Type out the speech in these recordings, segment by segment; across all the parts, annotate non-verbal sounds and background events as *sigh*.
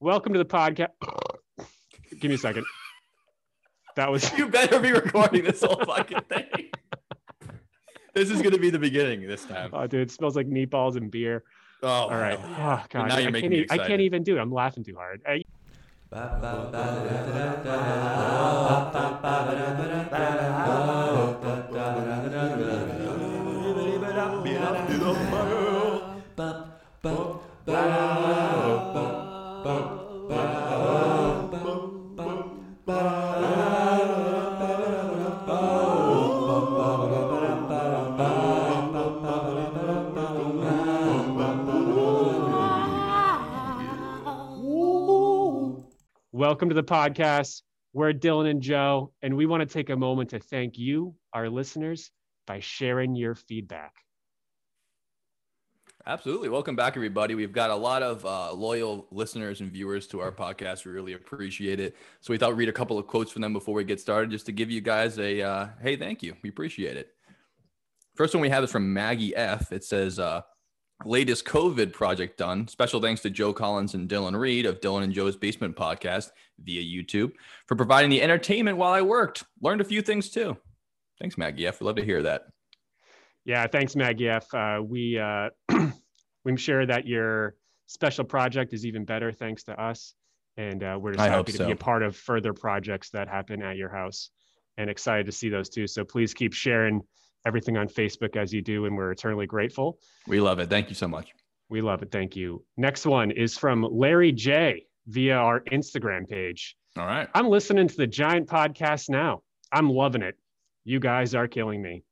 Welcome to the podcast. Give me a second. That was You better be recording this whole fucking thing. This is gonna be the beginning this time. oh, dude. It smells like meatballs and beer. Oh, All right. hell yeah. Oh god, now I, you're can't making me e- I can't even do it. I'm laughing too hard. Hey, Welcome to the podcast. We're Dylan and Joe, and we want to take a moment to thank you, our listeners, by sharing your feedback. Absolutely. Welcome back, everybody. We've got a lot of uh, loyal listeners and viewers to our podcast. We really appreciate it. So we thought read a couple of quotes from them before we get started, just to give you guys a uh, hey, thank you. We appreciate it. First one we have is from Maggie F. It says, uh, latest COVID project done. Special thanks to Joe Collins and Dylan Reed of Dylan and Joe's Basement Podcast via YouTube for providing the entertainment while I worked. Learned a few things too. Thanks, Maggie F. We'd love to hear that. Yeah, thanks, Maggie F. Uh, we uh, *clears throat* we sure that your special project is even better thanks to us, and uh, we're just I happy to so. be a part of further projects that happen at your house, and excited to see those too. So please keep sharing everything on Facebook as you do, and we're eternally grateful. We love it. Thank you so much. We love it. Thank you. Next one is from Larry J via our Instagram page. All right. I'm listening to the Giant podcast now. I'm loving it. You guys are killing me.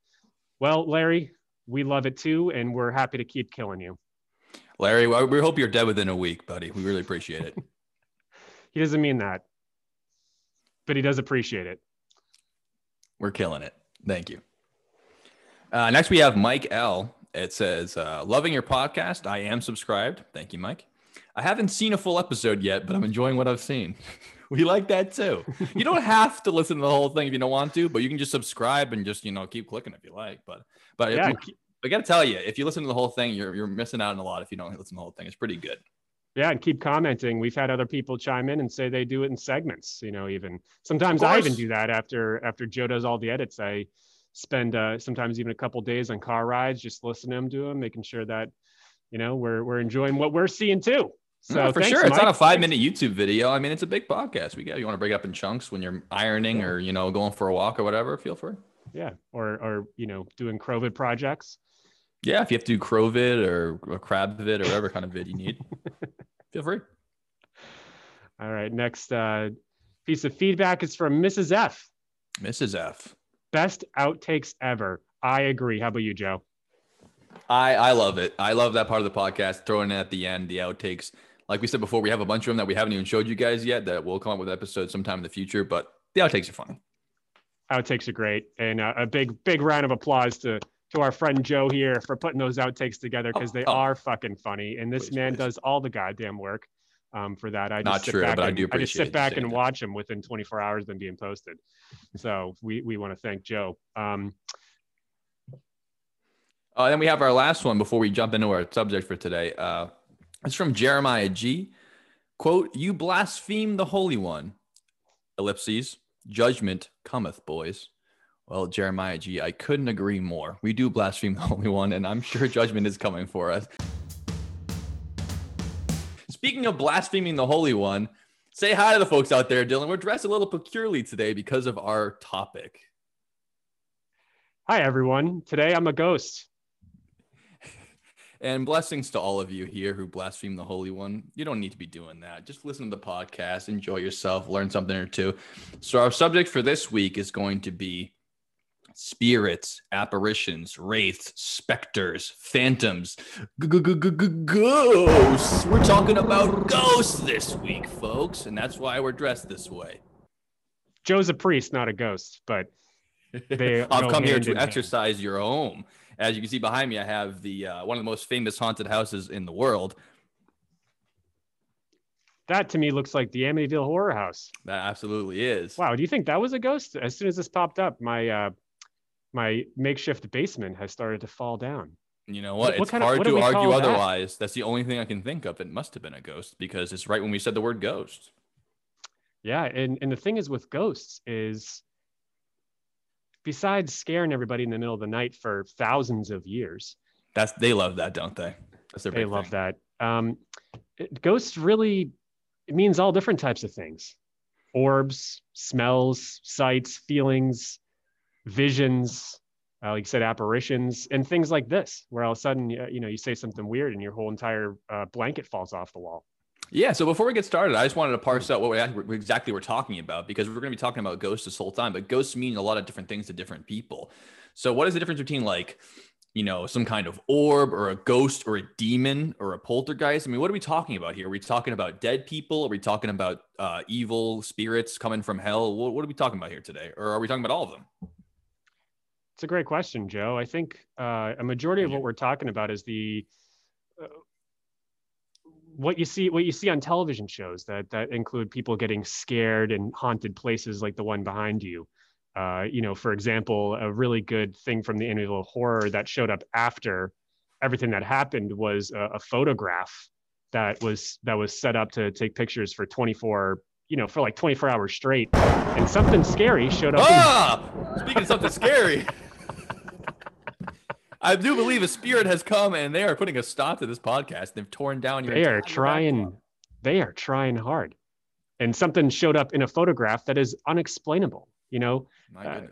Well, Larry, we love it too, and we're happy to keep killing you. Larry, we hope you're dead within a week, buddy. We really appreciate it. *laughs* He doesn't mean that, but he does appreciate it. We're killing it. Thank you. Uh, next, we have Mike L. It says, uh, Loving your podcast. I am subscribed. Thank you, Mike. I haven't seen a full episode yet, but I'm enjoying what I've seen. *laughs* we like that too. You don't *laughs* have to listen to the whole thing if you don't want to, but you can just subscribe and just, you know, keep clicking if you like. But, but Yeah, if- I got to tell you, if you listen to the whole thing, you're, you're missing out on a lot if you don't listen to the whole thing. It's pretty good. Yeah, and keep commenting. We've had other people chime in and say they do it in segments. You know, even sometimes I even do that after after Joe does all the edits. I spend uh, sometimes even a couple days on car rides just listening to them, making sure that you know we're we're enjoying what we're seeing too. So No, for thanks, sure. It's not a five minute YouTube video. I mean, it's a big podcast. We got you want to break it up in chunks when you're ironing or you know going for a walk or whatever. Feel free. Yeah, or or you know doing COVID projects. Yeah, if you have to do crow vid or a crab vid or whatever kind of vid you need, *laughs* feel free. All right, next uh, piece of feedback is from Mrs. F. Mrs. F. Best outtakes ever. I agree. How about you, Joe? I I love it. I love that part of the podcast. Throwing it at the end, the outtakes. Like we said before, we have a bunch of them that we haven't even showed you guys yet. That will come up with episodes sometime in the future. But the outtakes are funny. outtakes are great and uh, a big big round of applause to to our friend joe here for putting those outtakes together because Oh, they oh. are fucking funny and this Please, man please. does all the goddamn work um, for that i just Not sit true, back but I and, do I just sit back and watch them within 24 hours them being posted so we we want to thank joe um, Uh, then we have our last one before we jump into our subject for today. Uh, it's from Jeremiah G. Quote, You blaspheme the Holy One. Ellipses, judgment cometh, boys. Well, Jeremiah G, I couldn't agree more. We do blaspheme the *laughs* Holy One, and I'm sure judgment is coming for us. Speaking of blaspheming the Holy One, say hi to the folks out there, Dylan. We're dressed a little peculiarly today because of our topic. hi everyone today i'm a ghost *laughs* And blessings to all of you here who blaspheme the Holy One. You don't need to be doing that. Just listen to the podcast, enjoy yourself, learn something or two. So, our subject for this week is going to be spirits, apparitions, wraiths, specters, phantoms, ghosts. We're talking about ghosts this week, folks. And that's why we're dressed this way. joe's a priest not a ghost but They *laughs* I've come here to in hand. exorcise your home. As you can see behind me, I have the uh, one of the most famous haunted houses in the world. that to me looks like the amityville horror house That absolutely is. Wow, do you think that was a ghost? As soon as this popped up, my uh, my makeshift basement has started to fall down. You know what? What- what it's of- hard what to argue call that? otherwise. That's the only thing I can think of. It must have been a ghost because it's right when we said the word ghost. Yeah, and and the thing is with ghosts is besides scaring everybody in the middle of the night for thousands of years, That's they love that, don't they? That's their they love thing. that. Um, it- ghosts really it means all different types of things: orbs, smells, sights, feelings, visions. Uh, like you said, apparitions and things like this, where all of a sudden, you know, you say something weird and your whole entire uh, blanket falls off the wall. Yeah. So before we get started, I just wanted to parse out what we exactly we're talking about because we're going to be talking about ghosts this whole time. But ghosts mean a lot of different things to different people. So what is the difference between like, you know, some kind of orb or a ghost or a demon or a poltergeist? I mean, what are we talking about here? Are we talking about dead people? Are we talking about uh, evil spirits coming from hell? What, what are we talking about here today? Or are we talking about all of them? It's a great question, Joe. I think uh, a majority of what we're talking about is the uh, what you see what you see on television shows that that include people getting scared in haunted places like the one behind you. Uh, you know, for example, a really good thing from the Amityville horror that showed up after everything that happened was a, a photograph that was that was set up to take pictures for 24 you know for like 24 hours straight and something scary showed up in- Ah, speaking of something scary, *laughs* I do believe a spirit has come and they are putting a stop to this podcast. They've torn down your. they are trying they are trying hard. And something showed up in a photograph that is unexplainable you know? My uh,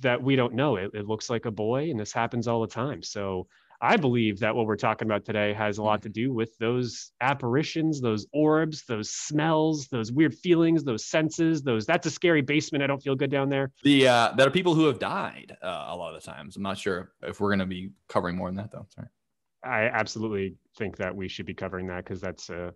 that we don't know. It, it looks like a boy and this happens all the time. So i believe that what we're talking about today has a lot to do with those apparitions those orbs those smells those weird feelings those senses those that's a scary basement i don't feel good down there The uh, there are people who have died uh, a lot of the times. I'm not sure if we're going to be covering more than that though. Sorry. i absolutely think that we should be covering that because that's a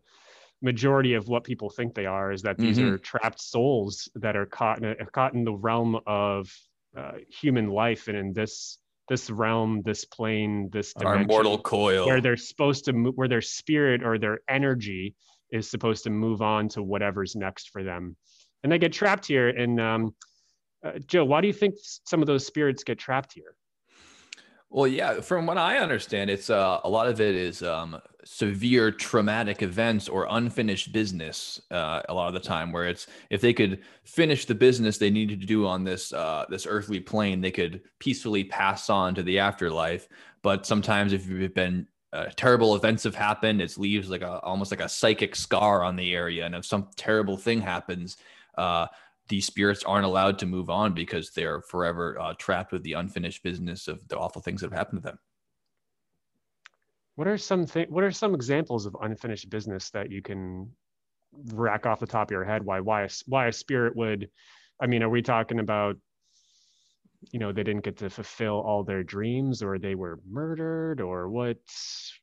majority of what people think they are is that these Mhm. are trapped souls that are caught in a, caught in the realm of uh, human life and in this this realm this plane this dimension, our mortal coil. where they're supposed to move where their spirit or their energy is supposed to move on to whatever's next for them and they get trapped here and um, uh, joe why do you think some of those spirits get trapped here Well, yeah, from what I understand, it's uh, a lot of it is um, severe traumatic events or unfinished business. Uh, a lot of the time, where it's if they could finish the business they needed to do on this uh, this earthly plane, they could peacefully pass on to the afterlife. But sometimes, if you've been uh, terrible events have happened, it leaves like a almost like a psychic scar on the area, and if some terrible thing happens. Uh, these spirits aren't allowed to move on because they're forever uh, trapped with the unfinished business of the awful things that have happened to them. What are some th- What are some examples of unfinished business that you can rack off the top of your head? Why why why a spirit would? I mean, are we talking about? You know, they didn't get to fulfill all their dreams, or they were murdered, or what?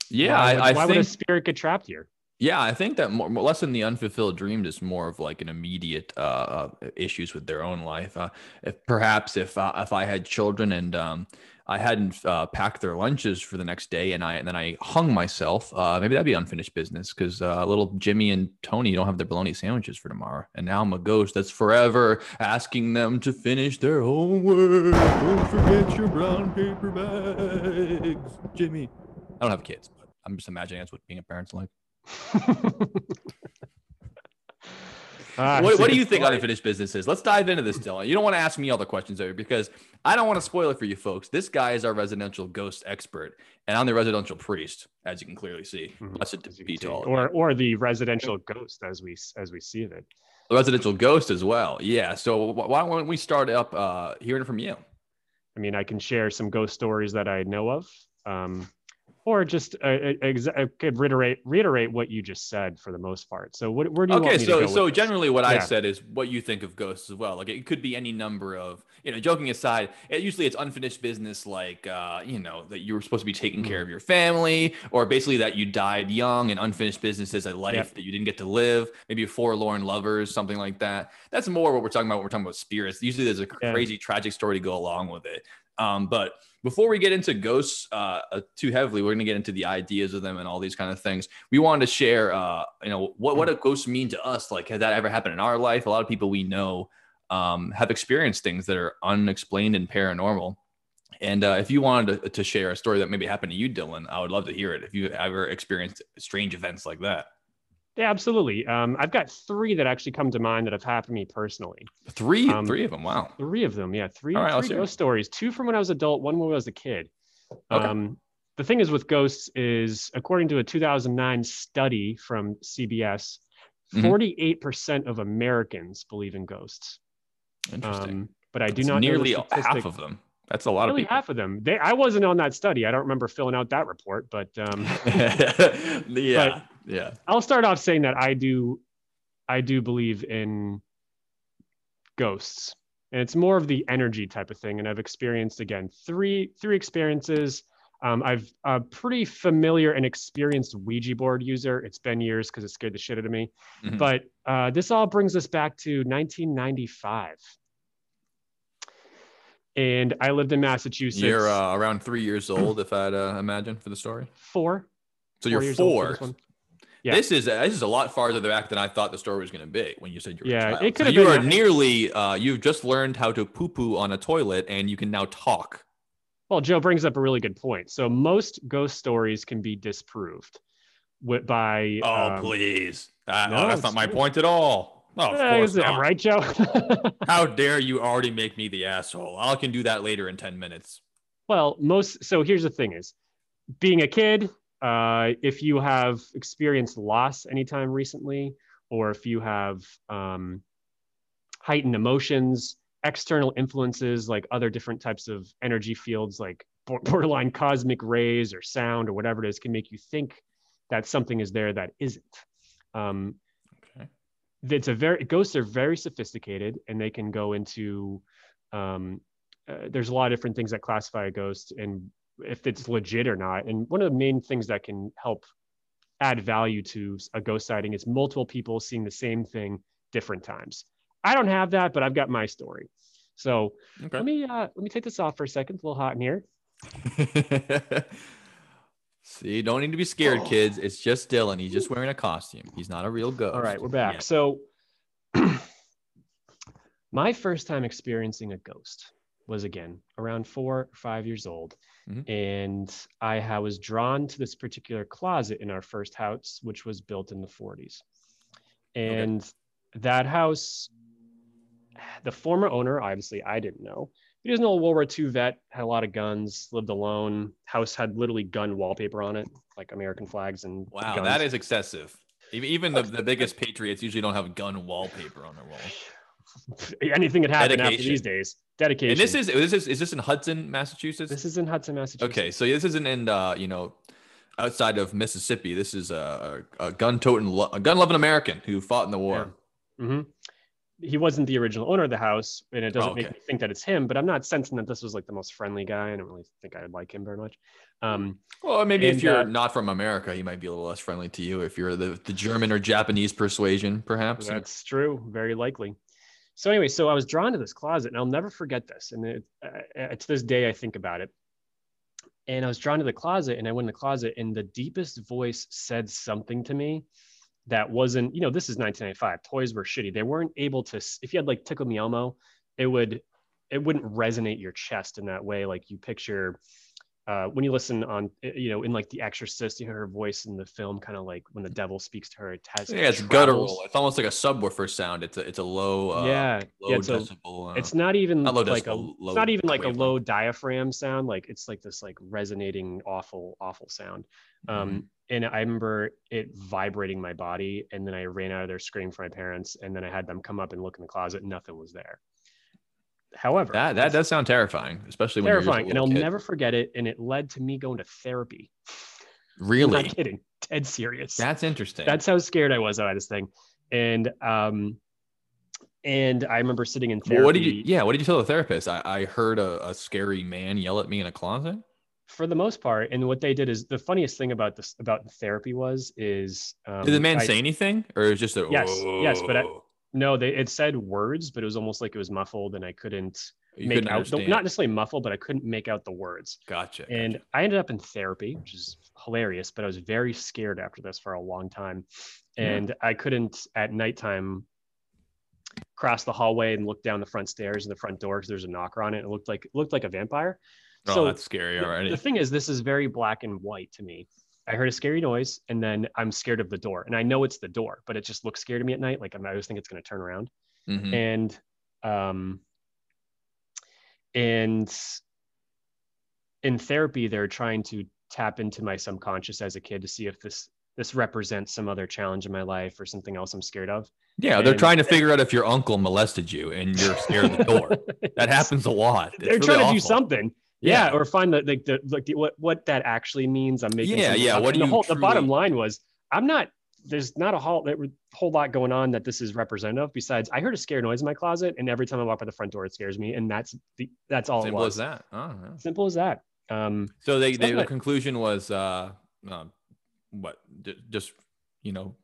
Yeah, why I- would, I why would a spirit get trapped here? Yeah, I think that more, less than the unfulfilled dream is more of like an immediate uh, uh, issues with their own life. Uh, if perhaps if uh, if I had children and um, I hadn't uh, packed their lunches for the next day and I and then I hung myself, uh, maybe that'd be unfinished business because uh, little Jimmy and Tony don't have their bologna sandwiches for tomorrow, and now I'm a ghost that's forever asking them to finish their homework. Don't forget your brown paper bags, Jimmy. I don't have kids, but I'm just imagining that's what being a parent's like. Ah, what, what do you think like- unfinished business is? Let's dive into this, Dylan. You don't want to ask me all the questions over because I don't want to spoil it for you folks. This guy is our residential ghost expert, and I'm the residential priest, as you can clearly see. Mhm, Blessed as you be can to all or or the residential ghost as we as we see it. The residential ghost as well. Yeah. So wh- why don't we start up uh, hearing from you? I mean, I can share some ghost stories that I know of, um, or just uh, uh, ex- could reiterate reiterate what you just said for the most part. So, what, where do you Okay, want me so so generally, what I said is what you think of ghosts as well. Like it could be any number of, you know, joking aside, it, usually it's unfinished business, like uh, you know that you were supposed to be taking Mm-hmm. care of your family, or basically that you died young, and unfinished business is a life Yeah. that you didn't get to live. Maybe forlorn lovers, something like that. That's more what we're talking about. When we're talking about spirits. Usually, there's a Yeah. crazy tragic story to go along with it. Um, but before we get into ghosts uh, uh, too heavily, we're going to get into the ideas of them and all these kind of things. We wanted to share, uh, you know, what what a ghost mean to us. Like, has that ever happened in our life? A lot of people we know um, have experienced things that are unexplained and paranormal. And uh, if you wanted to, to share a story that maybe happened to you, Dylan, I would love to hear it. If you ever experienced strange events like that. Yeah, absolutely. Um, I've got three that actually come to mind that have happened to me personally. Three, Um, three of them. Wow. Three of them, yeah, three, right, three ghost stories. Two from when I was adult, one when I was a kid. Okay. Um, the thing is with ghosts is, according to a 2009 study from CBS, Mhm. 48% of Americans believe in ghosts. Interesting. Um, but I do not nearly half of them. That's a lot Nearly of people. half of them. They, I wasn't on that study. I don't remember filling out that report, but um, *laughs* yeah. Yeah. I'll start off saying that I do, I do believe in ghosts, and it's more of the energy type of thing. And I've experienced again three three experiences. Um, I've a pretty familiar and experienced Ouija board user. It's been years because it scared the shit out of me. Mhm. But uh, this all brings us back to 1995. And I lived in Massachusetts. You're uh, around three years old, if I'd uh, imagine, for the story. four. So you're years old for four. This. Yeah. This is this is a lot farther back than I thought the story was going to be when you said you were Yeah, a child. it could So you been- are nearly uh, you've just learned how to poo poo on a toilet and you can now talk. Well, Joe brings up a really good point. So most ghost stories can be disproved by. Oh um, please, Uh, no, oh, that's not my true. point at all. Oh, of course is it- I'm not. right, Joe. *laughs* How *laughs* dare you already make me the asshole? I can do that later in ten minutes. well, most. So here's the thing: is being a kid. Uh, if you have experienced loss anytime recently, or if you have um, heightened emotions, external influences like other different types of energy fields, like *laughs* borderline cosmic rays or sound or whatever it is, can make you think that something is there that isn't. Um, Okay. it's a very ghosts are very sophisticated and they can go into um, uh, there's a lot of different things that classify a ghost and if it's legit or not and one of the main things that can help add value to a ghost sighting is multiple people seeing the same thing different times i don't have that but i've got my story so Okay. let me uh, let me take this off for a second it's a little hot in here *laughs* See, don't need to be scared, kids. It's just Dylan. He's just wearing a costume. He's not a real ghost. All right, we're back. Yeah. So, *clears throat* my first time experiencing a ghost was again around four or five years old. Mhm. And I ha- was drawn to this particular closet in our first house, which was built in the 40s. And that house, the former owner, obviously, I didn't know. He was an old World War II vet, had a lot of guns, lived alone. House had literally gun wallpaper on it, like American flags and Wow, guns. that is excessive. Even- Even the, the biggest patriots usually don't have gun wallpaper on their walls. *laughs* anything could happen after these days. Dedication. And this is this is is this in Hudson, Massachusetts? this is in Hudson, Massachusetts. okay, so this isn't in uh, you know outside of Mississippi. This is a, a gun toting, a gun loving American who fought in the war. hmm He wasn't the original owner of the house, and it doesn't Oh, make me think that it's him. But I'm not sensing that this was like the most friendly guy. I don't really think I would like him very much. Um, Well, maybe And, if you're uh, not from America, he might be a little less friendly to you. If you're the, the German or Japanese persuasion, perhaps. That's true. Very likely. So anyway, so I was drawn to this closet, and I'll never forget this. And it, uh, to this day, I think about it. And I was drawn to the closet, and I went in the closet, and the deepest voice said something to me that wasn't, you know, this is 1995. Toys were shitty. They weren't able to. If you had like Tickle Me Elmo, it would, it wouldn't resonate your chest in that way. Like you picture uh, when you listen on, uh, you know, in like The Exorcist, you hear her voice in the film, kind of like when the devil speaks to her. It has Yeah, it's travels. guttural. It's almost like a subwoofer sound. It's a it's a low uh, yeah, low yeah, it's a- decibel. uh, it's not even not low like a decibel, it's not even like a low diaphragm sound like it's like this like resonating awful awful sound um Mm-hmm. and i remember it vibrating my body and then i ran out of there screaming for my parents and then i had them come up and look in the closet nothing was there however that that does sound terrifying, especially when terrifying you're and i'll just a little kid. never forget it and it led to me going to therapy Really? *laughs* I'm not kidding dead serious That's interesting. that's how scared i was about this thing and um and i remember sitting in therapy well, what did you? Yeah, what did you tell the therapist? I, I heard a, a scary man yell at me in a closet. for the most part and what they did is the funniest thing about this about therapy was is um, Did the man I- say anything, or is just a Yes, yes, but I-? No they it said words but it was almost like it was muffled and i couldn't you make couldn't out understand? not necessarily muffled but i couldn't make out the words gotcha. and gotcha. i ended up in therapy which is hilarious but i was very scared after this for a long time Yeah. and i couldn't at nighttime cross the hallway and look down the front stairs and the front door because there's a knocker on it it looked like it looked like a vampire Oh, so that's scary the- already. The thing is, this is very black and white to me. I heard a scary noise, and then I'm scared of the door, and I know it's the door, but it just looks scary to me at night. Like I'm- I always think it's going to turn around. Mhm. And um, and in therapy, they're trying to tap into my subconscious as a kid to see if this this represents some other challenge in my life or something else I'm scared of. Yeah, they're trying to figure out if your uncle molested you and you're scared of the door. *laughs* That happens a lot. It's they're really trying to do something. Yeah, or find the like the like the, what what that actually means. I'm making Yeah, yeah, up. what And the whole the bottom line was I'm not there's not a whole there whole lot going on that this is representative. Besides, I heard a scare noise in my closet, and every time I walk by the front door, it scares me, and that's the that's all Simple it as was. that. Oh, yeah. Simple as that. Um, So they, they the conclusion was uh, uh what j- just you know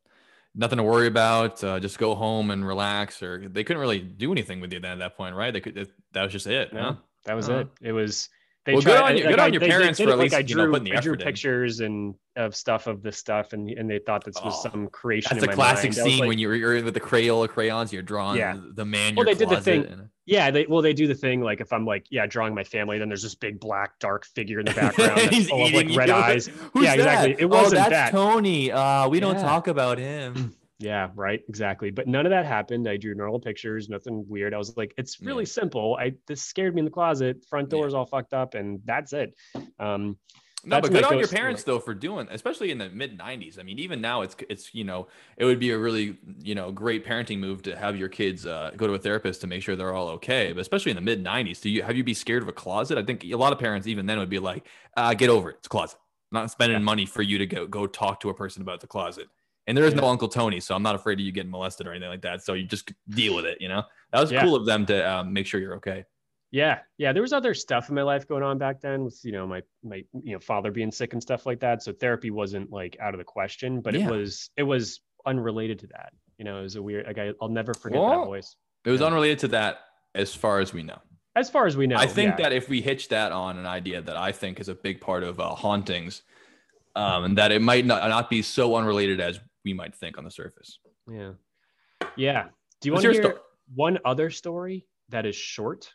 nothing to worry about. Uh, just go home and relax. Or they couldn't really do anything with you then at that point, right? They could. That, that was just it. no, huh? that was Uh-huh. it. It was. They Well, good tried- on you- like, good on I- your they- they parents did for at like least, I you know, drew, putting the I drew effort in. pictures and of stuff of this stuff, and and they thought this was Oh, some creation. That's a classic mind. Scene like- when you're, you're with the Crayola crayons. You're drawing Yeah. the, man. Well, they did the thing- and- Yeah, they well they do the thing like if I'm like yeah drawing my family, then there's this big black dark figure in the *laughs* background He's full of like eating red you. eyes. Who's Yeah, exactly. It wasn't oh, that's that. Tony. Uh, we don't talk about him. *clears throat* Yeah, right, exactly. But none of that happened. I drew normal pictures, nothing weird. I was like, it's really simple. I this scared me in the closet. Front Yeah. door's all fucked up, and that's it. Um, No, That's but good on your parents though for doing, especially in the mid '90s. I mean, even now, it's it's you know, it would be a really you know great parenting move to have your kids uh, go to a therapist to make sure they're all okay. But especially in the mid '90s, do you have you be scared of a closet? I think a lot of parents even then would be like, uh, "Get over it. It's a closet. I'm not spending Yeah. money for you to go go talk to a person about the closet." And there is no Uncle Tony, so I'm not afraid of you getting molested or anything like that. So you just deal with it. You know, that was Yeah. cool of them to um, make sure you're okay. yeah, yeah. There was other stuff in my life going on back then, with you know my my you know father being sick and stuff like that. So therapy wasn't like out of the question, but Yeah. it was it was unrelated to that. You know, it was a weird. Like I, I'll never forget Well, that voice. It was Yeah. unrelated to that, as far as we know. As far as we know, I think yeah. that if we hitch that on an idea that I think is a big part of uh, hauntings, um, and that it might not, not be so unrelated as we might think on the surface. Yeah. Yeah. Do you want to hear one other story that is short?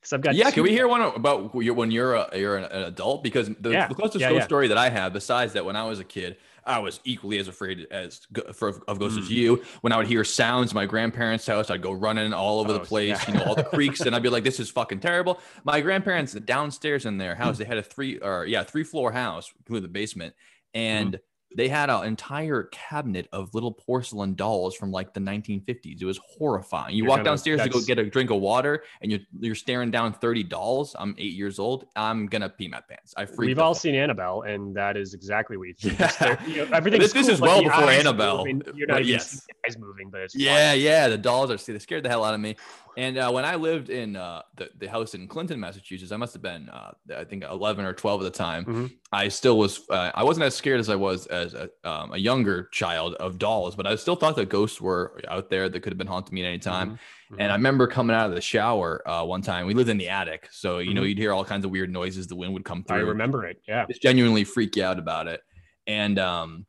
Because I've got yeah, two- can we hear one about when you're a, you're an, adult? Because the, Yeah, the closest yeah, ghost yeah. story that I have, besides that, when I was a kid, I was equally as afraid as for, of ghosts as Mm. you. When I would hear sounds in my grandparents' house, I'd go running all over the Oh, place, yeah. you know, all the *laughs* creaks, and I'd be like, "This is fucking terrible." My grandparents downstairs in their house, they had a three or yeah three floor house, including the basement, and Mm-hmm. They had an entire cabinet of little porcelain dolls from like the 1950s. It was horrifying. You You're walk kinda- downstairs to go get a drink of water, and you're you're staring down 30 dolls. I'm eight years old. I'm gonna pee my pants. I freaked. We've all fuck- seen Annabelle, and that is exactly what you *laughs* think. Yeah. You know, everything's This- this is well before Annabelle, moving, You're not but even yes. eyes moving, but it's fun. Yeah, yeah. The dolls are see. they scared the hell out of me. And uh, when I lived in uh, the the house in Clinton, Massachusetts, I must have been uh, I think 11 or 12 at the time. Mhm. I still was. Uh, I wasn't as scared as I was as a, um, a younger child of dolls, but I still thought that ghosts were out there that could have been haunting me at any time. Mhm. And I remember coming out of the shower uh, one time. We lived in the attic, so you know Mhm. you'd hear all kinds of weird noises. The wind would come through. I remember it. Yeah. just genuinely freak you out about it. And um,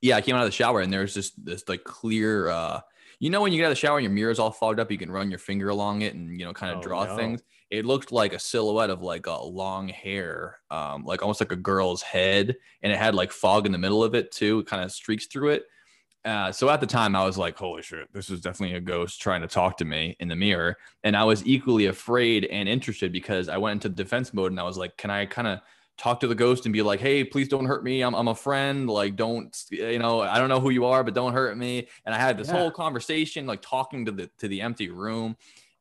yeah, I came out of the shower and there was just this like clear, uh, you know, when you get out of the shower and your mirror's all fogged up, you can run your finger along it and you know kind of Oh, draw no. things. It looked like a silhouette of like a long hair, um, like almost like a girl's head, and it had like fog in the middle of it too. It kind of streaks through it. Uh, so at the time, I was like, "Holy shit, this is definitely a ghost trying to talk to me in the mirror." And I was equally afraid and interested because I went into defense mode and I was like, "Can I kind of talk to the ghost and be like, hey, please don't hurt me. I'm, I'm a friend. Like, don't, you know, I don't know who you are, but don't hurt me. And I had this Yeah. whole conversation, like talking to the, to the empty room.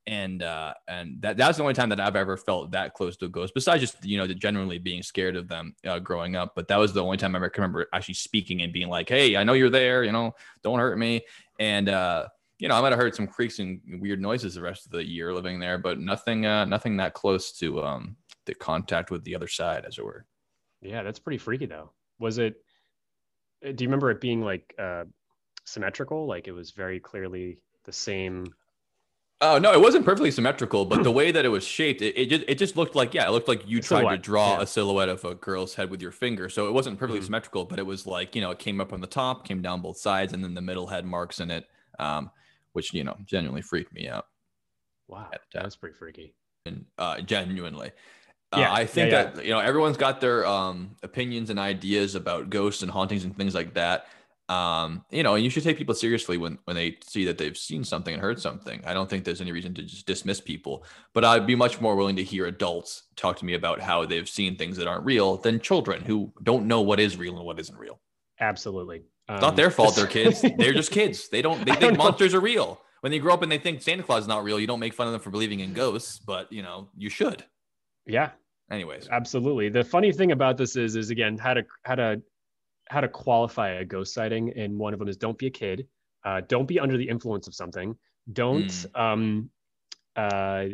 And, uh, and that, that's the only time that I've ever felt that close to a ghost besides just, you know, generally being scared of them uh, growing up. But that was the only time I ever can remember actually speaking and being like, Hey, I know you're there, you know, don't hurt me. And, uh, you know, I might have heard some creaks and weird noises the rest of the year living there, but nothing, uh, nothing that close to, um, the contact with the other side, as it were. Yeah, that's pretty freaky though. Was it? uh, Do you remember it being like uh, symmetrical? Like it was very clearly the same. Oh no, it wasn't perfectly symmetrical, but the way that it was shaped, it, it just it just looked like yeah, it looked like you tried to draw yeah. a silhouette of a girl's head with your finger. So it wasn't perfectly Mhm. symmetrical, but it was like you know it came up on the top, came down both sides, and then the middle had marks in it, um, which you know genuinely freaked me out Wow, At the time. that's pretty freaky. and uh, genuinely. Uh, I think yeah, that you know everyone's got their um, opinions and ideas about ghosts and hauntings and things like that. Um, you know, and you should take people seriously when when they see that they've seen something and heard something. I don't think there's any reason to just dismiss people, but I'd be much more willing to hear adults talk to me about how they've seen things that aren't real than children who don't know what is real and what isn't real. Absolutely. It's not their fault. They're kids. *laughs* They're just kids. They don't. They think don't monsters are real. When they grow up and they think Santa Claus is not real, you don't make fun of them for believing in ghosts, but you know you should. Yeah, Anyways, absolutely. The funny thing about this is, is again, how to how to how to qualify a ghost sighting, and one of them is don't be a kid, uh, don't be under the influence of something, don't, Mm. um, uh,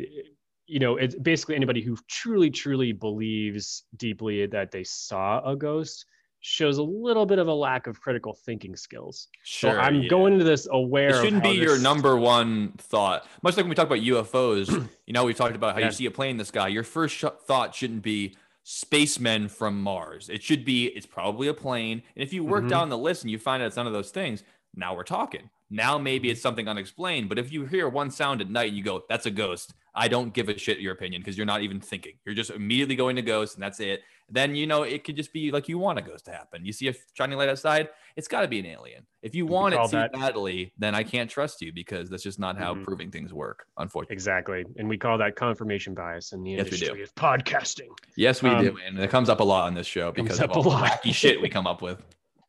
you know, it's basically anybody who truly, truly believes deeply that they saw a ghost shows a little bit of a lack of critical thinking skills. sure. so I'm yeah. going into this aware. It shouldn't be your this- number one thought. Much like when we talk about UFOs, *clears throat* you know, we've talked about how Yeah. you see a plane in the sky. Your first sh- thought shouldn't be spacemen from Mars. It should be it's probably a plane. And if you work Mhm. down the list and you find out it's none of those things, now we're talking. Now maybe it's something unexplained. But if you hear one sound at night and you go, "That's a ghost," I don't give a shit your opinion because you're not even thinking. You're just immediately going to ghost, and that's it. Then you know it could just be like you want a ghost to happen. You see a shining light outside, it's got to be an alien. If you want it too that- badly, then I can't trust you because that's just not how Mhm. proving things work. Unfortunately, Exactly. And we call that confirmation bias in the Yes, industry of podcasting. yes, we Um, do, and it comes up a lot on this show because of all the wacky shit we *laughs* come up with.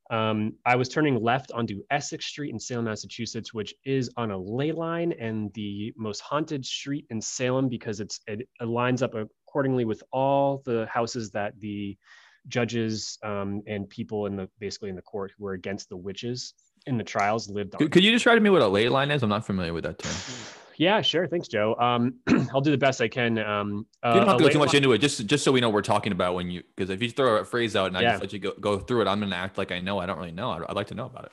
Um, I was turning left onto Essex Street in Salem, Massachusetts, which is on a ley line and the most haunted street in Salem because it's it, it lines up accordingly with all the houses that the judges um, and people in the basically in the court who were against the witches in the trials lived on. Could, could you describe to me what a ley line is? I'm not familiar with that term. *laughs* Yeah, sure. Thanks, Joe. Um, *clears throat* I'll do the best I can. Um, You don't uh, have to go too much into it, just just so we know what we're talking about when you because if you throw a phrase out and I Yeah. just let you go, go through it, I'm gonna act like I know. I don't really know. I'd, I'd like to know about it.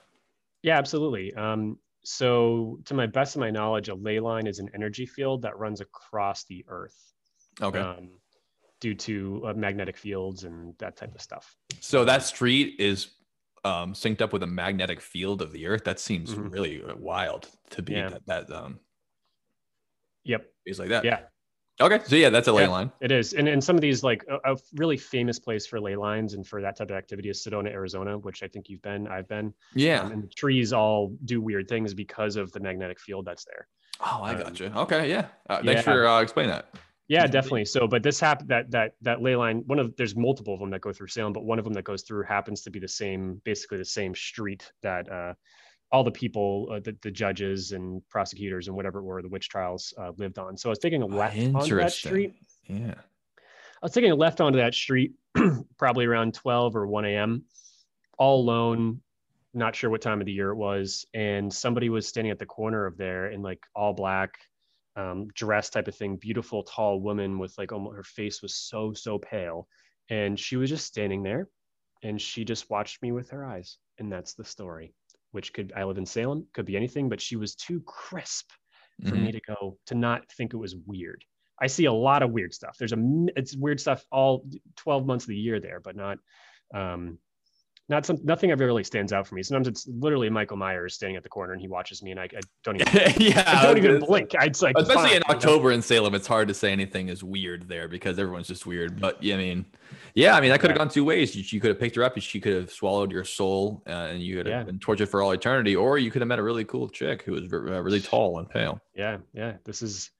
Yeah, absolutely. Um, so, to my best of my knowledge, a ley line is an energy field that runs across the Earth Okay. um, due to uh, magnetic fields and that type of stuff. So that street is um, synced up with a magnetic field of the Earth. That seems Mhm. really uh, wild to be Yeah. that, that um Yep. is like that. Yeah, Okay. So yeah, that's a ley Yeah. line. it is. And and some of these like a, a really famous place for ley lines and for that type of activity is Sedona, Arizona, which I think you've been. I've been. Yeah. Um, and the trees all do weird things because of the magnetic field that's there. oh, I um, gotcha. Okay. Yeah. Uh, yeah. Thanks for uh, explaining that. Yeah, definitely. So, but this happened that that that ley line. One of there's multiple of them that go through Salem, but one of them that goes through happens to be the same, basically the same street that uh, all the people, uh, the, the judges and prosecutors and whatever it were, the witch trials uh, lived on. So I was taking a left onto that street. Yeah. I was taking a left onto that street, *clears throat* probably around 12 or 1 a.m. All alone, not sure what time of the year it was, and somebody was standing at the corner of there in like all black um, dress type of thing, beautiful tall woman with like almost her face was so so pale, and she was just standing there, and she just watched me with her eyes, and that's the story. Which could I live in Salem, could be anything, but she was too crisp for Mhm. me to go to not think it was weird. I see a lot of weird stuff. There's a it's weird stuff all 12 months of the year there, but not um not some nothing ever really stands out for me. Sometimes it's literally Michael Myers standing at the corner and he watches me and I, I don't even *laughs* yeah. I don't even blink. I'd like Especially fine, in you know? October in Salem, it's hard to say anything is weird there because everyone's just weird. But yeah, I mean, yeah, I mean, that could have Yeah. gone two ways. You, you could have picked her up, and she could have swallowed your soul, uh, and you could have Yeah. been tortured for all eternity, or you could have met a really cool chick who was uh, really tall and pale. Yeah, yeah. This is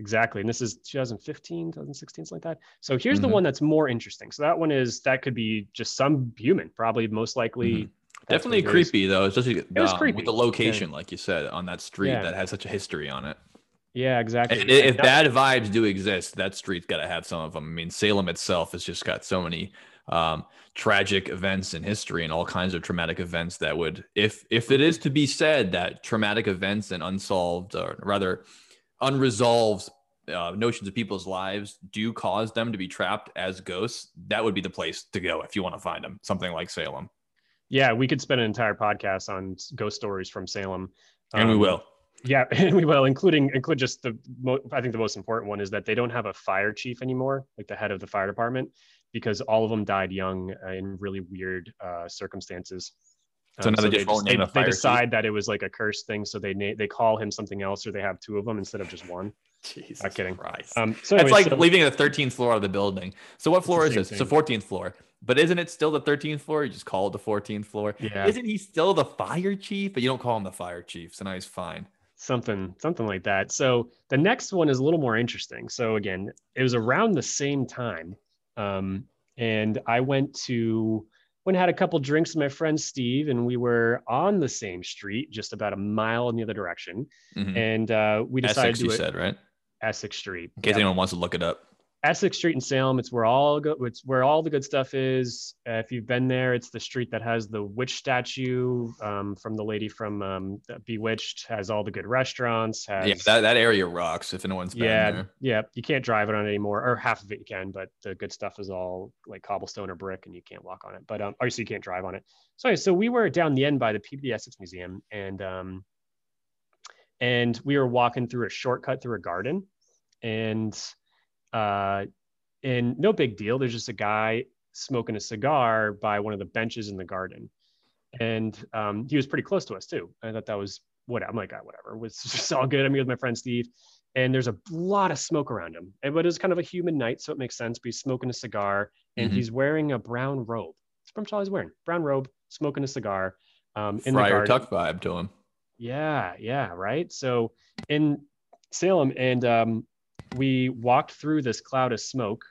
exactly. And this is 2015, 2016, something like that. So here's the Mhm. one that's more interesting. So that one is that could be just some human, probably most likely. Mhm. what Definitely it is. creepy though, especially was um, creepy, with the location, like you said, on that street Yeah. that has such a history on it. Yeah, exactly. And if bad vibes do exist, that street's got to have some of them. I mean, Salem itself has just got so many um, tragic events in history and all kinds of traumatic events that would, if if it is to be said that traumatic events and unsolved, or rather unresolved uh, notions of people's lives do cause them to be trapped as ghosts, that would be the place to go if you want to find them. Something like Salem, Yeah, we could spend an entire podcast on ghost stories from Salem. and we Um, will. Yeah, *laughs* and we will, including include just the. Mo- I think the most important one is that they don't have a fire chief anymore, like the head of the fire department, because all of them died young uh, in really weird uh, circumstances. So Um, now they they, just they, they decide that it was like a curse thing, so they na- they call him something else, or they have two of them instead of just one. *laughs* Jesus Not kidding. Christ. Um, so it's like so- leaving the 13th floor of the building. So what floor is this? It's the 14th floor. But isn't it still the 13th floor? You just call it the 14th floor. Yeah. Isn't he still the fire chief? But you don't call him the fire chief. So now he's fine. something something like that so the next one is a little more interesting so again it was around the same time um, and i went to went had a couple drinks with my friend steve and we were on the same street just about a mile in the other direction Mhm. and uh, we decided Essex, to you it said, right? essex street In case Yep. anyone wants to look it up. Essex Street in Salem. It's where all go. It's where all the good stuff is. Uh, if you've been there, it's the street that has the witch statue um, from the lady from um, Bewitched. Has all the good restaurants. Has, Yeah, that, that area rocks if anyone's been yeah, there. yeah. You can't drive it on anymore, or half of it you can, but the good stuff is all like cobblestone or brick, and you can't walk on it. But um, obviously you can't drive on it. So, so we were down the end by the Peabody Essex Museum, and um, and we were walking through a shortcut through a garden, and uh, and no big deal. There's just a guy smoking a cigar by one of the benches in the garden, and um, he was pretty close to us too. I thought that was what I'm like, ah, whatever. It was *laughs* just all good. I'm here with my friend Steve, and there's a lot of smoke around him. And but it's kind of a humid night, so it makes sense. But he's smoking a cigar, and Mhm. he's wearing a brown robe. That's all he's wearing. Brown robe, smoking a cigar. Um, in the garden. Tuck vibe to him. Yeah, yeah, right. So in Salem, and um, we walked through this cloud of smoke,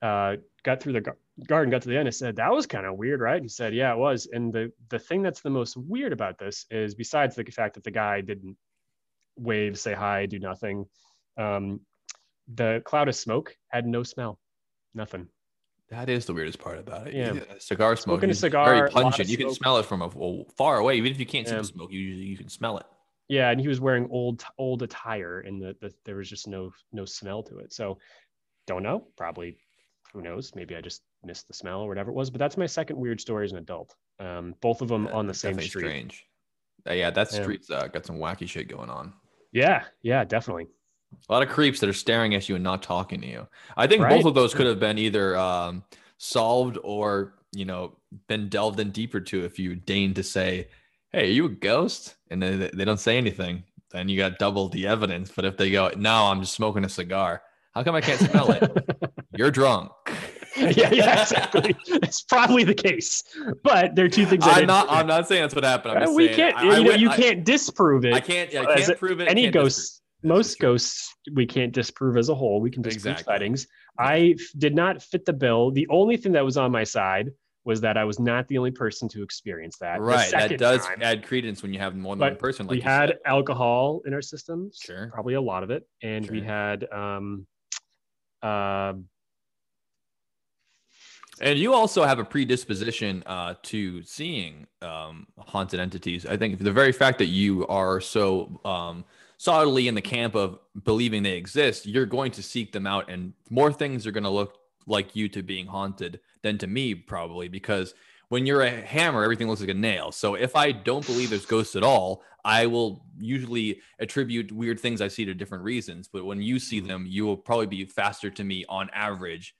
uh, got through the gar- garden, got to the end. I said, "That was kind of weird, right?" He said, "Yeah, it was." And the the thing that's the most weird about this is, besides the fact that the guy didn't wave, say hi, do nothing, um, the cloud of smoke had no smell, nothing. That is the weirdest part about it. Yeah. Cigar smoke. Smoking a is cigar, Very pungent. You can smell it from a, far away. Even if you can't see the smoke, you you can smell it. Yeah, and he was wearing old old attire, and the, the there was just no no smell to it. So, don't know. Probably, who knows? Maybe I just missed the smell or whatever it was. But that's my second weird story as an adult. Um, both of them That- on the same street. Strange. Uh, yeah, that Yeah. street's uh, got some wacky shit going on. Yeah, yeah, definitely. A lot of creeps that are staring at you and not talking to you. I think Right. both of those could have been either um, solved or you know been delved in deeper to if you deigned to say, "Hey, are you a ghost?" and they- they don't say anything. Then you got double the evidence. But if they go, "No, I'm just smoking a cigar," how come I can't smell it? *laughs* You're drunk. *laughs* yeah, yeah, exactly. It's probably the case, but there are two things. I I'm didn't- I'm not saying that's what happened. I'm Uh, just we saying, can't. I- you I know, went- you can't disprove it. I can't. I can't prove it. any ghosts most ghosts we can't disprove as a whole we can disprove Exactly. sightings i f- did not fit the bill the only thing that was on my side was that i was not the only person to experience that Right. That does time, add credence when you have more than But one person. Like we had said. alcohol in our systems Sure. probably a lot of it and we had um uh And you also have a predisposition uh, to seeing um, haunted entities. I think the very fact that you are so um, solidly in the camp of believing they exist, you're going to seek them out, and more things are going to look like you to being haunted than to me, probably, because when you're a hammer, everything looks like a nail. So if I don't believe there's ghosts at all, I will usually attribute weird things I see to different reasons. But when you see them, you will probably be faster to me on average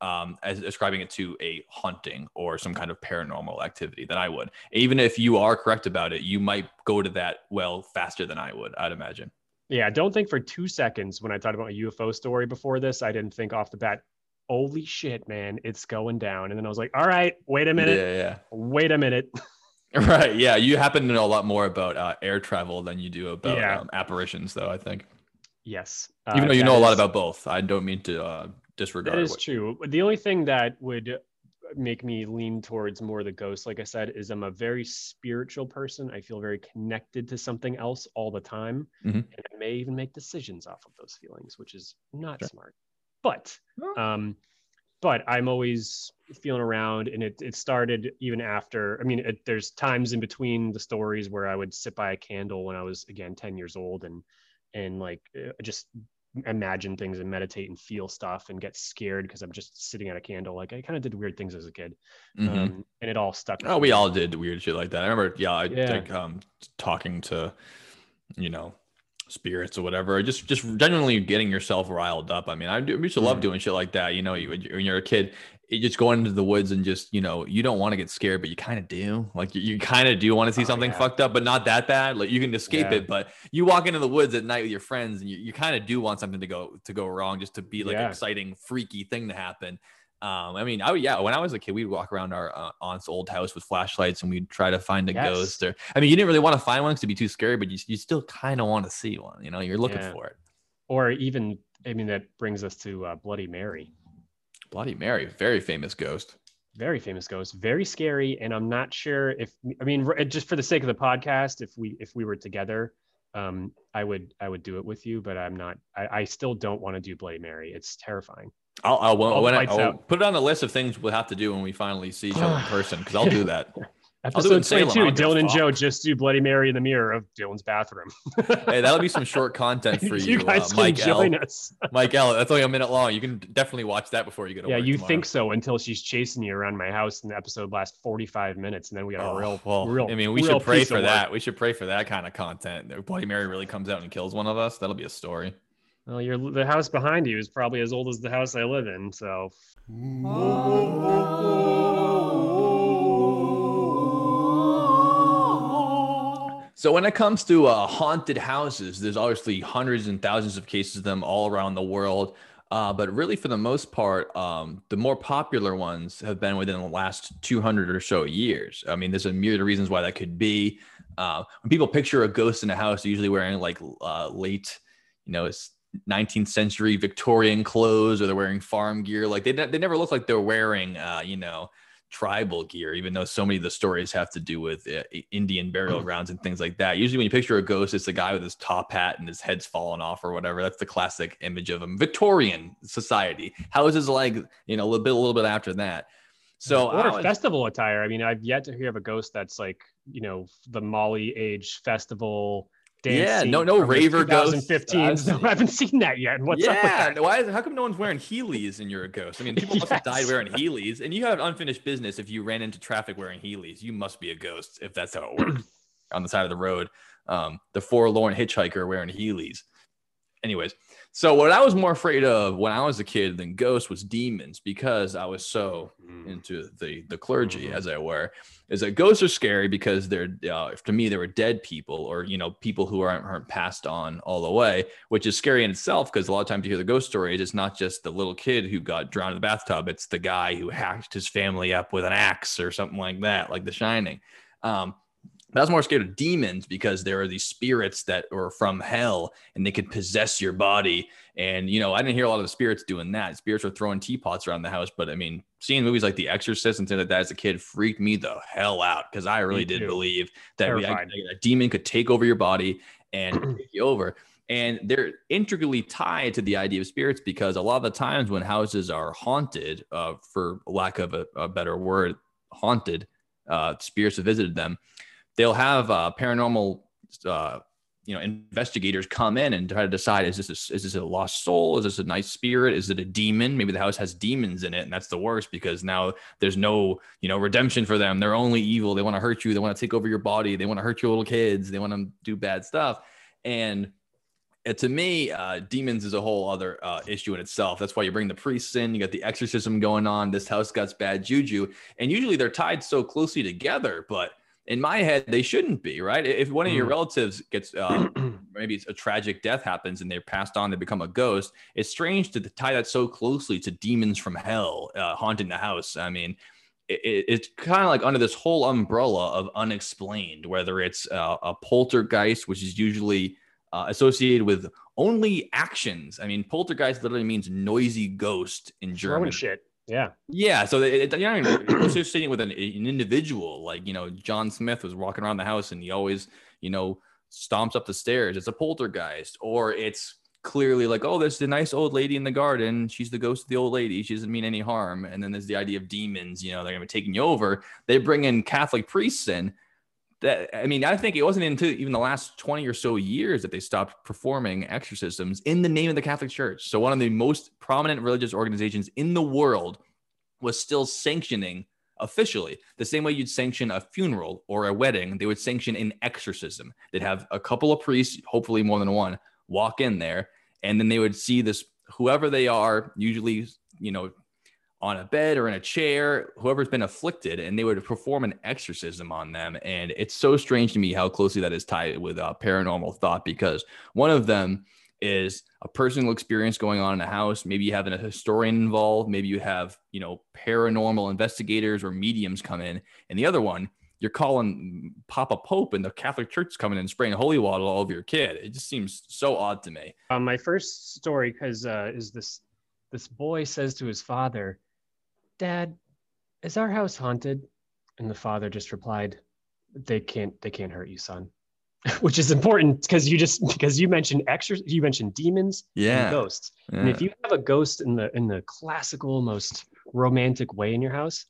um, as ascribing it to a haunting or some kind of paranormal activity than I would. Even if you are correct about it, you might go to that well faster than I would. I'd imagine. yeah don't think for two seconds when i talked about a ufo story before this i didn't think off the bat holy shit man it's going down and then i was like all right wait a minute Yeah, wait a minute *laughs* right. Yeah, you happen to know a lot more about uh, air travel than you do about Yeah. um, apparitions, though. I think, yes even Uh, though you know a lot about both, I don't mean to uh, disregard. That is what- true. The only thing that would make me lean towards more the ghost, like I said, is I'm a very spiritual person. I feel very connected to something else all the time. Mhm. And I may even make decisions off of those feelings, which is not Sure. smart. But um, but I'm always feeling around and it it started even after I mean it, there's times in between the stories where I would sit by a candle when I was again 10 years old and and like uh, just imagine things and meditate and feel stuff and get scared because I'm just sitting at a candle. Like I kind of did weird things as a kid, Mhm. um, and it all stuck. with Oh, we all did weird shit like that. I remember, yeah, I Yeah. think um, talking to, you know, spirits or whatever, just just genuinely getting yourself riled up. I mean, I, do, I used to love Mm. doing shit like that. You know, you when you're a kid, you just going into the woods and just you know you don't want to get scared, but you kind of do. Like you, you kind of do want to see Oh, something yeah. fucked up, but not that bad. Like you can escape Yeah. it, but you walk into the woods at night with your friends, and you, you kind of do want something to go to go wrong, just to be like an Yeah. exciting, freaky thing to happen. Um, I mean, I would- yeah, when I was a kid, we'd walk around our uh, aunt's old house with flashlights and we'd try to find a Yes. ghost. Or I mean, you didn't really want to find one because it'd be too scary, but you, you still kind of want to see one. You know, you're looking Yeah. for it. Or even, I mean, that brings us to uh, Bloody Mary. Bloody Mary, very famous ghost. very famous ghost very scary and i'm not sure if i mean just for the sake of the podcast if we if we were together um i would i would do it with you but i'm not i, I still don't want to do bloody mary it's terrifying I'll, I'll, All when I, I'll put it on the list of things we'll have to do when we finally see each other in *sighs* person because I'll do that. *laughs* in episode I 22 don't give a dylan and joe just do bloody mary in the mirror of dylan's bathroom *laughs* hey, that'll be some short *laughs* content for you, guys uh, can Mike L. us Mike L. That's only a minute long. You can definitely watch that before you get yeah you tomorrow. think so until she's chasing you around my house and the episode lasts 45 minutes and then we got Oh, a real well, real I mean, we should pray for that. We should pray for that kind of content. If Bloody Mary really comes out and kills one of us. That'll be a story. Well you're the house behind you is probably as old as the house i live in so So when it comes to uh, haunted houses, there's obviously hundreds and thousands of cases of them all around the world. Uh, but really, for the most part, um, the more popular ones have been within the last 200 or so years. I mean, there's a myriad of reasons why that could be. Uh, when people picture a ghost in a house, they're usually wearing like uh, late, you know, it's 19th century Victorian clothes, or they're wearing farm gear. Like they, they never look like they're wearing, uh, you know, tribal gear, even though so many of the stories have to do with uh, Indian burial grounds and things like that. Usually, when you picture a ghost, it's a guy with his top hat and his head's fallen off or whatever. That's the classic image of a Victorian society. Houses like you know a little bit, a little bit after that. So or was- festival attire. I mean, I've yet to hear of a ghost that's like, you know, the Molly Age festival. Yeah, no- no raver ghosts. 2015. I've No, I haven't seen that yet. What's up with yeah, that? why? Is, how come no one's wearing Heelys and you're a ghost? I mean, people must have died wearing Heelys, and you have unfinished business if you ran into traffic wearing Heelys. You must be a ghost if that's how it works *clears throat* on the side of the road. Um, the forlorn hitchhiker wearing Heelys. Anyways, so what I was more afraid of when I was a kid than ghosts was demons because I was so into the the clergy Mhm. as I were is that ghosts are scary because they're uh, to me they were dead people or you know people who aren't, aren't passed on all the way which is scary in itself because a lot of times you hear the ghost stories it's not just the little kid who got drowned in the bathtub it's the guy who hacked his family up with an axe or something like that like the shining um, but I was more scared of demons because there are these spirits that are from hell and they could possess your body. And, you know, I didn't hear a lot of the spirits doing that. Spirits were throwing teapots around the house. But I mean, seeing movies like The Exorcist and things like that as a kid freaked me the hell out because I really did too. believe that we, Terrified. a demon could take over your body and *clears throat* take you over. And they're intricately tied to the idea of spirits because a lot of the times when houses are haunted, uh, for lack of a, a better word, haunted, uh, spirits have visited them they'll have uh, paranormal uh, you know investigators come in and try to decide is this a, is this a lost soul? Is this a nice spirit? Is it a demon? Maybe the house has demons in it and that's the worst because now there's no you know redemption for them. They're only evil. They want to hurt you. They want to take over your body. They want to hurt your little kids. They want to do bad stuff. And to me, uh, demons is a whole other uh, issue in itself. That's why you bring the priests in. You got the exorcism going on. This house got bad juju, and usually they're tied so closely together. But in my head, they shouldn't be, right? If one of your Mm. relatives gets uh, *clears throat* maybe it's a tragic death happens and they're passed on, they become a ghost. It's strange to tie that so closely to demons from hell uh, haunting the house. I mean, it, it- it's kind of like under this whole umbrella of unexplained, whether it's uh, a poltergeist, which is usually uh, associated with only actions. I mean, poltergeist literally means noisy ghost in Throwing German. shit. Yeah. Yeah, so it, it- you're not even associating with an, an individual. Like you know, John Smith was walking around the house and he always, you know, stomps up the stairs. It's a poltergeist, or it's clearly like, oh, there's the nice old lady in the garden. She's the ghost of the old lady. She doesn't mean any harm. And then there's the idea of demons. You know, they're gonna be taking you over. They bring in Catholic priests in. That I mean, I think it wasn't until even the last 20 or so years that they stopped performing exorcisms in the name of the Catholic Church. So one of the most prominent religious organizations in the world was still sanctioning officially. The same way you'd sanction a funeral or a wedding, they would sanction an exorcism. They'd have a couple of priests, hopefully more than one, walk in there, and then they would see this whoever they are, usually, you know, on a bed or in a chair, whoever's been afflicted, and they would perform an exorcism on them. And it's so strange to me how closely that is tied with uh, paranormal thought because one of them is a personal experience going on in a house. Maybe you have a historian involved. Maybe you have, you know, paranormal investigators or mediums come in. And the other one, you're calling Papa Pope and the Catholic Church coming and spraying holy water all over your kid. It just seems so odd to me. Um, my first story, because uh, is this this boy says to his father, "Dad, is our house haunted?" And the father just replied, "They can't they can't hurt you, son." *laughs* which is important because you just because you mentioned extra you mentioned demons yeah and ghosts yeah. and if you have a ghost in the in the classical most romantic way in your house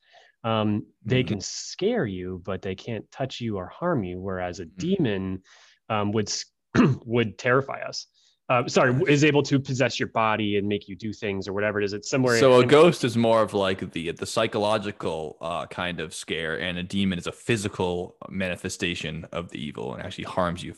um, they Mhm. can scare you but they can't touch you or harm you whereas a Mhm. demon um, would *clears throat* would terrify us uh, sorry is able to possess your body and make you do things or whatever it is it's somewhere so a ghost is more of like the the psychological uh, kind of scare, and a demon is a physical manifestation of the evil and actually harms you.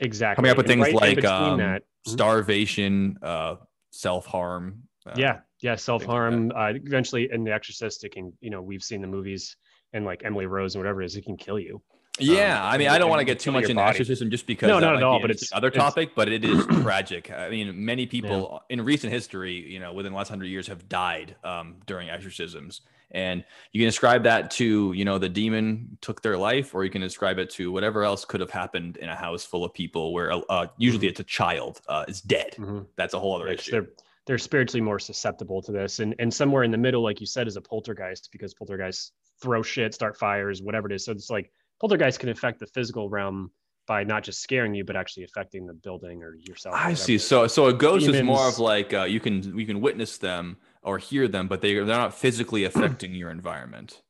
exactly Coming up with And things right like um, that Mhm. starvation, uh, self harm. Uh, yeah yeah self like harm uh, eventually in the exorcist it can you know we've seen the movies and like emily rose and whatever it is it can kill you Yeah, Um, I mean, I don't want to get too much into body. exorcism just because No, that not at all, but interesting it's- other it's- topic. But it is *clears throat* tragic. I mean, many people in recent history, you know, within the last hundred years, have died um, during exorcisms, and you can ascribe that to you know the demon took their life, or you can ascribe it to whatever else could have happened in a house full of people where uh, usually it's a child uh, is dead. Mhm. That's a whole other Right, 'cause issue. they're they're spiritually more susceptible to this and and somewhere in the middle like you said is a poltergeist because poltergeists throw shit start fires whatever it is so it's like poltergeist can affect the physical realm by not just scaring you but actually affecting the building or yourself or I see. So, so a ghost is more of like uh, you can you can witness them or hear them, but they they're not physically *clears throat* affecting your environment.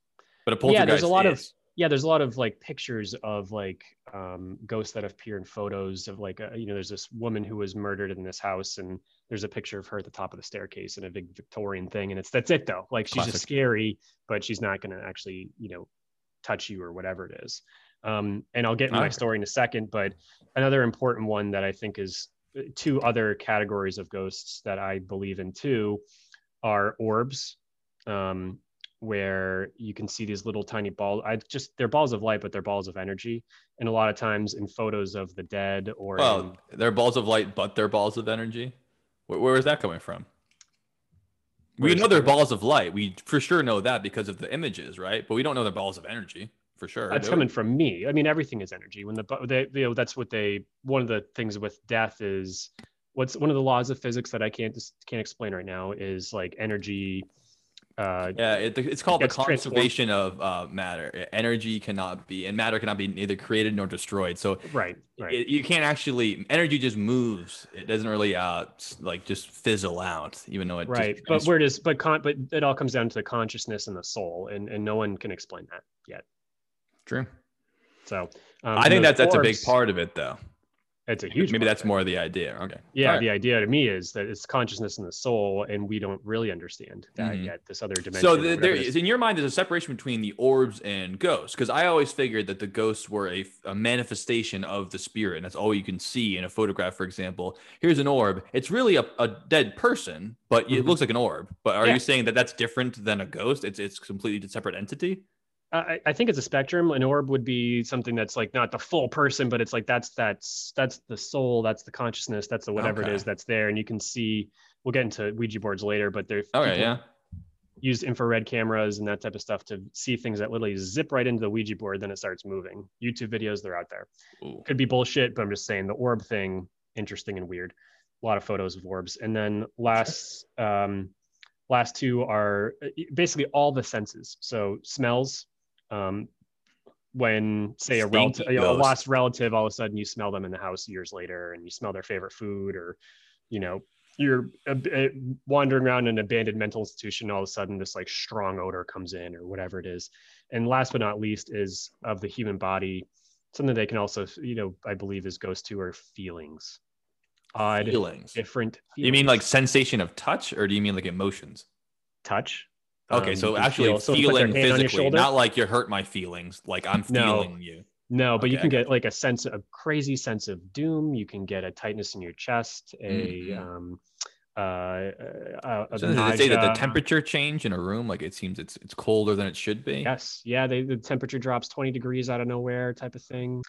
But a poltergeist Yeah, there's a lot of- yeah there's a lot of like pictures of like um, ghosts that appear in photos of like uh, you know there's this woman who was murdered in this house and there's a picture of her at the top of the staircase in a big victorian thing and it's that's it though like she's Classic. just scary but she's not going to actually you know touch you or whatever it is um, and i'll get into my story in a second but another important one that i think is uh, two other categories of ghosts that i believe in too are orbs um, where you can see these little tiny balls. I just they're balls of light, but they're balls of energy. And a lot of times in photos of the dead or Well, they're balls of light, but they're balls of energy. Where, where is that coming from? We know they're balls of light. We for sure know that because of the images, right? But we don't know they're balls of energy for sure. that's we? coming from me. I mean, everything is energy. When the they, you know, that's what they. One of the things with death is what's one of the laws of physics that I can't just can't explain right now is like energy. Uh, Yeah, it, it's called the conservation of uh, matter. Energy cannot be, and matter cannot be neither created nor destroyed. So right, right. it, you can't actually energy just moves. It doesn't really uh like just fizzle out, even though it just right but trans- where does but con but it all comes down to the consciousness and the soul and and no one can explain that yet true. so um, I think those that's a big part of it, though. It's a huge Maybe that's of more the idea. Okay. yeah Alright. the idea to me is that it's consciousness and the soul and we don't really understand that Mhm. yet this other dimension So the, there is. in your mind there's a separation between the orbs and ghosts because I always figured that the ghosts were a, a manifestation of the spirit and that's all you can see in a photograph. For example, here's an orb. It's really a, a dead person, but it Mhm. looks like an orb. But are Yeah. you saying that that's different than a ghost? It's it's completely separate entity. I, I think it's a spectrum. An orb would be something that's like not the full person, but it's like that's that's that's the soul, that's the consciousness, that's the whatever it Okay. is that's there, and you can see. We'll get into Ouija boards later, but there's Okay, yeah. use infrared cameras and that type of stuff to see things that literally zip right into the Ouija board, then it starts moving. YouTube videos, they're out there. Ooh. Could be bullshit, but I'm just saying the orb thing, interesting and weird. A lot of photos of orbs, and then last um, last two are uh, basically all the senses. So smells. Um, when say a Stinky relative, you know, a lost relative, all of a sudden you smell them in the house years later, and you smell their favorite food, or you know you're uh, wandering around an abandoned mental institution all of a sudden this like strong odor comes in or whatever it is. And last but not least is of the human body something they can also you know i believe is goes to are feelings. Odd Feelings. different You mean like sensation of touch, or do you mean like emotions? touch Okay, Um, so actually feel- their feeling hand on your physically, not like you hurt my feelings. Like I'm No. feeling you. No, but you can get like a sense, of a crazy sense of doom. You can get a tightness in your chest, a Mhm. um, uh, uh, a So they say that the temperature change in a room? Like it seems it's it's colder than it should be. Yes, yeah, they, the temperature drops 20 degrees out of nowhere, type of thing.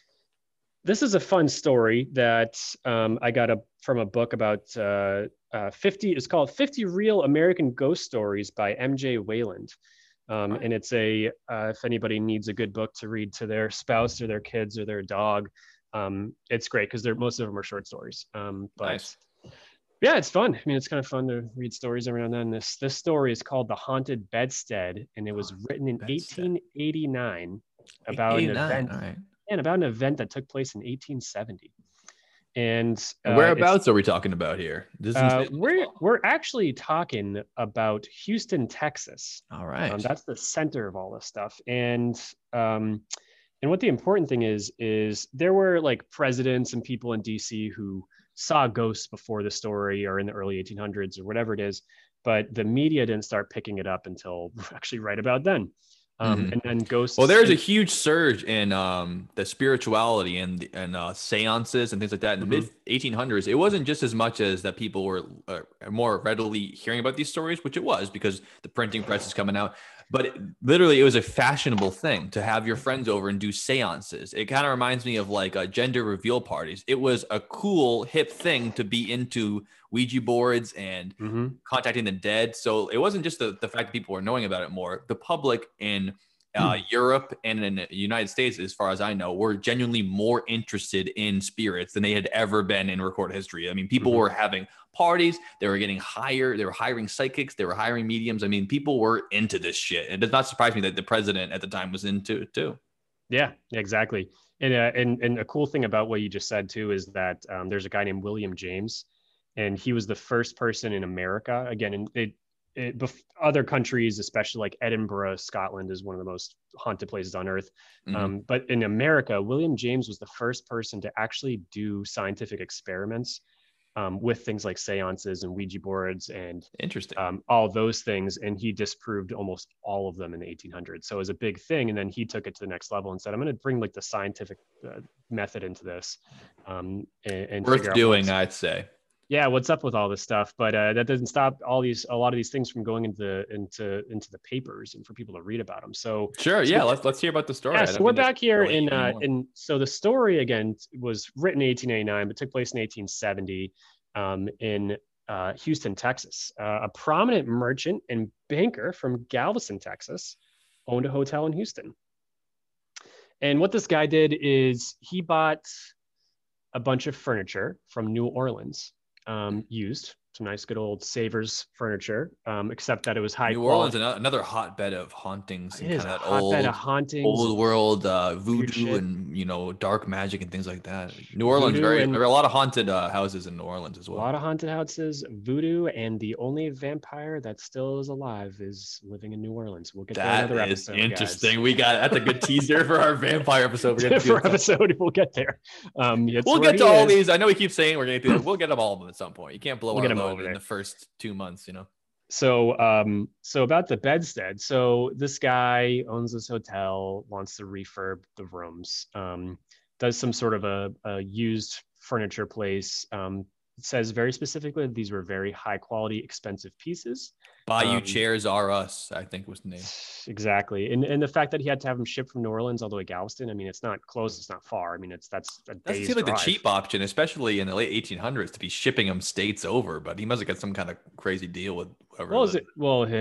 This is a fun story that um, I got a, from a book about uh, uh, 50. It's called 50 Real American Ghost Stories by MJ Wayland. Um, and it's a, uh, if anybody needs a good book to read to their spouse or their kids or their dog, um, it's great because they're most of them are short stories. Um, but Nice. yeah, it's fun. I mean, it's kind of fun to read stories every now and then. This this story is called The Haunted Bedstead, and it was written in Bedstead. 1889 about an 89, event And about an event that took place in 1870. And, uh, And whereabouts are we talking about here? This is Uh, we're we're actually talking about Houston, Texas. all right. Um, that's the center of all this stuff. And um, and what the important thing is is there were like presidents and people in DC who saw ghosts before the story or in the early 1800s or whatever it is, but the media didn't start picking it up until *laughs* actually right about then. Um, Mhm. And then ghosts. Well, there's a huge surge in um, the spirituality and and uh, seances and things like that in the Mhm. mid 1800s. It wasn't just as much as that people were uh, more readily hearing about these stories, which it was because the printing press is coming out. But literally, it was a fashionable thing to have your friends over and do seances. It kind of reminds me of like uh, gender reveal parties. It was a cool, hip thing to be into Ouija boards and Mhm. contacting the dead. So it wasn't just the, the fact that people were knowing about it more. The public in uh, Europe and in the United States, as far as I know, were genuinely more interested in spirits than they had ever been in record history. I mean, people Mhm. were having parties, they were getting hired, they were hiring psychics, they were hiring mediums. I mean, people were into this shit. It does not surprise me that the president at the time was into it too. Yeah, exactly. And, uh, and and a cool thing about what you just said too is that um, there's a guy named William James, and he was the first person in America. Again, and it, it, bef- other countries, especially like Edinburgh, Scotland, is one of the most haunted places on earth. Mhm. Um, but in America, William James was the first person to actually do scientific experiments um, with things like seances and Ouija boards and Interesting. um, all those things, and he disproved almost all of them in the 1800s. So it was a big thing, and then he took it to the next level and said, "I'm going to bring like the scientific uh, method into this." Um, and, and Worth doing, I'd say. Yeah, what's up with all this stuff? But uh, that doesn't stop all these a lot of these things from going into into into the papers and for people to read about them. So Sure. So- Yeah. Let's let's hear about the story. yeah, so we're back here in uh, in so the story again was written in 1889 but took place in 1870 um, in uh, Houston, Texas. Uh, a prominent merchant and banker from Galveston, Texas, owned a hotel in Houston. And what this guy did is he bought a bunch of furniture from New Orleans, um, used some nice, good old Savers furniture, um, except that it was high New quality. Orleans, ano- another hotbed of hauntings It and is kind a of that old, hotbed of hauntings. old world uh, voodoo and you know dark magic and things like that. New Orleans, Voodoo very and- there are a lot of haunted uh, houses in New Orleans as well. A lot of haunted houses, voodoo, and the only vampire that still is alive is living in New Orleans. We'll get That another is episode. interesting. We got that's a good teaser for our vampire episode. We're Guys. *laughs* For episode, we'll get there. Um, We'll get to all is. these. I know we keep saying we're gonna do. We'll get them all of them at some point. You can't blow We'll our get 'em load over in there. the first two months. You know. So, um, so about the bedstead. So this guy owns this hotel, wants to refurb the rooms. Um, does some sort of a, a used furniture place. Um, says very specifically these were very high quality, expensive pieces. Bayou Um, chairs are us. I think was the name. Exactly, and and the fact that he had to have them shipped from New Orleans all the way to Galveston. I mean, it's not close, it's not far. I mean, it's that's a That seems like the cheap option, especially in the late 1800s, to be shipping them states over. But he must have got some kind of crazy deal with whoever. Well, is it? Well, *laughs* you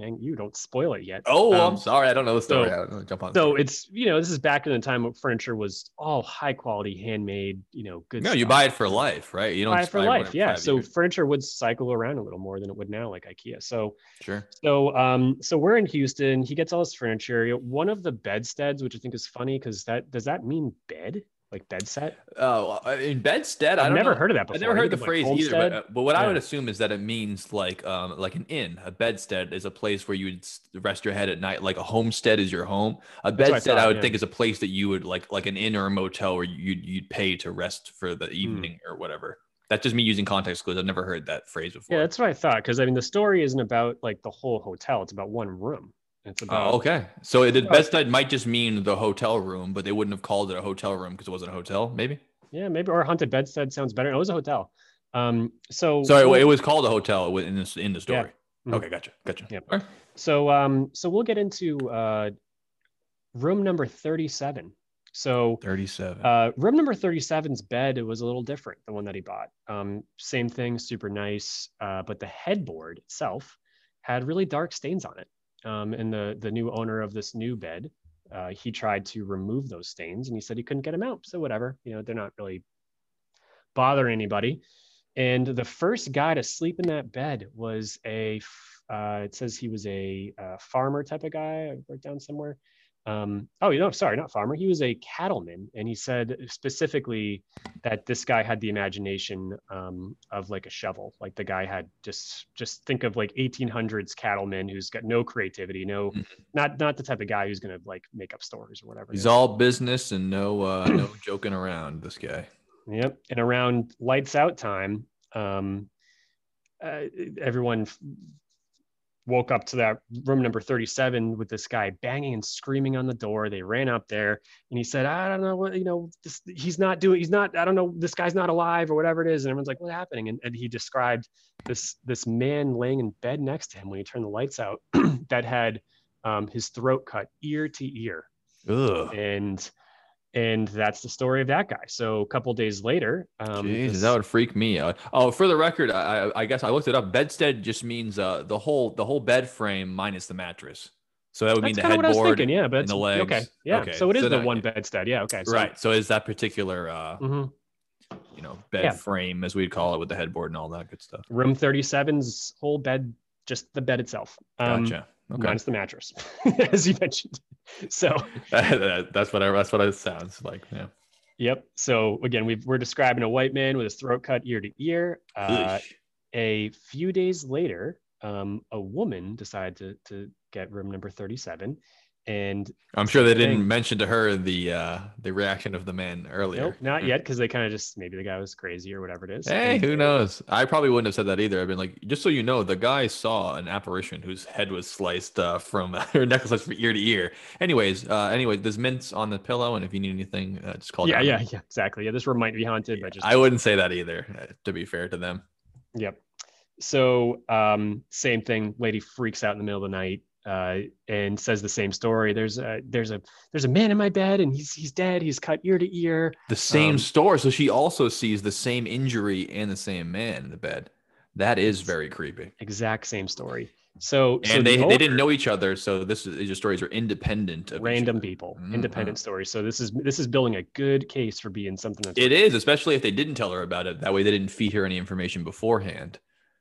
hang, you don't spoil it yet. Oh, Um, I'm sorry. I don't know the story. so- I don't know. Jump on. So it's you know this is back in the time when furniture was all high quality, handmade, you know, good. no, you buy it for life, right? You don't buy it for life, yeah. So years. furniture would cycle around a little more than it would now, like IKEA. So sure. so um so we're in Houston. He gets all his furniture. One of the bedsteads, which I think is funny, because that does that mean bed like bedstead? Oh, uh, in Bedstead, I I've don't never know. heard of that before. I've never heard the like, phrase either, but, uh, but what I would assume is that it means like um like an inn. A bedstead is a place where you would rest your head at night. Like a homestead is your home. A That's what I bedstead, I, would yeah. think, is a place that you would like like an inn or a motel where you'd you'd pay to rest for Hmm. the evening or whatever. That's just me using context clues. I've never heard that phrase before. Yeah, that's what I thought. Because I mean, the story isn't about like the whole hotel. It's about one room. It's about Oh, okay. So it, the Uh, bedstead might just mean the hotel room, but they wouldn't have called it a hotel room because it wasn't a hotel. Maybe. yeah, maybe or haunted bedstead sounds better. No, it was a hotel. Um, so Sorry, we'll- it was called a hotel in the in the story. Mhm. Okay, gotcha, gotcha. Yep. All right. So um, so we'll get into uh, room number thirty-seven. So Thirty-seven. uh, room number 37's bed it was a little different the one that he bought. Um, same thing, super nice, uh, but the headboard itself had really dark stains on it. Um, and the the new owner of this new bed, uh, he tried to remove those stains, and he said he couldn't get them out. So whatever, you know, they're not really bothering anybody. And the first guy to sleep in that bed was a, uh, it says he was a, uh farmer type of guy. I wrote down somewhere. Um, oh, you know, sorry, not farmer. He was a cattleman. And he said specifically that this guy had the imagination um, of like a shovel. Like the guy had just, just think of like 1800s cattleman who's got no creativity, no, Mhm. not, not the type of guy who's going to like make up stories or whatever. He's all business and no uh no *clears throat* joking around. This guy. Yep. And around lights out time, um, uh, everyone woke up to that room number 37 with this guy banging and screaming on the door. They ran up there and he said, I don't know what, you know, this, he's not doing, he's not, I don't know, this guy's not alive or whatever it is. And everyone's like, what's happening? And, and he described this, this man laying in bed next to him when he turned the lights out *clears throat* that had um, his throat cut ear to ear Ugh. and and that's the story of that guy. So a couple days later, um, Jesus, this- that would freak me out. Oh, for the record, I, I guess I looked it up. Bedstead just means uh the whole the whole bed frame minus the mattress. So that would mean the kind what I was headboard. thinking. Yeah, but and the it's- okay, yeah. Okay, So it is so the one bedstead. Yeah, okay. So, Right. So is that particular uh mhm. you know bed Yeah. frame as we'd call it with the headboard and all that good stuff. Room 37's whole bed, just the bed itself, um, Gotcha. Okay. minus the mattress, *laughs* as you mentioned. So *laughs* that's what I, that's what it sounds like. Yeah. Yep. So again, we've, we're describing a white man with his throat cut ear to ear. Uh, a few days later, um, a woman decided to, to get room number 37. And I'm sure they didn't thing. mention to her the uh the reaction of the man earlier. nope, not Hmm. yet, because they kind of just maybe the guy was crazy or whatever it is. Hey, And- who knows? I probably wouldn't have said that either. I've been like, just so you know, the guy saw an apparition whose head was sliced uh, from *laughs* her necklace sliced from ear to ear. Anyways, uh, anyway, there's mints on the pillow, and if you need anything, uh, just call. Yeah, down. yeah, yeah, exactly. Yeah, this room might be haunted, but just I wouldn't say that either. uh, To be fair to them, Yep. So um, same thing. Lady freaks out in the middle of the night uh, and says the same story. There's a there's a there's a man in my bed and he's he's dead. He's cut ear to ear. the same Um, store, so she also sees the same injury and the same man in the bed. That is very creepy. Exact same story. So so And they, the they didn't know each other, so this is these stories are independent of random people, Mhm. independent stories. So this is this is building a good case for being something that's It is, especially if they didn't tell her about it. That way, they didn't feed her any information beforehand.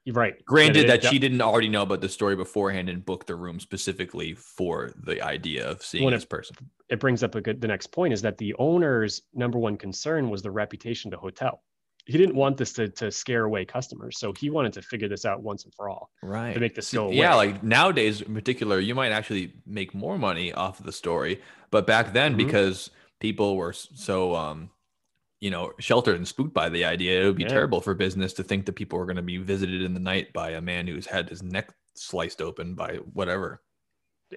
Right. Granted that she didn't already know about the story beforehand and booked the room specifically for the idea of seeing When this it- person. it brings up a good the next point is that the owner's number one concern was the reputation of the hotel. He didn't want this to, to scare away customers, so he wanted to figure this out once and for all. Right. To make this go Yeah, like nowadays in particular, you might actually make more money off of the story. But back then, Mhm. because people were so um, you know, sheltered and spooked by the idea, it would be Yeah. terrible for business to think that people were going to be visited in the night by a man who's had his neck sliced open by whatever.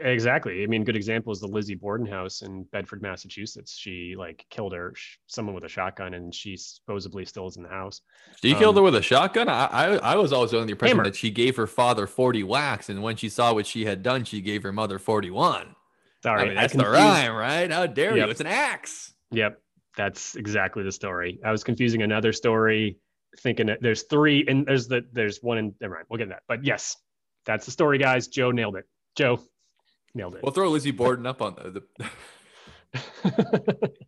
Exactly. I mean, good example is the Lizzie Borden house in Bedford, Massachusetts. She like killed her sh- someone with a shotgun, and she supposedly still is in the house. Kill Um, her with a shotgun? I, I I was always under the impression Hammer. that she gave her father 40 whacks, and when she saw what she had done, she gave her mother 41. Sorry, I mean, that's the confused- rhyme, right? How dare Yep. you? It's an axe. Yep, that's exactly the story. I was confusing another story, thinking that there's three, and there's the there's one in. Never mind, we'll get to that. But yes, that's the story, guys. Joe nailed it. Joe nailed it. We'll throw Lizzie Borden up on the. the *laughs*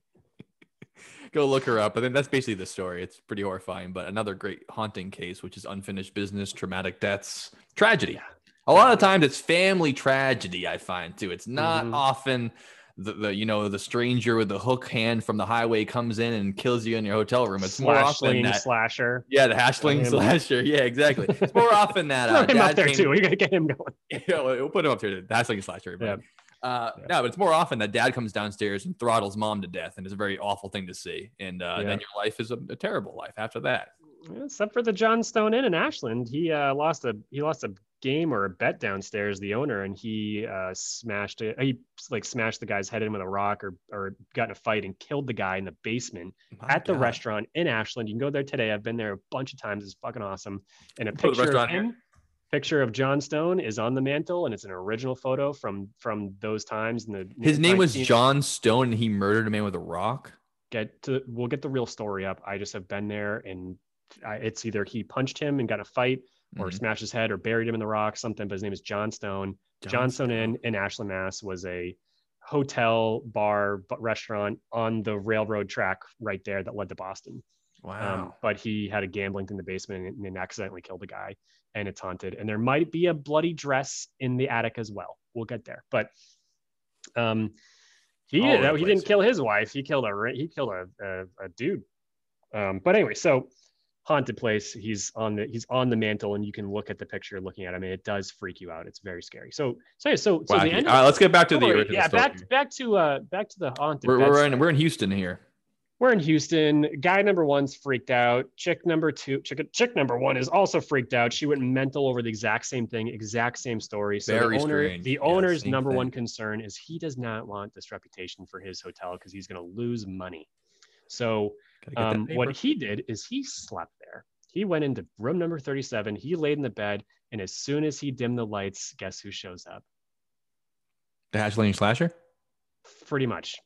Go look her up. But then that's basically the story. It's pretty horrifying, but another great haunting case, which is unfinished business, traumatic deaths, tragedy. A lot of times it's family tragedy, I find too. It's not Mhm. often the, the you know the stranger with the hook hand from the highway comes in and kills you in your hotel room. It's more often that slasher. yeah, the hashling slasher. Yeah, exactly. It's more *laughs* often that uh, him up there came- too. We gotta get him going. *laughs* yeah, we'll we'll put him up here. That's like a slasher. But, Yeah. uh, Yeah. No, but it's more often that dad comes downstairs and throttles mom to death, and it's a very awful thing to see. And uh, Yeah. then your life is a, a terrible life after that. Except for the John Stone Inn in Ashland, he uh, lost a he lost a game or a bet downstairs. The owner and he uh, smashed it. He like smashed the guy's head in with a rock or or got in a fight and killed the guy in the basement My at the restaurant in Ashland. You can go there today. I've been there a bunch of times. It's fucking awesome. And a Put picture of restaurant here. him, picture of John Stone is on the mantle, and it's an original photo from from those times. And the His name was John Stone, and he murdered a man with a rock. Get to we'll get the real story up. I just have been there, and I, it's either he punched him and got a fight, or Mhm. smashed his head, or buried him in the rock, something. But his name is John Stone. John Stone Inn in Ashland, Mass, was a hotel, bar, restaurant on the railroad track right there that led to Boston. Wow. Um, but he had a gambling in the basement and, and accidentally killed a guy, and it's haunted. And there might be a bloody dress in the attic as well. We'll get there, but um, he the he didn't kill his wife. He killed a he killed a a, a dude. Um, but anyway, so haunted place. He's on the he's on the mantle, and you can look at the picture, looking at him, and it does freak you out. It's very scary. So so yeah, so so the end. All right, let's get back to the original yeah, story. back back to uh back to the haunted. we're, we're in we're in Houston here. we're in Houston. Guy number one's freaked out. Chick number two, chick, chick number one is also freaked out. She went mental over the exact same thing, exact same story. So Very the owner, strange. the Yeah, owner's number one concern is he does not want this reputation for his hotel because he's going to lose money. So Gotta get that um, what he did is he slept there. He went into room number 37. He laid in the bed, and as soon as he dimmed the lights, guess who shows up? the Hatch Lane slasher, Pretty much.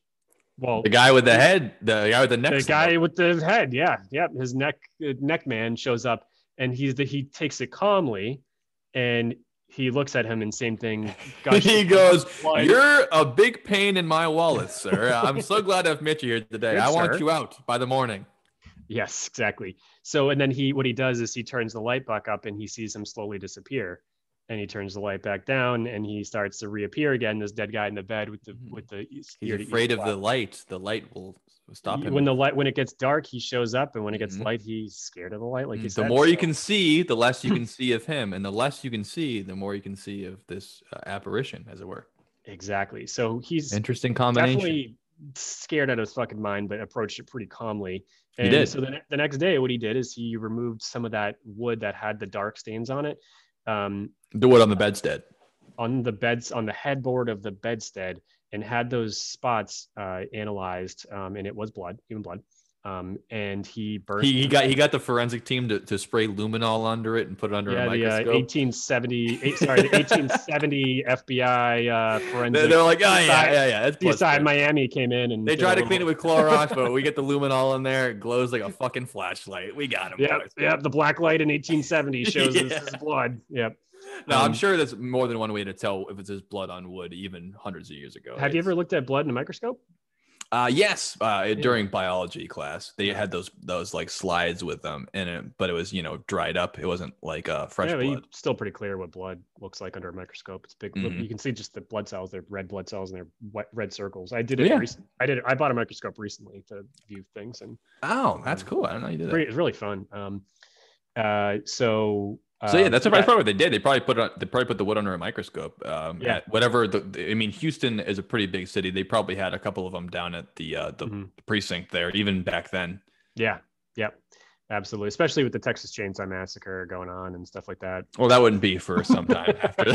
Well, the guy with the head, the guy with the neck. the snap. guy with the head yeah yep his neck uh, neck man shows up and he's the he takes it calmly and he looks at him and same thing *laughs* gush- he goes, blood. "You're a big pain in my wallet, sir. *laughs* I'm so glad to have met you here today. Good, I want you out by the morning." yes exactly so and then he what he does is he turns the light back up and he sees him slowly disappear and he turns the light back down and he starts to reappear again this dead guy in the bed with the Mhm. with the He's afraid of the light. The light will stop him. when the light when it gets dark he shows up and when it gets Mhm. light he's scared of the light like you Mm, the said more you can see, the less you can *clears throat* see of him, and the less you can see, the more you can see of this uh, apparition, as it were. exactly so he's Interesting combination. definitely scared out of his fucking mind, but approached it pretty calmly. He And did. So the, ne- the next day, what he did is he removed some of that wood that had the dark stains on it um, The wood on the bedstead. on the beds on the headboard of the bedstead and had those spots uh, analyzed, um, and it was blood, human blood. Um, and he burst. He, he got he got the forensic team to, to spray luminol under it and put it under yeah, a the uh, microscope. 1870, eight, sorry, the 1870 *laughs* FBI uh, forensic. They're like, oh yeah, Decide- yeah, yeah. That's Miami came in and They tried to clean it with Clorox, but we get the *laughs* luminol in there. It glows like a fucking flashlight. We got him. Boys. yep. The black light in 1870 shows *laughs* Yeah. this is blood. Yep. No, I'm Um, sure there's more than one way to tell if it's his blood on wood, even hundreds of years ago. Have you ever looked at blood in a microscope? Uh, yes, uh, during biology class, they had those those like slides with them in it, but it was you know dried up. It wasn't like uh, fresh yeah, blood. still pretty clear what blood looks like under a microscope. It's big. Mhm. You can see just the blood cells. They're red blood cells and they're wet, red circles. I did it. Yeah. recent- I did. It, I bought a microscope recently to view things, and Oh, that's cool. I don't know you did that. pretty, it's really fun. Um, uh, so. So yeah, that's um, that's probably what they did. They probably put it on, they probably put the wood under a microscope. Um, Yeah. whatever the, I mean, Houston is a pretty big city. They probably had a couple of them down at the uh, the Mhm. precinct there, even back then. Yeah. Yep. Absolutely. Especially with the Texas Chainsaw Massacre going on and stuff like that. Well, that wouldn't be for some time after. *laughs*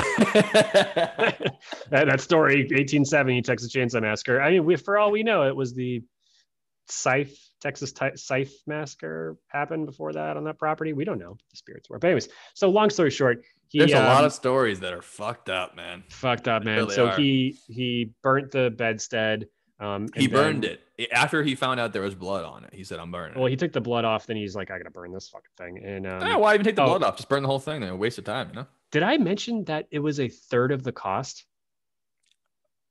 that, that story, 1870 Texas Chainsaw Massacre. I mean, we, for all we know, it was the Scythe Texas Ti- Scythe Massacre happened before that on that property. We don't know the spirits were. But anyways, so long story short, he There's a lot um, of stories that are fucked up, man. fucked up, man. really so are. he he burnt the bedstead. Um, He and then- burned it after he found out there was blood on it. He said, "I'm burning." Well, it. he took the blood off. Then he's like, I gotta burn this fucking thing. And um, why even take the oh. blood off? Just burn the whole thing. Then a waste of time, you know. did I mention that it was a third of the cost?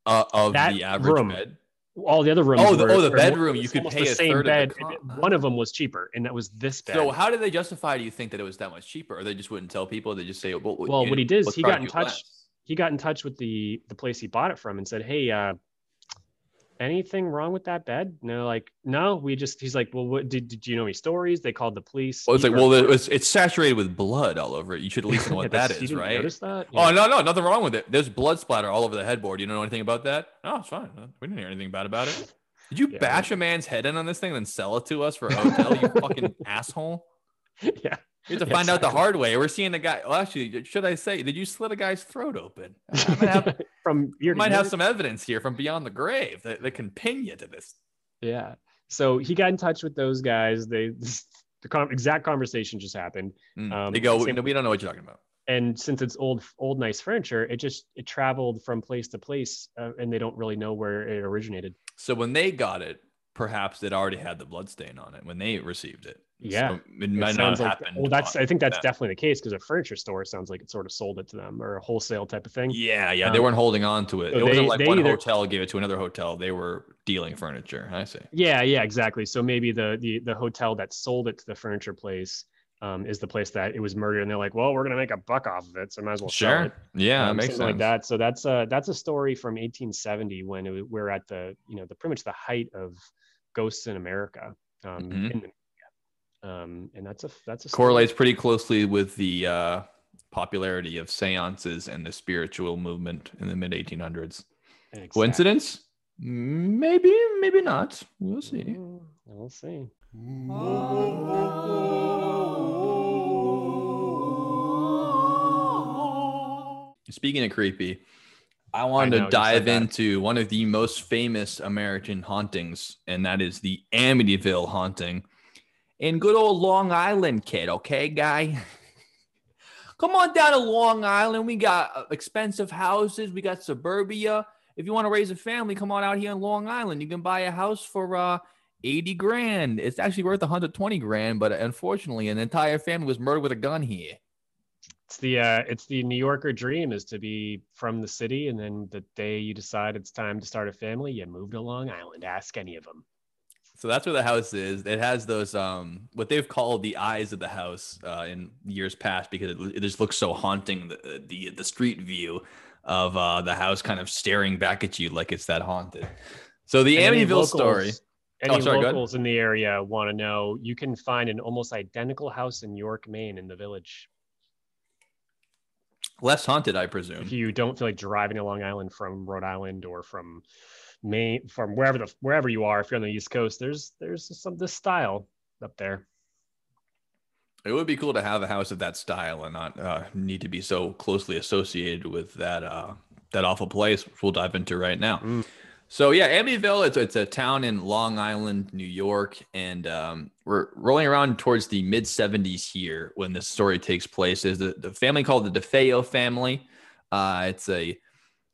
Uh, of That the average room. bed. All the other rooms. Oh, the- were- oh, the bedroom, you could pay the a same bed. the One of them was cheaper, and that was this bed. So how did they justify? Do you think that it was that much cheaper, or they just wouldn't tell people? They just say, "Well, Well, what he did is he got in touch- less." he got in touch with the the place he bought it from and said, "Hey, uh, anything wrong with that bed?" And they're like, "No, we just." He's like, "Well, what did, did you know any stories?" They called the police. Well, it's like, well, drove- it was, it's saturated with blood all over it. You should at least know *laughs* Yeah, what that's- that is, right? Notice that? Oh Yeah. no, no, nothing wrong with it. There's blood splatter all over the headboard. You don't know anything about that? No, it's fine. Uh, we didn't hear anything bad about it. Did you *laughs* Yeah, bash a man's head in on this thing and then sell it to us for a hotel? you *laughs* fucking asshole. yeah. You have to find out the hard way. We're seeing the guy. Well, actually, should I say, did you slit a guy's throat open? I might *laughs* have, From to might have some evidence here from beyond the grave that, that can pin you to this. Yeah. So he got in touch with those guys. They *laughs* the con- exact conversation just happened. Mm. Um, they go, same- we don't know what you're talking about. and since it's old old nice furniture it just it traveled from place to place uh, and they don't really know where it originated So when they got it, perhaps it already had the blood stain on it when they received it. Yeah. So it It might not sounds like happened. well that's i think that's that. definitely the case because a furniture store sounds like it sort of sold it to them or a wholesale type of thing Yeah, yeah, they Um, weren't holding on to it. so it wasn't like one either- hotel gave it to another hotel. They were dealing furniture. I see. yeah yeah exactly so maybe the the, the hotel that sold it to the furniture place um, is the place that it was murdered and they're like well we're gonna make a buck off of it so I might as well sell Sure. it Yeah, um, makes sense. like that. So that's a that's a story from 1870 when it, we're at the you know the pretty much the height of ghosts in America. Um, Mhm. in um, and that's a that's a story. Correlates pretty closely with the uh, popularity of seances and the spiritual movement in the mid 1800s. Exactly. Coincidence? Maybe, maybe not. We'll see. Mm, We'll see. Speaking of creepy, I I wanted know, to dive into one of the most famous American hauntings, and that is the Amityville haunting in good old Long Island, kid. Okay, guy? *laughs* Come on down to Long Island. We got uh, expensive houses, we got suburbia. If you want to raise a family, come on out here in Long Island. You can buy a house for uh, 80 grand. It's actually worth 120 grand, but unfortunately, an entire family was murdered with a gun here. It's the uh, it's the New Yorker dream is to be from the city, and then the day you decide it's time to start a family, you move to Long Island. Ask any of them. So that's where the house is. It has those um what they've called the eyes of the house uh, in years past because it, it just looks so haunting the the the street view of uh, the house kind of staring back at you like it's that haunted. So the And Amityville locals- story. Any Oh, sorry, locals in the area want to know? You can find an almost identical house in York, Maine, in the village. Less haunted, I presume. If you don't feel like driving to Long Island from Rhode Island or from Maine, from wherever the wherever you are, if you're on the East Coast, there's there's some this style up there. It would be cool to have a house of that style and not uh, need to be so closely associated with that uh, that awful place, which we'll dive into right now. Mm. So yeah, Amityville, it's, it's a town in Long Island, New York, and um, we're rolling around towards the mid 70s here when this story takes place. Is the, the family called the DeFeo family. Uh, it's a,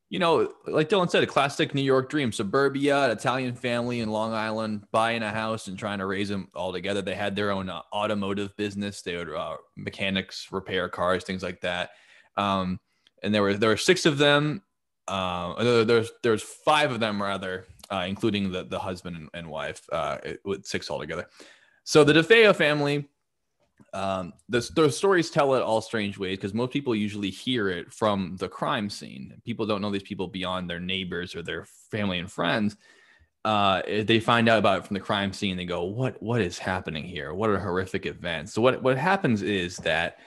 you know, like Dylan said, a classic New York dream. Suburbia, an Italian family in Long Island, buying a house and trying to raise them all together. They had their own uh, automotive business. They would uh, mechanics, repair cars, things like that. Um, and there were there were six of them. Uh, there- there's there's five of them rather, uh, including the the husband and, and wife, uh, with six altogether. So the DeFeo family, um, the, the stories tell it all strange ways because most people usually hear it from the crime scene. People don't know these people beyond their neighbors or their family and friends. Uh, they find out about it from the crime scene. They go, "What? What is happening here? What are horrific events?" So what what happens is that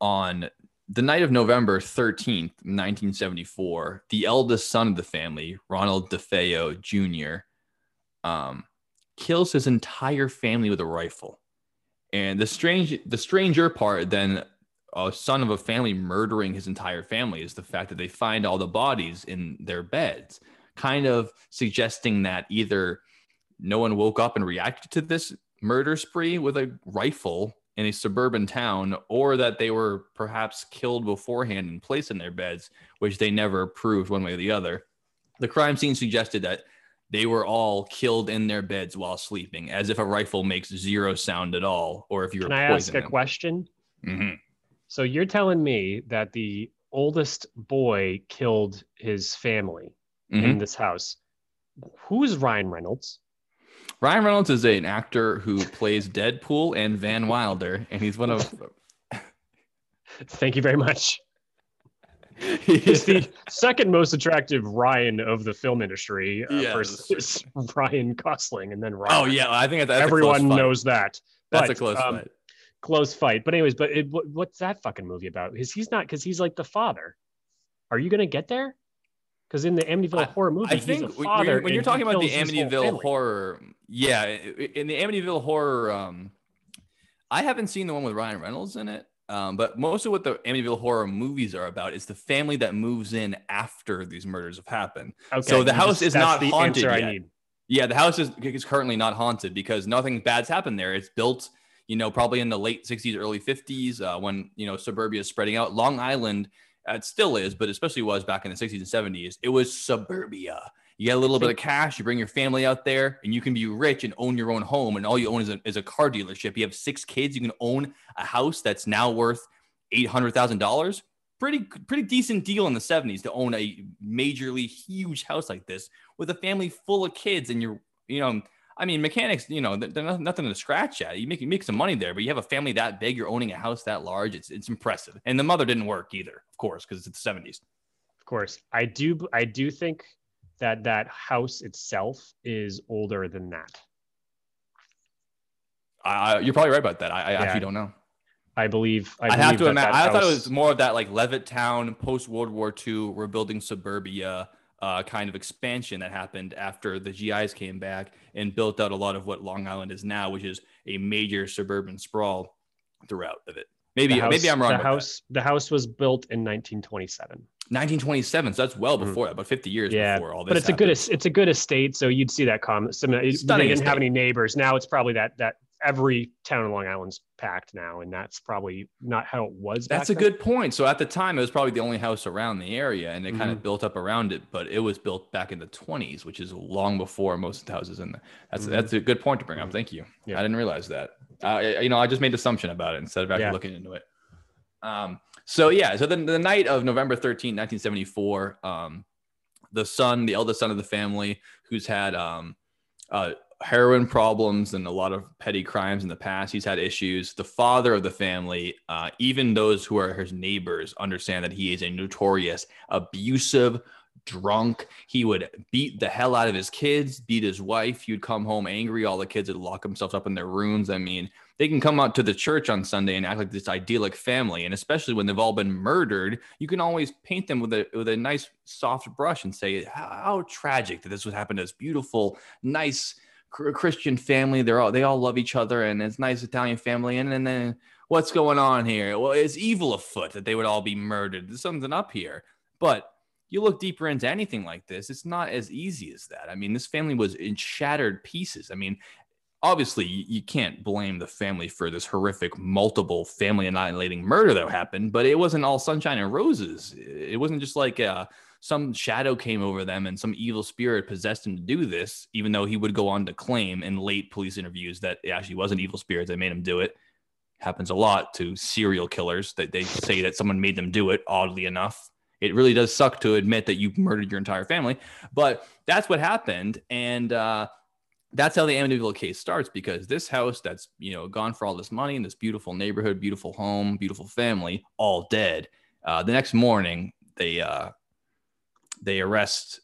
on the night of November 13th, 1974, the eldest son of the family, Ronald DeFeo Jr., um, kills his entire family with a rifle. And the strange, the stranger part than a son of a family murdering his entire family is the fact that they find all the bodies in their beds, kind of suggesting that either no one woke up and reacted to this murder spree with a rifle in a suburban town, or that they were perhaps killed beforehand and placed in their beds, which they never proved one way or the other. The crime scene suggested that they were all killed in their beds while sleeping, as if a rifle makes zero sound at all, or if you were Can I ask a question? Mhm. So you're telling me that the oldest boy killed his family Mhm. in this house. Who is Ryan Reynolds? Ryan Reynolds is an actor who plays Deadpool and Van Wilder, and he's one of *laughs* *laughs* Thank you very much. *laughs* He's the second most attractive Ryan of the film industry uh, Yeah, versus *laughs* Ryan Gosling, and then Ryan. Oh yeah, I think that's, everyone a close fight. knows that. that's But, a close um, fight. Close fight. But anyways, but it, what's that fucking movie about? Is he's not because he's like the father. Are you gonna get there? Because in the Amityville I- horror movie, I think when father. you're, when you're talking about the kills his whole Amityville horror, yeah, in the Amityville horror, um, I haven't seen the one with Ryan Reynolds in it. Um, but most of what the Amityville horror movies are about is the family that moves in after these murders have happened. Okay, so the house just, is not haunted yet. Yeah, the house is, is currently not haunted because nothing bad's happened there. It's built, you know, probably in the late 60s, early 50s uh, when, you know, suburbia is spreading out. Long Island, uh, it still is, but especially was back in the 60s and 70s. It was suburbia. You get a little bit of cash, you bring your family out there, and you can be rich and own your own home. And all you own is a, is a car dealership. You have six kids, you can own a house that's now worth $800,000. Pretty, pretty decent deal in the 70s to own a majorly huge house like this with a family full of kids. And you're, you know, I mean, mechanics, you know, they're nothing to scratch at. You make you make some money there, but you have a family that big, you're owning a house that large. It's it's impressive. And the mother didn't work either, of course, because it's the 70s. Of course, I do. I do think that that house itself is older than that. Uh, you're probably right about that. I, I yeah. actually don't know. I believe. I, I have to imagine. I house... thought it was more of that like Levittown post World War II, rebuilding suburbia uh, kind of expansion that happened after the GIs came back and built out a lot of what Long Island is now, which is a major suburban sprawl throughout of it. Maybe house, maybe I'm wrong. The house that. the house was built in 1927. 1927. So that's well mm-hmm. before, mm. about 50 years yeah, before all this. But it's happened. a good it's a good estate, so you'd see that comment. They didn't estate. have any neighbors. Now it's probably that that every town in Long Island's packed now, and that's probably not how it was. That's a then. good point. So at the time, it was probably the only house around the area, and it mm-hmm. kind of built up around it. But it was built back in the 20s, which is long before most of the houses in there. That's mm-hmm. that's a good point to bring up. Mm-hmm. Thank you. Yeah. I didn't realize that. Uh, you know, I just made an assumption about it instead of actually yeah. looking into it. Um, so yeah, so then the night of November 13, 1974, um, the son, the eldest son of the family, who's had um, uh, heroin problems and a lot of petty crimes in the past. He's had issues. The father of the family, uh, even those who are his neighbors, understand that he is a notorious, abusive, drunk. He would beat the hell out of his kids, beat his wife. He would come home angry. All the kids would lock themselves up in their rooms. I mean, they can come out to the church on Sunday and act like this idyllic family. And especially when they've all been murdered, you can always paint them with a with a nice soft brush and say how, tragic that this would happen to this beautiful, nice Christian family. They're all they all love each other, and it's nice Italian family. And, and then what's going on here? Well, it's evil afoot that they would all be murdered. There's something up here. But you look deeper into anything like this, it's not as easy as that. I mean, this family was in shattered pieces. I mean, obviously you can't blame the family for this horrific multiple family annihilating murder that happened but it wasn't all sunshine and roses. It wasn't just like uh, some shadow came over them and some evil spirit possessed him to do this even though he would go on to claim in late police interviews that it actually was an evil spirit that made him do it. Happens a lot to serial killers that they say that someone made them do it oddly enough. It really does suck to admit that you murdered your entire family but that's what happened. And uh, that's how the Amityville case starts because this house that's you know gone for all this money in this beautiful neighborhood, beautiful home, beautiful family, all dead. Uh, the next morning, they uh, they arrest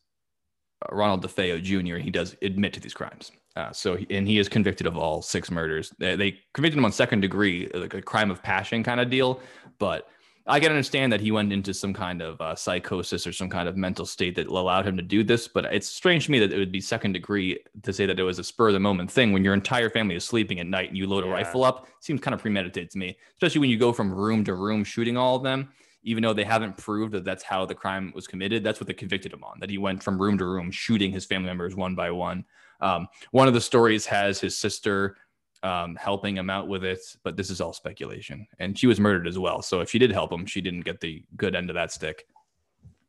Ronald DeFeo Jr. He does admit to these crimes. Uh, so and he is convicted of all six murders. They, they convicted him on second degree, like a crime of passion kind of deal, but I can understand that he went into some kind of uh, psychosis or some kind of mental state that allowed him to do this. But it's strange to me that it would be second degree to say that it was a spur of the moment thing when your entire family is sleeping at night and you load a rifle up. Seems kind of premeditated to me, especially when you go from room to room shooting all of them. Even though they haven't proved that that's how the crime was committed, that's what they convicted him on. That he went from room to room shooting his family members one by one. Um, one of the stories has his sister um, helping him out with it, but this is all speculation. And she was murdered as well. So if she did help him, she didn't get the good end of that stick.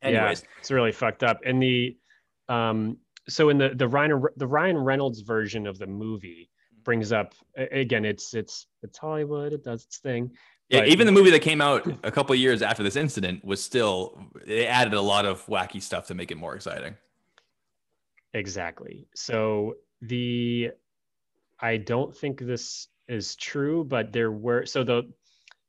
Anyways, yeah, it's really fucked up. And the um, so in the the Ryan the Ryan Reynolds version of the movie brings up again, it's it's it's Hollywood, it does its thing. Yeah, even the movie that came out a couple years after this incident was still it added a lot of wacky stuff to make it more exciting. Exactly. So the I don't think this is true, but there were so the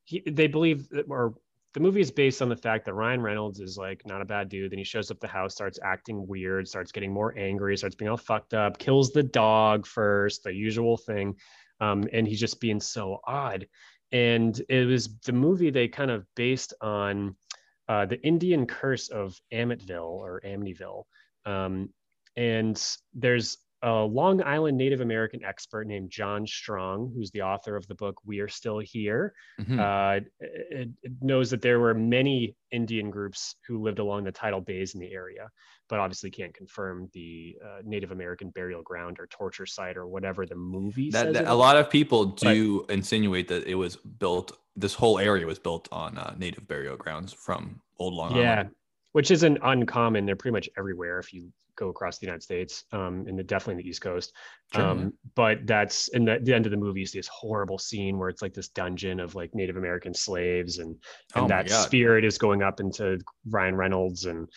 he, they believe that, or the movie is based on the fact that Ryan Reynolds is like not a bad dude. Then he shows up the house, starts acting weird, starts getting more angry, starts being all fucked up, kills the dog first, the usual thing, um, and he's just being so odd. And it was the movie they kind of based on uh, the Indian curse of Amityville or Amityville. Um, and there's a Long Island Native American expert named John Strong, who's the author of the book We Are Still Here, Mhm. uh, it, it knows that there were many Indian groups who lived along the tidal bays in the area, but obviously can't confirm the uh, Native American burial ground or torture site or whatever the movie that, that- a lot of people do insinuate that it was built. This whole area was built on uh, native burial grounds from old Long yeah, Island. which isn't uncommon. They're pretty much everywhere if you go across the United States, um, and the, definitely in the East Coast. Sure, um, But that's in the, the end of the movie is this horrible scene where it's like this dungeon of like Native American slaves, and and Oh that God. spirit is going up into Ryan Reynolds and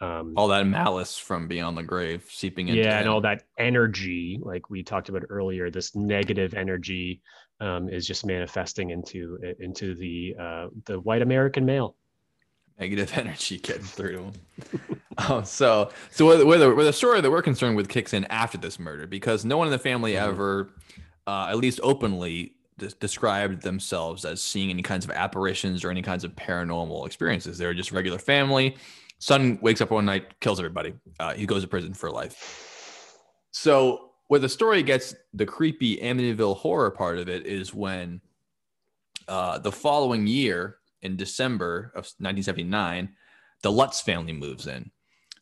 um, all that malice from beyond the grave seeping into yeah, and all that energy, like we talked about earlier, this negative energy um, is just manifesting into into the uh, the white American male. Negative *laughs* energy getting through to him. um, so, so where, the- where, the, where the story that we're concerned with kicks in after this murder, because no one in the family Mhm. ever, uh, at least openly, des- described themselves as seeing any kinds of apparitions or any kinds of paranormal experiences. They were just regular family. Son wakes up one night, kills everybody. Uh, he goes to prison for life. So, where the story gets the creepy Amityville horror part of it is when uh, the following year, in December of 1979, the Lutz family moves in.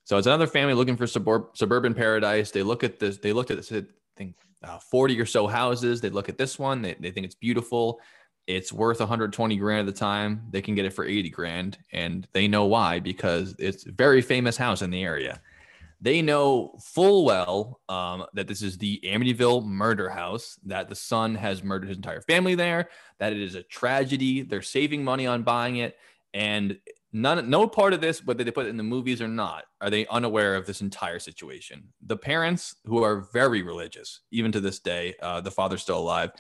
So it's another family looking for suburb- suburban paradise. They look at this. They looked at this. I think uh, 40 or so houses. They look at this one. They, they think it's beautiful. It's worth 120 grand at the time. They can get it for 80 grand, and they know why because it's a very famous house in the area. They know full well um, that this is the Amityville murder house. That the son has murdered his entire family there. That it is a tragedy. They're saving money on buying it, and none no part of this whether they put it in the movies or not are they unaware of this entire situation the parents who are very religious even to this day uh, the father's still alive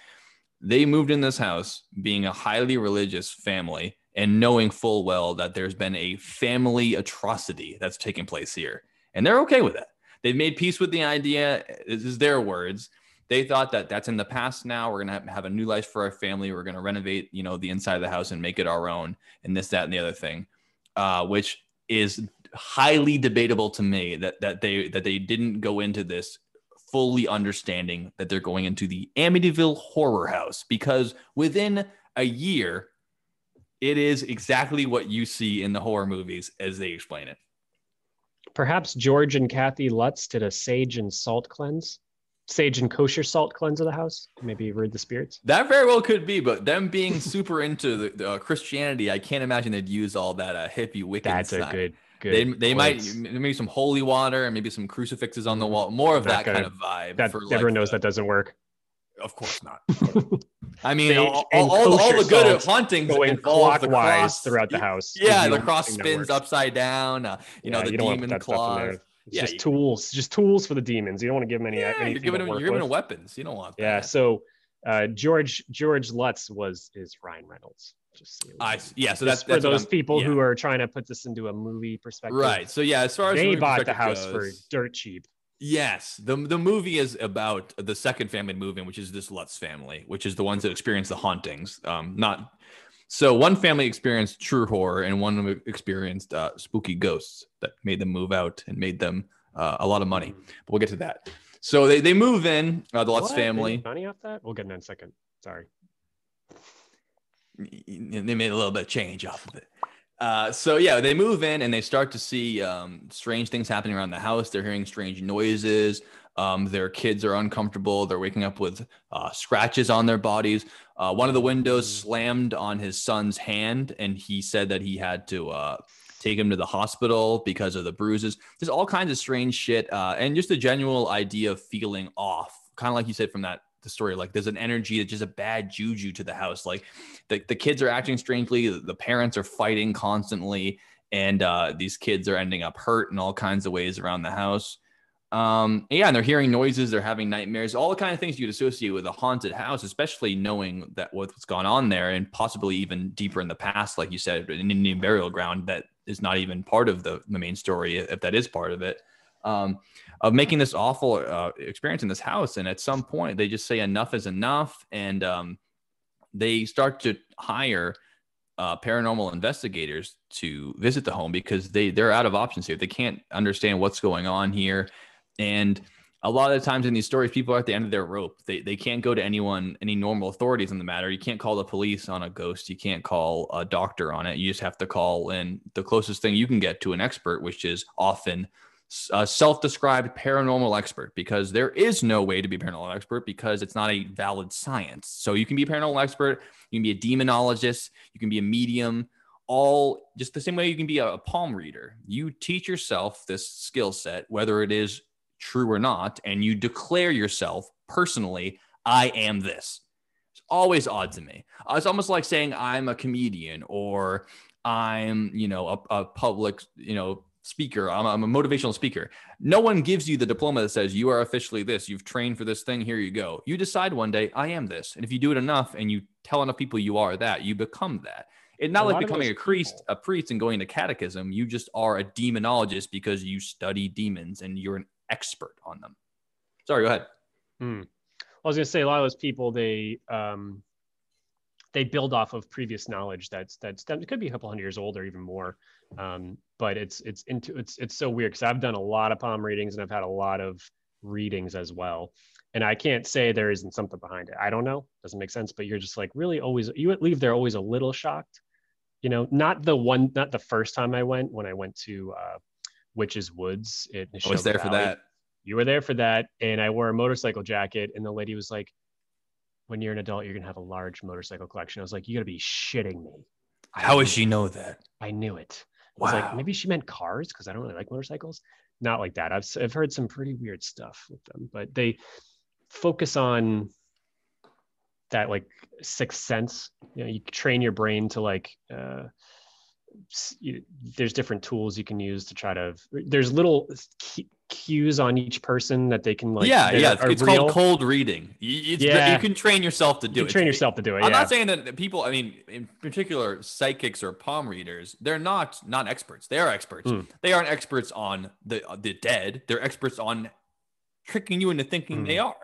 they moved in this house being a highly religious family and knowing full well that there's been a family atrocity that's taking place here and they're okay with that. they've made peace with the idea this is their words they thought that that's in the past now we're going to have a new life for our family we're going to renovate you know the inside of the house and make it our own and this that and the other thing uh, which is highly debatable to me that that they that they didn't go into this fully understanding that they're going into the Amityville horror house because within a year it is exactly what you see in the horror movies as they explain it. Perhaps George and Kathy Lutz did a sage and salt cleanse, sage and kosher salt cleanse of the house. Maybe rid the spirits. That very well could be, but them being super into the, the uh, Christianity, I can't imagine they'd use all that uh, hippie wicked. That's a good, good. They, they might maybe some holy water and maybe some crucifixes on the wall. More of That that, kind kind of vibe. That everyone like knows the- that doesn't work. Of course not. *laughs* I mean, Sage all, all, all the good salt haunting Going involve the clockwise cross. throughout the house. Yeah, the the cross spins upside down. Uh, you know, the don't demon in claws. there. It's Yeah, just you- tools, just tools for the demons. You don't want to give them any. Yeah, anything you're giving to them, work you're giving with. them weapons. You don't want that. Yeah. So uh, George George Lutz was is Ryan Reynolds. Just so. I yeah. So Just that's, for those people yeah. who are trying to put this into a movie perspective. right. So yeah, as far as They bought the perspective house for dirt cheap. Yes, the the movie is about the second family in, which is this Lutz family, which is the ones that experience the hauntings. Um, not so one family experienced true horror, and one experienced uh, spooky ghosts that made them move out and made them uh, a lot of money. But we'll get to that. So they, they move in uh, the Lutz What? Family. money off that? We'll get in a second. Sorry. they made a little bit of change off of it. Uh, so yeah, they move in and they start to see um, strange things happening around the house. They're hearing strange noises. Um, their kids are uncomfortable. They're waking up with uh, scratches on their bodies. Uh, one of the windows Mm. slammed on his son's hand, and he said that he had to uh, take him to the hospital because of the bruises. There's all kinds of strange shit, uh, and just a general idea of feeling off, kind of like you said from that the story. Like there's an energy that's just a bad juju to the house. Like the, the kids are acting strangely, the, parents are fighting constantly, and uh, these kids are ending up hurt in all kinds of ways around the house. Um, yeah, and they're hearing noises, they're having nightmares, all the kind of things you'd associate with a haunted house, especially knowing that what's gone on there, and possibly even deeper in the past, like you said, an Indian burial ground that is not even part of the, the main story, if that is part of it. Um, of making this awful uh, experience in this house, and at some point they just say enough is enough, and um, they start to hire uh, paranormal investigators to visit the home because they they're out of options here. They can't understand what's going on here, and a lot of the times in these stories, people are at the end of their rope. They, they can't go to anyone, any normal authorities on the matter. You can't call the police on a ghost. You can't call a doctor on it. You just have to call in the closest thing you can get to an expert, which is often a self-described paranormal expert because there is no way to be a paranormal expert because it's not a valid science. So you can be a paranormal expert, you can be a demonologist, you can be a medium, all just the same way you can be a, a palm reader. You teach yourself this skill set, whether it is true or not, and you declare yourself personally, I am this. It's always odd to me. Uh, it's almost like saying I'm a comedian or I'm, you know, a, a public, you know, speaker. I'm, I'm, a motivational speaker. No one gives you the diploma that says you are officially this. You've trained for this thing. Here you go. You decide one day, I am this. And if you do it enough and you tell enough people you are that, you become that. It's not a like becoming a priest, a priest and going to catechism. You just are a demonologist because you study demons and you're an expert on them. Sorry, go ahead. Hmm. I was going to say a lot of those people they um, they build off of previous knowledge that's that's that could be a couple hundred years old or even more. Um, but it's it's into it's it's so weird because I've done a lot of palm readings and I've had a lot of readings as well. And I can't say there isn't something behind it. I don't know. Doesn't make sense. But you're just like really always you leave there always a little shocked. You know, not the one, not the first time I went when I went to uh, Witches Woods. It I was there Valley. for that. You were there for that, and I wore a motorcycle jacket, and the lady was like, "When you're an adult, you're gonna have a large motorcycle collection." I was like, "You gotta be shitting me." How does she know that? I knew it. I was wow. like, maybe she meant cars because I don't really like motorcycles. Not like that. I've I've heard some pretty weird stuff with them, but they focus on that like sixth sense. You know, you train your brain to like. Uh, you, there's different tools you can use to try to. There's little cues on each person that they can like. Yeah, yeah. It's called cold reading. It's, yeah. you can train yourself to do you it. Train yourself to do it. I'm yeah. not saying that people. I mean, in particular, psychics or palm readers, they're not not experts. They are experts. Mm. They aren't experts on the the dead. They're experts on tricking you into thinking mm. they are.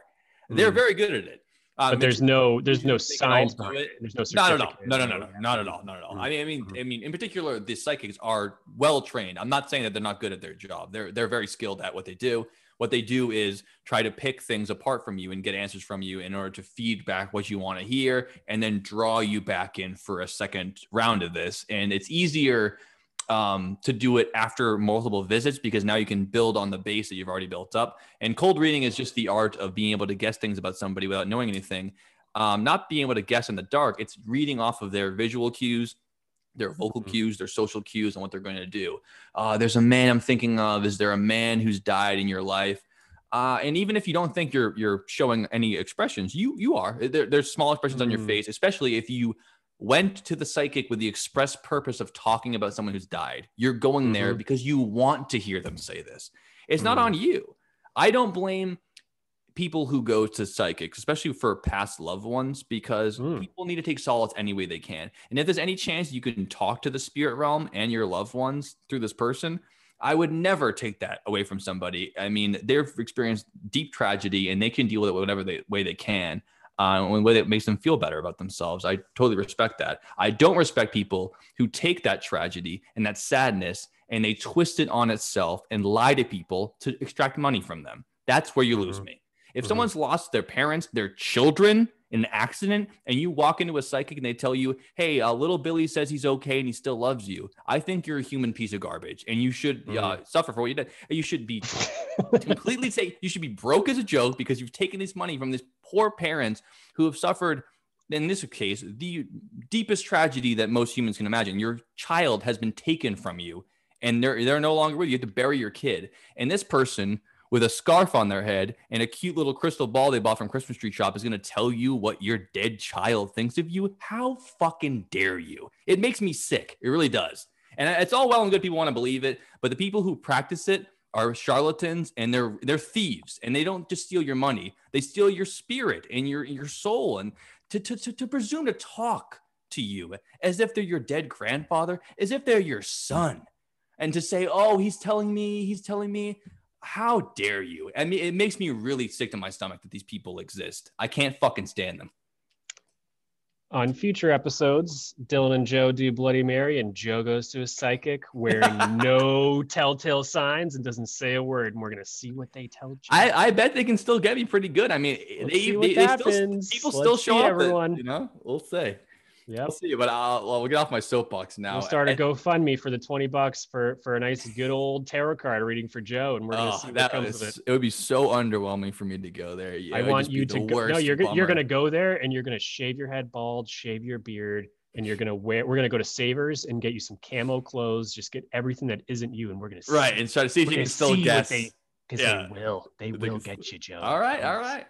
They're mm. very good at it. Um, but there's no there's no science behind it. There's no not at all. No, no, no, no, not at all. Not at all. I mean, I mean, mm-hmm. I mean, in particular, the psychics are well trained. I'm not saying that they're not good at their job. They're they're very skilled at what they do. What they do is try to pick things apart from you and get answers from you in order to feed back what you want to hear and then draw you back in for a second round of this. And it's easier um, to do it after multiple visits because now you can build on the base that you've already built up. And cold reading is just the art of being able to guess things about somebody without knowing anything. Um, not being able to guess in the dark, it's reading off of their visual cues, their vocal mm-hmm. cues, their social cues, and what they're going to do. Uh, there's a man I'm thinking of. Is there a man who's died in your life? Uh, and even if you don't think you're you're showing any expressions, you you are. There, there's small expressions mm-hmm. on your mm. face, especially if you went to the psychic with the express purpose of talking about someone who's died. You're going mm-hmm. there because you want to hear them say this. It's mm-hmm. not on you. I don't blame people who go to psychics, especially for past loved ones, because mm. people need to take solace any way they can. And if there's any chance you can talk to the spirit realm and your loved ones through this person, I would never take that away from somebody. I mean, they've experienced deep tragedy and they can deal with it whatever they, way they can uh, in a way that makes them feel better about themselves. I totally respect that. I don't respect people who take that tragedy and that sadness and they twist it on itself and lie to people to extract money from them. That's where you mm-hmm. lose me. If mm-hmm. someone's lost their parents, their children an accident, and you walk into a psychic and they tell you, hey, uh, little Billy says he's okay and he still loves you, I think you're a human piece of garbage and you should mm-hmm. uh, suffer for what you did. You should be *laughs* completely say you should be broke as a joke because you've taken this money from these poor parents who have suffered in this case the deepest tragedy that most humans can imagine your child has been taken from you and they're they're no longer with you you have to bury your kid and this person with a scarf on their head and a cute little crystal ball they bought from Christmas tree shop is going to tell you what your dead child thinks of you. How fucking dare you? It makes me sick. It really does. And it's all well and good people want to believe it, but the people who practice it are charlatans and they're they're thieves and they don't just steal your money they steal your spirit and your your soul and to to, to, to presume to talk to you as if they're your dead grandfather as if they're your son and to say oh he's telling me he's telling me how dare you i mean it makes me really sick to my stomach that these people exist i can't fucking stand them On future episodes, Dylan and Joe do Bloody Mary, and Joe goes to a psychic wearing *laughs* no telltale signs and doesn't say a word. And we're gonna see what they tell Joe. I, I bet they can still get me pretty good. I mean, Let's they, they, they still, people Let's still show up. everyone. You know, we'll see. Yep. We'll see. But I'll, well, we'll get off my soapbox now. We'll start a GoFundMe for the 20 bucks for for a nice good old tarot card reading for Joe, and we're gonna Oh, see what comes was- of it. it would be so underwhelming for me to go there. Yeah, I want you to go. No, you're you're gonna go there and you're gonna shave your head bald, shave your beard, and you're gonna wear. We're gonna go to Savers and get you some camo clothes. Just get everything that isn't you, and we're gonna see, right and try to see if you can still guess. they because Yeah. they will. They They will get you, Joe. all right, all right.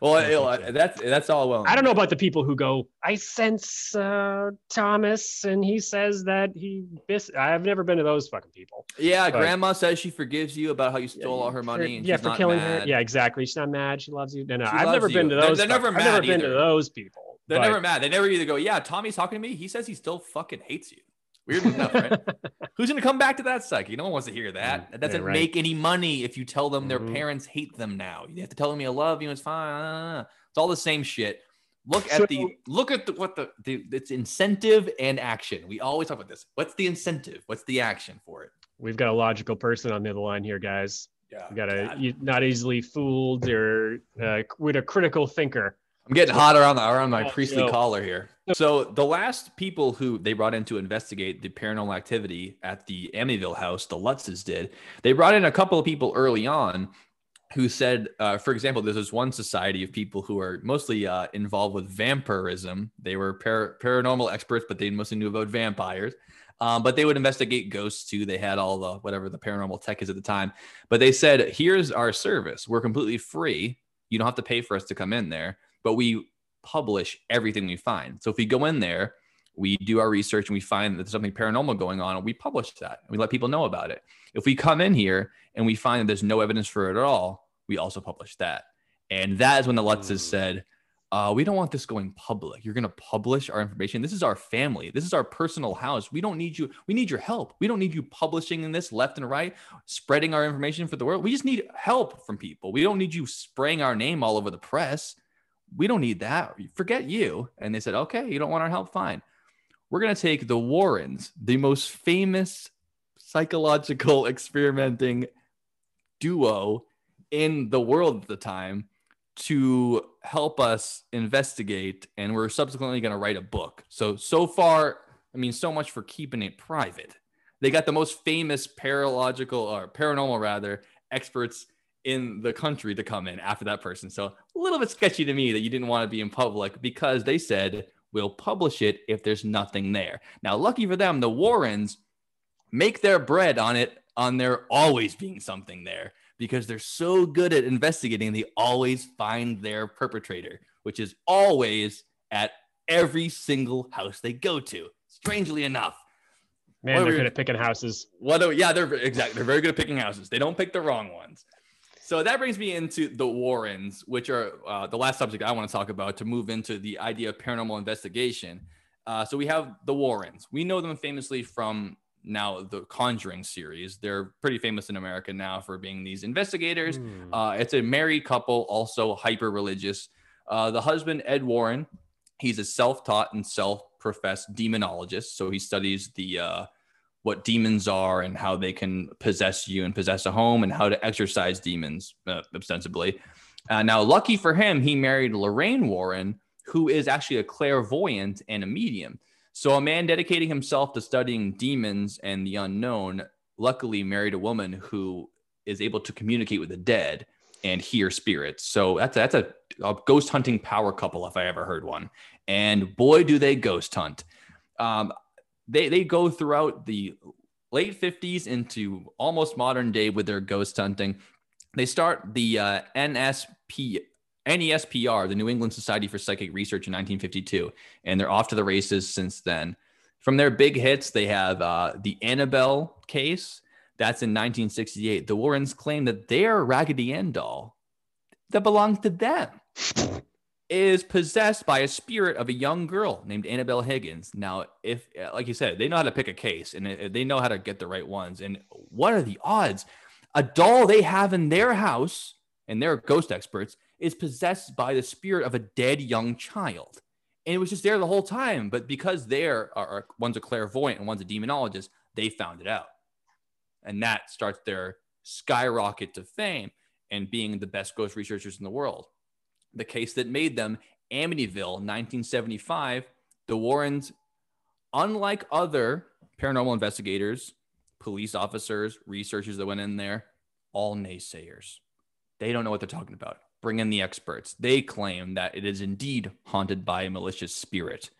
Well, I'll it'll- get you. that's that's all well. I don't know about the people who go. I sense uh, Thomas, and he says that he. Bis-. I've never been to those fucking people. Yeah, but- grandma says she forgives you about how you stole all her For- money. And yeah, for not killing mad. her. Yeah, exactly. She's not mad. She loves you. No, no. She I've loves never been you. to They're- those. they're fuck- never I've never mad been to those people. They're but- never mad. They never either go, yeah, Tommy's talking to me. He says he still fucking hates you. Weird enough, right? *laughs* Who's gonna come back to that psyche? No one wants to hear that. That doesn't right. make any money if you tell them their Mhm. parents hate them now. You have to tell them you love you. It's fine. It's all the same shit. Look So- at the look at the, what the, the it's incentive and action. We always talk about this. What's the incentive? What's the action for it? We've got a logical person on the other line here, guys. Yeah, We got a you, not easily fooled or uh, with a critical thinker. I'm getting hot around the, around my Oh, priestly collar here. So the last people who they brought in to investigate the paranormal activity at the Amityville house, the Lutzes did. They brought in a couple of people early on who said, uh, for example, there's this one society of people who are mostly uh, involved with vampirism. They were par- paranormal experts, but they mostly knew about vampires. Um, but they would investigate ghosts too. They had all the whatever the paranormal tech is at the time. But they said, here's our service. We're completely free. You don't have to pay for us to come in there, but we publish everything we find. So if we go in there, we do our research and we find that there's something paranormal going on, and we publish that and we let people know about it. If we come in here and we find that there's no evidence for it at all, we also publish that. And that is when the Lutzes Mm. said, uh, we don't want this going public. You're going to publish our information. This is our family. This is our personal house. We don't need you. We need your help. We don't need you publishing in this left and right, spreading our information for the world. We just need help from people. We don't need you spraying our name all over the press. We don't need that. Forget you. And they said, okay, you don't want our help? Fine. We're going to take the Warrens, the most famous psychological *laughs* experimenting duo in the world at the time to help us investigate and we're subsequently going to write a book so so far i mean so much for keeping it private they got the most famous paralogical or paranormal rather experts in the country to come in after that person. So a little bit sketchy to me that you didn't want to be in public because they said we'll publish it if there's nothing there. Now lucky for them the warrens make their bread on it on there always being something there because they're so good at investigating they always find their perpetrator which is always at every single house they go to strangely enough. Man, they're good at picking houses. what do, yeah they're exactly they're very good at picking houses. They don't pick the wrong ones so that brings me into the warrens which are uh, the last subject i want to talk about to move into the idea of paranormal investigation uh, so we have the warrens we know them famously from now the conjuring series they're pretty famous in america now for being these investigators Hmm. uh, it's a married couple, also hyper religious. Uh, the husband, Ed Warren, he's a self taught and self professed demonologist. So he studies the uh, what demons are and how they can possess you and possess a home and how to exorcise demons uh, ostensibly. Uh, now, lucky for him, he married Lorraine Warren, who is actually a clairvoyant and a medium. So a man dedicating himself to studying demons and the unknown, luckily married a woman who is able to communicate with the dead and hear spirits. So that's a, that's a, a ghost hunting power couple if I ever heard one. And boy, do they ghost hunt. Um, they they go throughout the late 50s into almost modern day with their ghost hunting. They start the uh, NSP NESPR, the New England Society for Psychic Research, in 1952, and they're off to the races since then. From their big hits, they have uh, the Annabelle case. That's in 1968. The Warrens claim that their Raggedy Ann doll that belongs to them is possessed by a spirit of a young girl named Annabelle Higgins. Now, if, like you said, they know how to pick a case and uh, they know how to get the right ones. And what are the odds? A doll they have in their house, and they're ghost experts, is possessed by the spirit of a dead young child. And it was just there the whole time. But because they're are, are one's a clairvoyant and one's a demonologist, they found it out. And that starts their skyrocket to fame and being the best ghost researchers in the world. The case that made them Amityville, 1975, the Warrens, unlike other paranormal investigators, police officers, researchers that went in there, all naysayers. They don't know what they're talking about. Bring in the experts. They claim that it is indeed haunted by a malicious spirit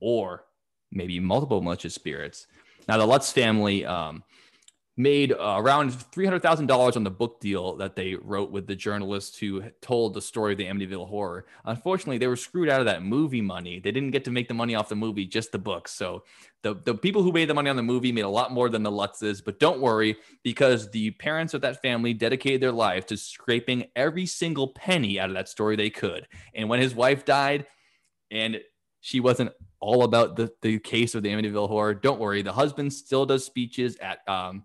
or maybe multiple malicious spirits. Now, the Lutz family um, made uh, around $300,000 on the book deal that they wrote with the journalist who told the story of the Amityville horror. Unfortunately, they were screwed out of that movie money. They didn't get to make the money off the movie, just the book. So the, the people who made the money on the movie made a lot more than the Lutzes, but don't worry because the parents of that family dedicated their life to scraping every single penny out of that story they could. And when his wife died and she wasn't all about the, the case of the Amityville horror. Don't worry. The husband still does speeches at um,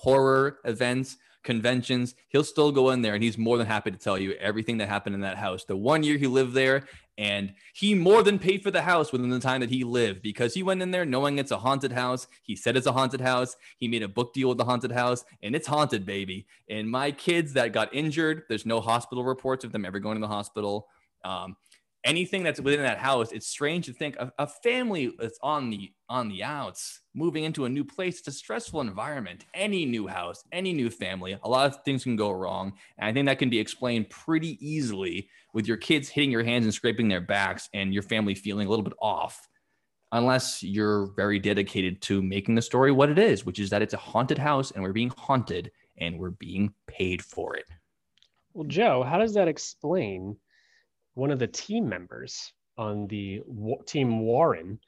horror events, conventions, he'll still go in there and he's more than happy to tell you everything that happened in that house. The one year he lived there, and he more than paid for the house within the time that he lived because he went in there knowing it's a haunted house. He said it's a haunted house. He made a book deal with the haunted house, and it's haunted, baby. And my kids that got injured, there's no hospital reports of them ever going to the hospital. Um, anything that's within that house it's strange to think a, a, family that's on the on the outs moving into a new place it's a stressful environment. Any new house any new family a lot of things can go wrong. And i think that can be explained pretty easily with your kids hitting your hands and scraping their backs and your family feeling a little bit off unless you're very dedicated to making the story what it is which is that it's a haunted house and we're being haunted and we're being paid for it. Well joe how does that explain one of the team members on the team Warren,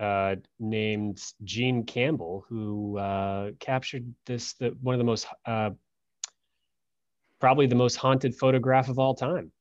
uh, named Gene Campbell, who uh, captured this the one of the most uh, probably the most haunted photograph of all time.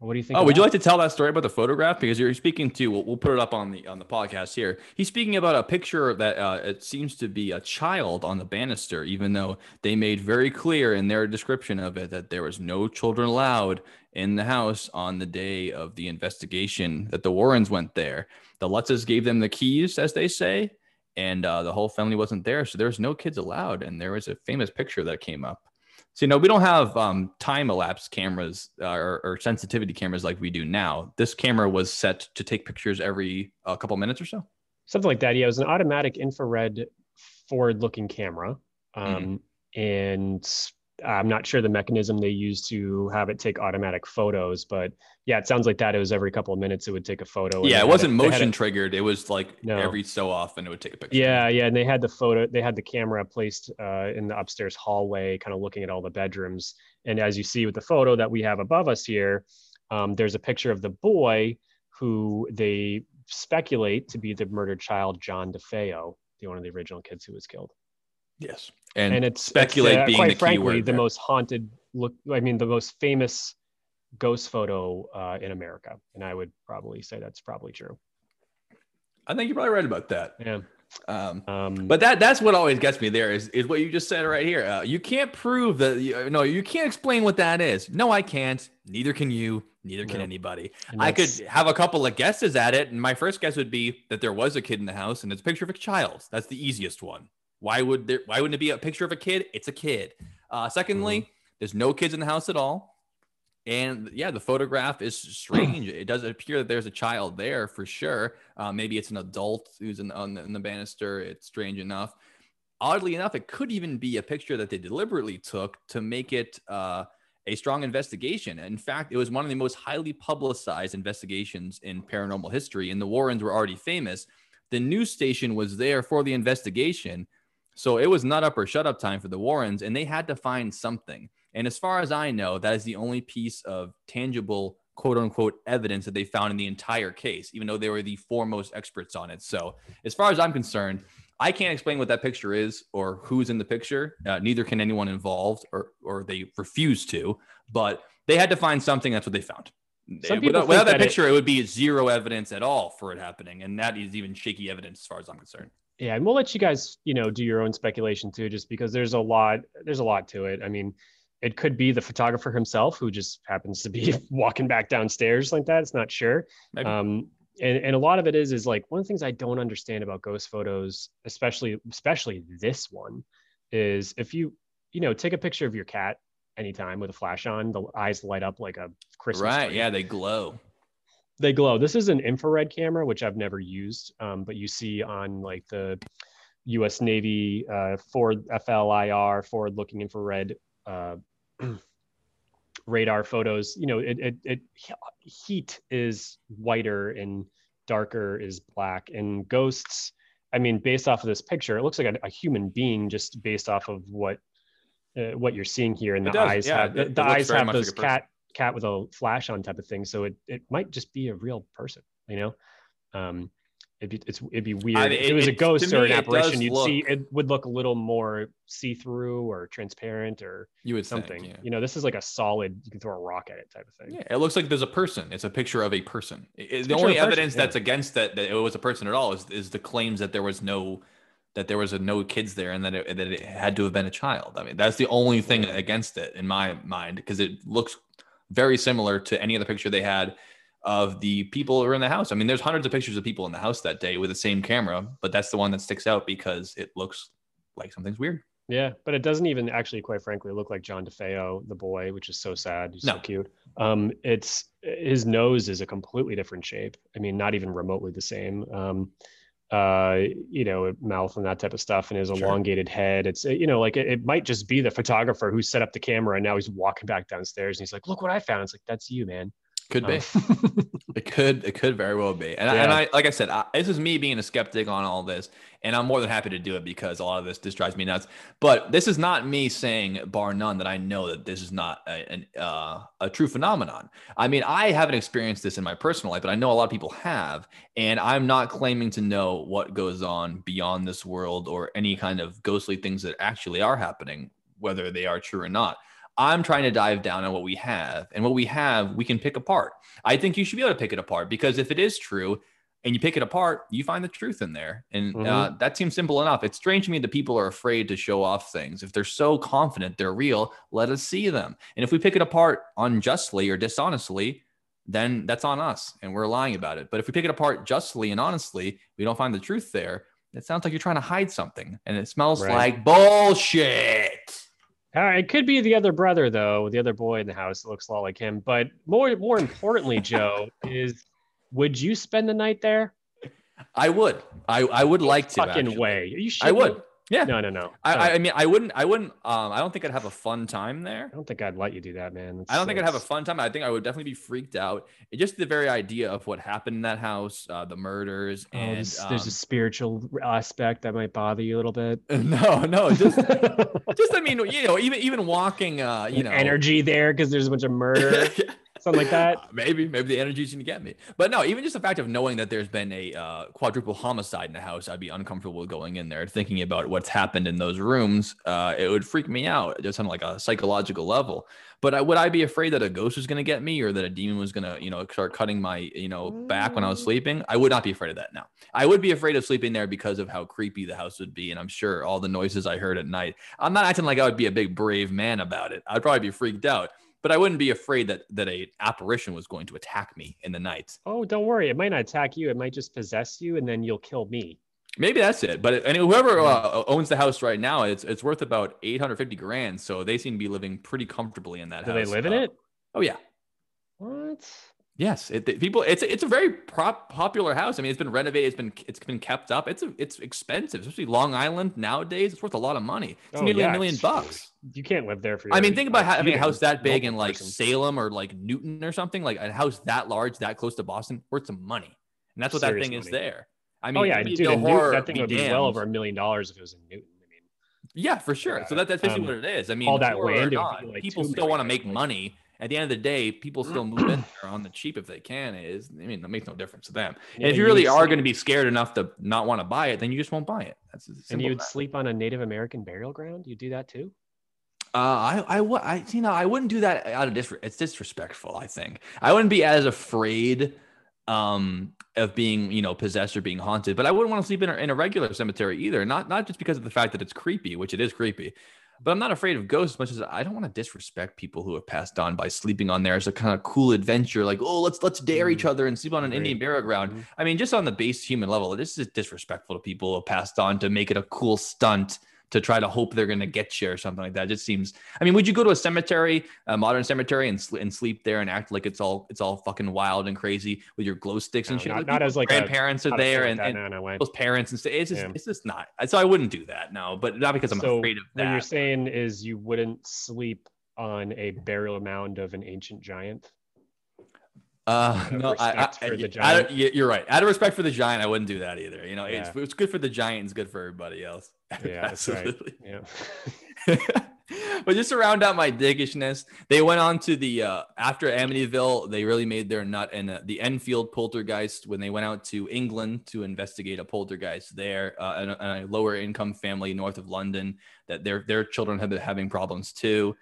What do you think? Oh, would you like to tell that story about the photograph? Because you're speaking to, we'll, we'll put it up on the on the podcast here. He's speaking about a picture that uh, it seems to be a child on the banister, even though they made very clear in their description of it that there was no children allowed in the house on the day of the investigation. That the Warrens went there. The Lutzes gave them the keys, as they say, and uh, the whole family wasn't there, so there's no kids allowed. And there was a famous picture that came up so, you know, we don't have um, time elapse cameras uh, or, or, sensitivity cameras like we do now. This camera was set to take pictures every a uh, couple minutes or so. Something like that. Yeah, it was an automatic infrared forward looking camera. Mm-hmm. Um, mm-hmm. And I'm not sure the mechanism they use to have it take automatic photos, but yeah, it sounds like that. It was every couple of minutes it would take a photo. Yeah, it wasn't motion triggered. It was like no. every so often it would take a picture. Yeah, yeah, and they had the photo. They had the camera placed uh, in the upstairs hallway, kind of looking at all the bedrooms. And as you see with the photo that we have above us here, um, there's a picture of the boy who they speculate to be the murdered child, John DeFeo, the one of the original kids who was killed. Yes, and, and it's speculate it's, uh, being quite the frankly the most haunted look. I mean, the most famous ghost photo uh, in America, and I would probably say that's probably true. I think you're probably right about that. Yeah. Um, um, but that that's what always gets me there is, is what you just said right here. Uh, you can't prove that you, no, you can't explain what that is. No, I can't. Neither can you. Neither can no. anybody. I could have a couple of guesses at it, and my first guess would be that there was a kid in the house, and it's a picture of a child. That's the easiest one. Why would there? Why wouldn't it be a picture of a kid? It's a kid. Uh, secondly, mm-hmm. there's no kids in the house at all, and yeah, the photograph is strange. it does appear that there's a child there for sure. Uh, maybe it's an adult who's in, on the, in the banister. It's strange enough. Oddly enough, it could even be a picture that they deliberately took to make it uh, a strong investigation. In fact, it was one of the most highly publicized investigations in paranormal history, and the Warrens were already famous. The news station was there for the investigation so it was not up or shut up time for the Warrens, and they had to find something. And as far as I know, that is the only piece of tangible quote unquote evidence that they found in the entire case, even though they were the foremost experts on it. So, as far as I'm concerned, I can't explain what that picture is or who's in the picture. Uh, neither can anyone involved, or or they refuse to. But they had to find something. That's what they found. Some without, without that, that picture, it, it would be zero evidence at all for it happening, and that is even shaky evidence as far as I'm concerned yeah and we'll let you guys you know do your own speculation too just because there's a lot there's a lot to it i mean it could be the photographer himself who just happens to be *laughs* walking back downstairs like that it's not sure um, and and a lot of it is is like one of the things I don't understand about ghost photos, especially especially this one, is if you you know take a picture of your cat anytime with a flash on, the eyes light up like a Christmas right. tree. Yeah, they glow. They glow. This is an infrared camera, which I've never used, um, but you see on like the U.S. Navy uh, forward FLIR forward-looking infrared uh, *clears throat* radar photos. You know, it, it it heat is whiter and darker is black, and ghosts. I mean, based off of this picture, it looks like a, a human being just based off of what uh, what you're seeing here, and It the does, eyes yeah, have the looks eyes have those like cat cat with a flash on type of thing. So it it might just be a real person, you know. Um, it'd be it's it'd be weird mean, if it was it- a ghost or me, an apparition. You'd see look- it would look a little more see through or transparent or You would something. Think, yeah. You know, this is like a solid. You can throw a rock at it type of thing. Yeah, it looks like there's a person. It's a picture of a person. It- it- the only person, evidence yeah. that's against that that it was a person at all is, is the claims that there was no that there was a no kids there and that it, that it had to have been a child. I mean, that's the only thing Yeah. against it in my mind because it looks very similar to any other picture they had of the people who were in the house. I mean, there's hundreds of pictures of people in the house that day with the same camera, but that's the one that sticks out because it looks like something's weird. Yeah, but it doesn't even actually, quite frankly, look like John DeFeo, the boy, which is so sad. He's so No. cute. Um, it's his nose is a completely different shape. I mean, not even remotely the same. Um, uh, you know, mouth and that type of stuff, and his Sure. elongated head. It's you know, like it, it might just be the photographer who set up the camera, and now he's walking back downstairs, and he's like, "Look what I found." It's like that's you, man. Could be. Um, *laughs* It could, it could very well be. And, I, and I, like I said, I, this is me being a skeptic on all this, and I'm more than happy to do it because a lot of this this drives me nuts. But this is not me saying, bar none, that I know that this is not a, an, uh, a true phenomenon. I mean, I haven't experienced this in my personal life, but I know a lot of people have, and I'm not claiming to know what goes on beyond this world or any kind of ghostly things that actually are happening, whether they are true or not. I'm trying to dive down on what we have, and what we have, we can pick apart. I think you should be able to pick it apart because if it is true and you pick it apart, you find the truth in there. And uh, that seems simple enough. It's strange to me that people are afraid to show off things. If they're so confident they're real, let us see them. And if we pick it apart unjustly or dishonestly, then that's on us and we're lying about it. But if we pick it apart justly and honestly, we don't find the truth there. It sounds like you're trying to hide something and it smells Right. like bullshit. Right, it could be the other brother though, the other boy in the house that looks a lot like him. But more more importantly, *laughs* Joe, is would you spend the night there? I would. I, I would like to. Fucking actually. way. Are you sure? I would. Yeah. No, no, no. I. I, mean, I wouldn't, I wouldn't, um, I don't think I'd have a fun time there. I don't think I'd let you do that, man. I don't think I'd have a fun time. I think I would definitely be freaked out. It- just the very idea of what happened in that house, uh, the murders, Oh, and there's, there's um, a spiritual aspect that might bother you a little bit. *laughs* no, no, just, *laughs* just I mean, you know, even even walking, uh, you know, energy there because there's a bunch of murder, *laughs* something like that. Uh, *laughs* Maybe, maybe the energy's gonna get me. But no, even just the fact of knowing that there's been a uh, quadruple homicide in the house, I'd be uncomfortable going in there, thinking about what's happened in those rooms. Uh, it would freak me out just on like a psychological level. But I, would I be afraid that a ghost was gonna get me, or that a demon was gonna, you know, start cutting my, you know, back when I was Mm. sleeping? I would not be afraid of that. Now, I would be afraid of sleeping there because of how creepy the house would be, and I'm sure all the noises I heard at night. I'm not acting like I would be a big brave man about it. I'd probably be freaked out but I wouldn't be afraid that that a apparition was going to attack me in the night. Oh, don't worry. It might not attack you. It might just possess you, and then you'll kill me. Maybe that's it. But and whoever uh, owns the house right now, it's it's worth about 850 grand. So they seem to be living pretty comfortably in that Do house. they live in Uh, it? Oh yeah. What? Yes, it, people. It's it's a very prop, popular house. I mean, it's been renovated. It's been it's been kept up. It's a, it's expensive, especially Long Island nowadays. It's worth a lot of money. It's Oh, nearly yeah, a million bucks. You can't live there for. I mean, think about uh, having a house that big in like person. Salem or like Newton or something, like a house that large, that close to Boston, worth some money. And that's what that Serious thing is there. I mean, Oh yeah, dude, Newton, horror that thing would be well over a million dollars if it was in Newton. I mean, Yeah, for sure. So that, that's basically Um, what it is. I mean, all that land, it would not, be like people still want to make money. At the end of the day, people still move in *clears throat* there on the cheap if they can. Is I mean, that makes no difference to them. And Yeah, if you really are going to be scared enough to not want to buy it, then you just won't buy it. That's and you'd that. sleep on a Native American burial ground. You do that too? Uh, I, I, I, you know, I wouldn't do that out of disrespect. It's disrespectful. I think I wouldn't be as afraid, um, of being, you know, possessed or being haunted. But I wouldn't want to sleep in a, in a regular cemetery either. Not, not just because of the fact that it's creepy, which it is creepy, but I'm not afraid of ghosts as much as I don't want to disrespect people who have passed on by sleeping on there as a kind of cool adventure. Like, oh, let's let's dare each Mm. other and sleep on an Agreed. Indian burial ground. Mhm. I mean, just on the base human level, this is disrespectful to people who have passed on to make it a cool stunt to try to hope they're going to get you or something like that. It just seems. I mean, would you go to a cemetery, a modern cemetery, and, sl- and sleep there and act like it's all it's all fucking wild and crazy with your glow sticks and No, shit? not- Like, not as like a- grandparents are there and, like and that, no, no way. people's parents and stuff. It's just Yeah. it's just not. So I wouldn't do that. No, but not because I'm so afraid of that. what you're saying is you wouldn't sleep on a burial mound of an ancient giant. Uh, no, I, I, I- you're right. Out of respect for the giant, I wouldn't do that either. You know, it's, it's good for the giant, it's good for everybody else. Yeah, that's right. Absolutely. Yeah. *laughs* but just to round out my diggishness, they went on to the uh, after Amityville. They really made their nut in uh, the Enfield poltergeist when they went out to England to investigate a poltergeist there, uh, in, a, in a lower income family north of London. That their their children have been having problems too.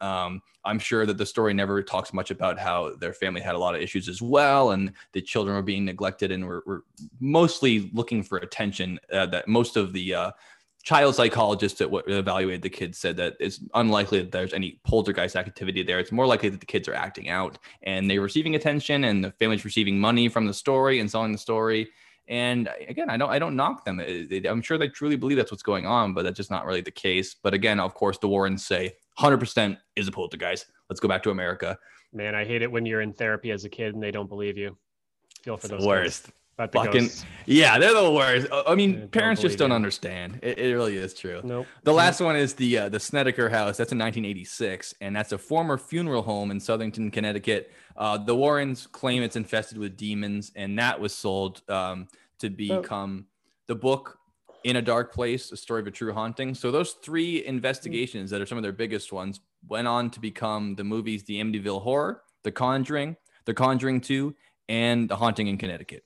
Um, I'm sure that the story never talks much about how their family had a lot of issues as well, and the children were being neglected and were, were mostly looking for attention. Uh, that most of the uh, child psychologists that what evaluated the kids said that it's unlikely that there's any poltergeist activity there. It's more likely that the kids are acting out and they're receiving attention, and the family's receiving money from the story and selling the story. And again, I don't I don't knock them. I'm sure they truly believe that's what's going on, but that's just not really the case. But again, of course, the Warrens say 100% is a poltergeist. Let's go back to America. Man, I hate it when you're in therapy as a kid and they don't believe you. Feel for It's those worst. kids about the Fucking- ghosts. Yeah, they're the worst. I- I mean, don't parents just don't you. understand. It, it really is true. Nope. The last one is the uh, the Snedeker House. That's in 1986, and that's a former funeral home in Southington, Connecticut. Uh, the Warrens claim it's infested with demons, and that was sold um, to become the book "In a Dark Place: A Story of a True Haunting." So those three investigations that are some of their biggest ones went on to become the movies "The Amityville Horror," "The Conjuring," "The Conjuring 2," and "The Haunting in Connecticut."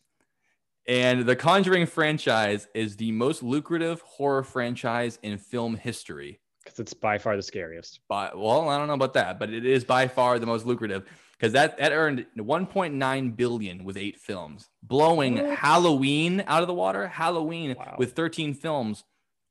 And the Conjuring franchise is the most lucrative horror franchise in film history. Because it's by far the scariest. By well, I don't know about that, but it is by far the most lucrative because that that earned 1.9 billion with eight films, blowing What? Halloween out of the water. Halloween Wow. with 13 films,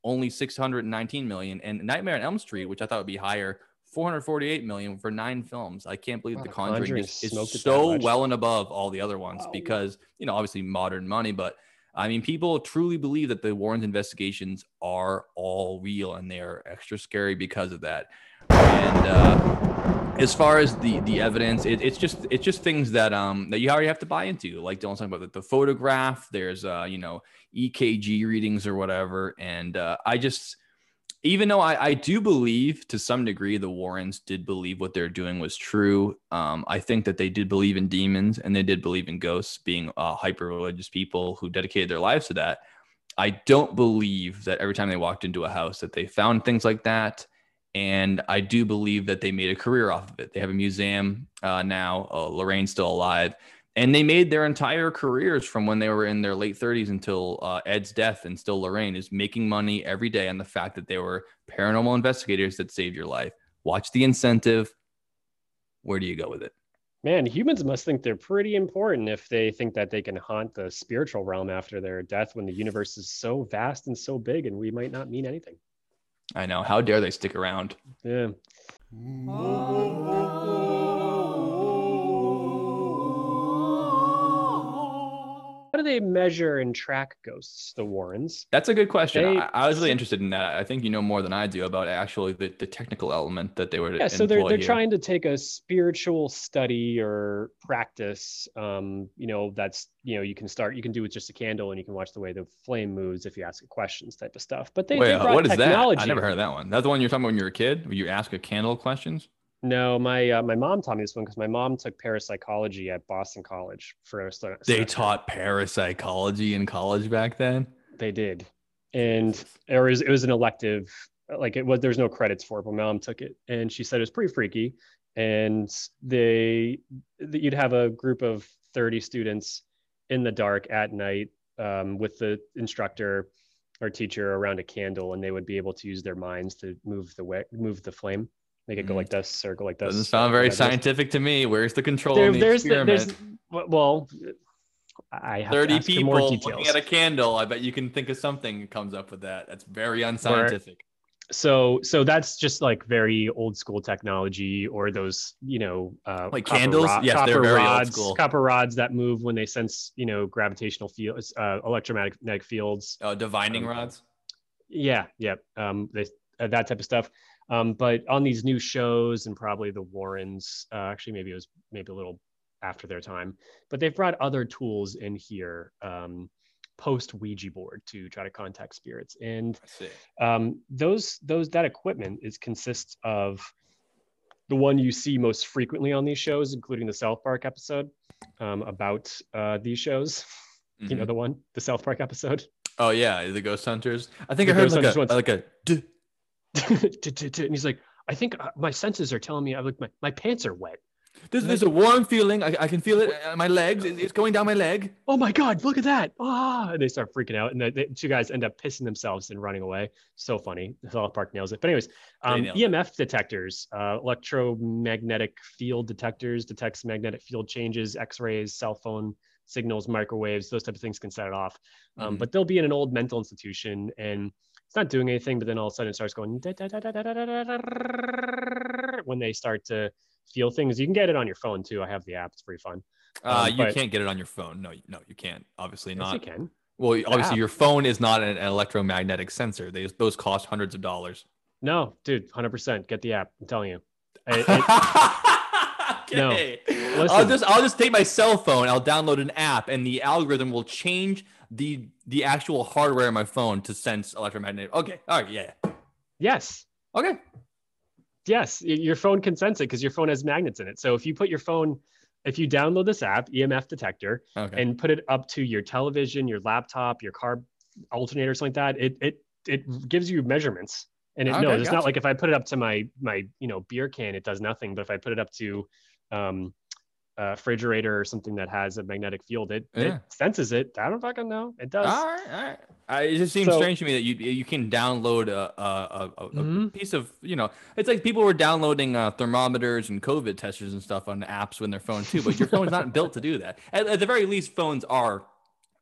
only 619 million, and Nightmare on Elm Street, which I thought would be higher, 448 million for nine films. I can't believe Wow, The Conjuring, is, is smoked it that so well and above all the other ones Wow. because you know obviously modern money, but I mean, people truly believe that the Warrens investigations are all real and they are extra scary because of that. And uh, as far as the the evidence, it, it's just it's just things that um that you already have to buy into. Like Dylan's talking about the, the photograph. There's uh you know EKG readings or whatever, and uh, I just even though I, I do believe to some degree the Warrens did believe what they're doing was true, um, I think that they did believe in demons and they did believe in ghosts, being uh, hyper religious people who dedicated their lives to that. I don't believe that every time they walked into a house that they found things like that. And I do believe that they made a career off of it. They have a museum uh, now. Uh, Lorraine's still alive, and they made their entire careers from when they were in their late 30s until uh, Ed's death, and still Lorraine is making money every day on the fact that they were paranormal investigators that saved your life. Watch the incentive. Where do you go with it? Man, humans must think they're pretty important if they think that they can haunt the spiritual realm after their death when the universe is so vast and so big and we might not mean anything. I know. How dare they stick around? Yeah. How do they measure and track ghosts, the Warrens? That's a good question. They- I, I was really interested in that. I think you know more than I do about actually the, the technical element that they would Yeah, so they're they're here. trying to take a spiritual study or practice. Um, you know, that's you know you can start you can do with just a candle and you can watch the way the flame moves if you ask questions type of stuff. But they, Wait, they brought what is that? technology. I never heard of that one. That's the one you're talking about when you were a kid. Where you ask a candle questions. No, my uh, my mom taught me this one because my mom took parapsychology at Boston College for They taught parapsychology in college back then. They did, and it was it was an elective. Like it was, there's no credits for it, but my mom took it, and she said it was pretty freaky. And they, that you'd have a group of 30 students in the dark at night um, with the instructor or teacher around a candle, and they would be able to use their minds to move the wick, move the flame, make it go like this or go like this. Doesn't sound very scientific to me. Where's the control There, the there's, the, there's, well, I have to 30 ask people looking at a candle. I bet you can think of something that comes up with that. That's very unscientific. so so that's just like very old school technology or those you know uh Like candles? rod- Yes, they're copper very old rods school. copper rods that move when they sense you know gravitational fields uh electromagnetic fields Uh, divining Um, rods. yeah yeah um they, uh, that type of stuff um but on these new shows and probably the warrens uh, actually maybe it was maybe a little after their time but they've brought other tools in here um post ouija board to try to contact spirits and um, those those that equipment is consists of the one you see most frequently on these shows, including the South Park episode um, about uh, these shows. *laughs* You know Mhm. the one, the South Park episode. Oh yeah, the ghost hunters. I think The I heard like a, like a d- *laughs* and he's like, I think uh, my senses are telling me I look my, my pants are wet. There's, there's a warm feeling. I, I can feel it. Uh, my legs. It's going down my leg. Oh my god, look at that! Ah, and they start freaking out, and the, the two guys end up pissing themselves and running away. So funny. South Park nails it. But anyways, um, it. EMF detectors, uh, electromagnetic field detectors, detects magnetic field changes, X-rays, cell phone signals, microwaves, those type of things can set it off. Um, Mhm. But they'll be in an old mental institution and it's not doing anything, but then all of a sudden it starts going when they start to feel things. You can get it on your phone too. I have the app; it's pretty fun. Uh, Um, you but- can't get it on your phone. No, you- no, you can't. Obviously Yes, not. you can. Well, obviously app. your phone is not an electromagnetic sensor. They, those cost hundreds of dollars. No, dude, hundred percent. Get the app. I'm telling you. *laughs* It- it- No. Okay. I'll just I'll just take my cell phone. I'll download an app, and the algorithm will change the the actual hardware in my phone to sense electromagnetic. Okay. All right. Yeah. yeah. yes, Okay. yes. Your phone can sense it because your phone has magnets in it. So if you put your phone, if you download this app, EMF detector, Okay. and put it up to your television, your laptop, your car alternator, something like that, it it it gives you measurements. And it Okay, knows. It's gotcha. not like if I put it up to my my you know beer can, it does nothing. But if I put it up to um, a refrigerator or something that has a magnetic field, it, Yeah. it senses it. I don't fucking know. It does. all right. All right. I, it just seems So- strange to me that you you can download a a, a, Mhm. piece of you know it's like people were downloading uh, thermometers and COVID testers and stuff on apps on their phone too, but your phone's not built to do that. At, at the very least, phones are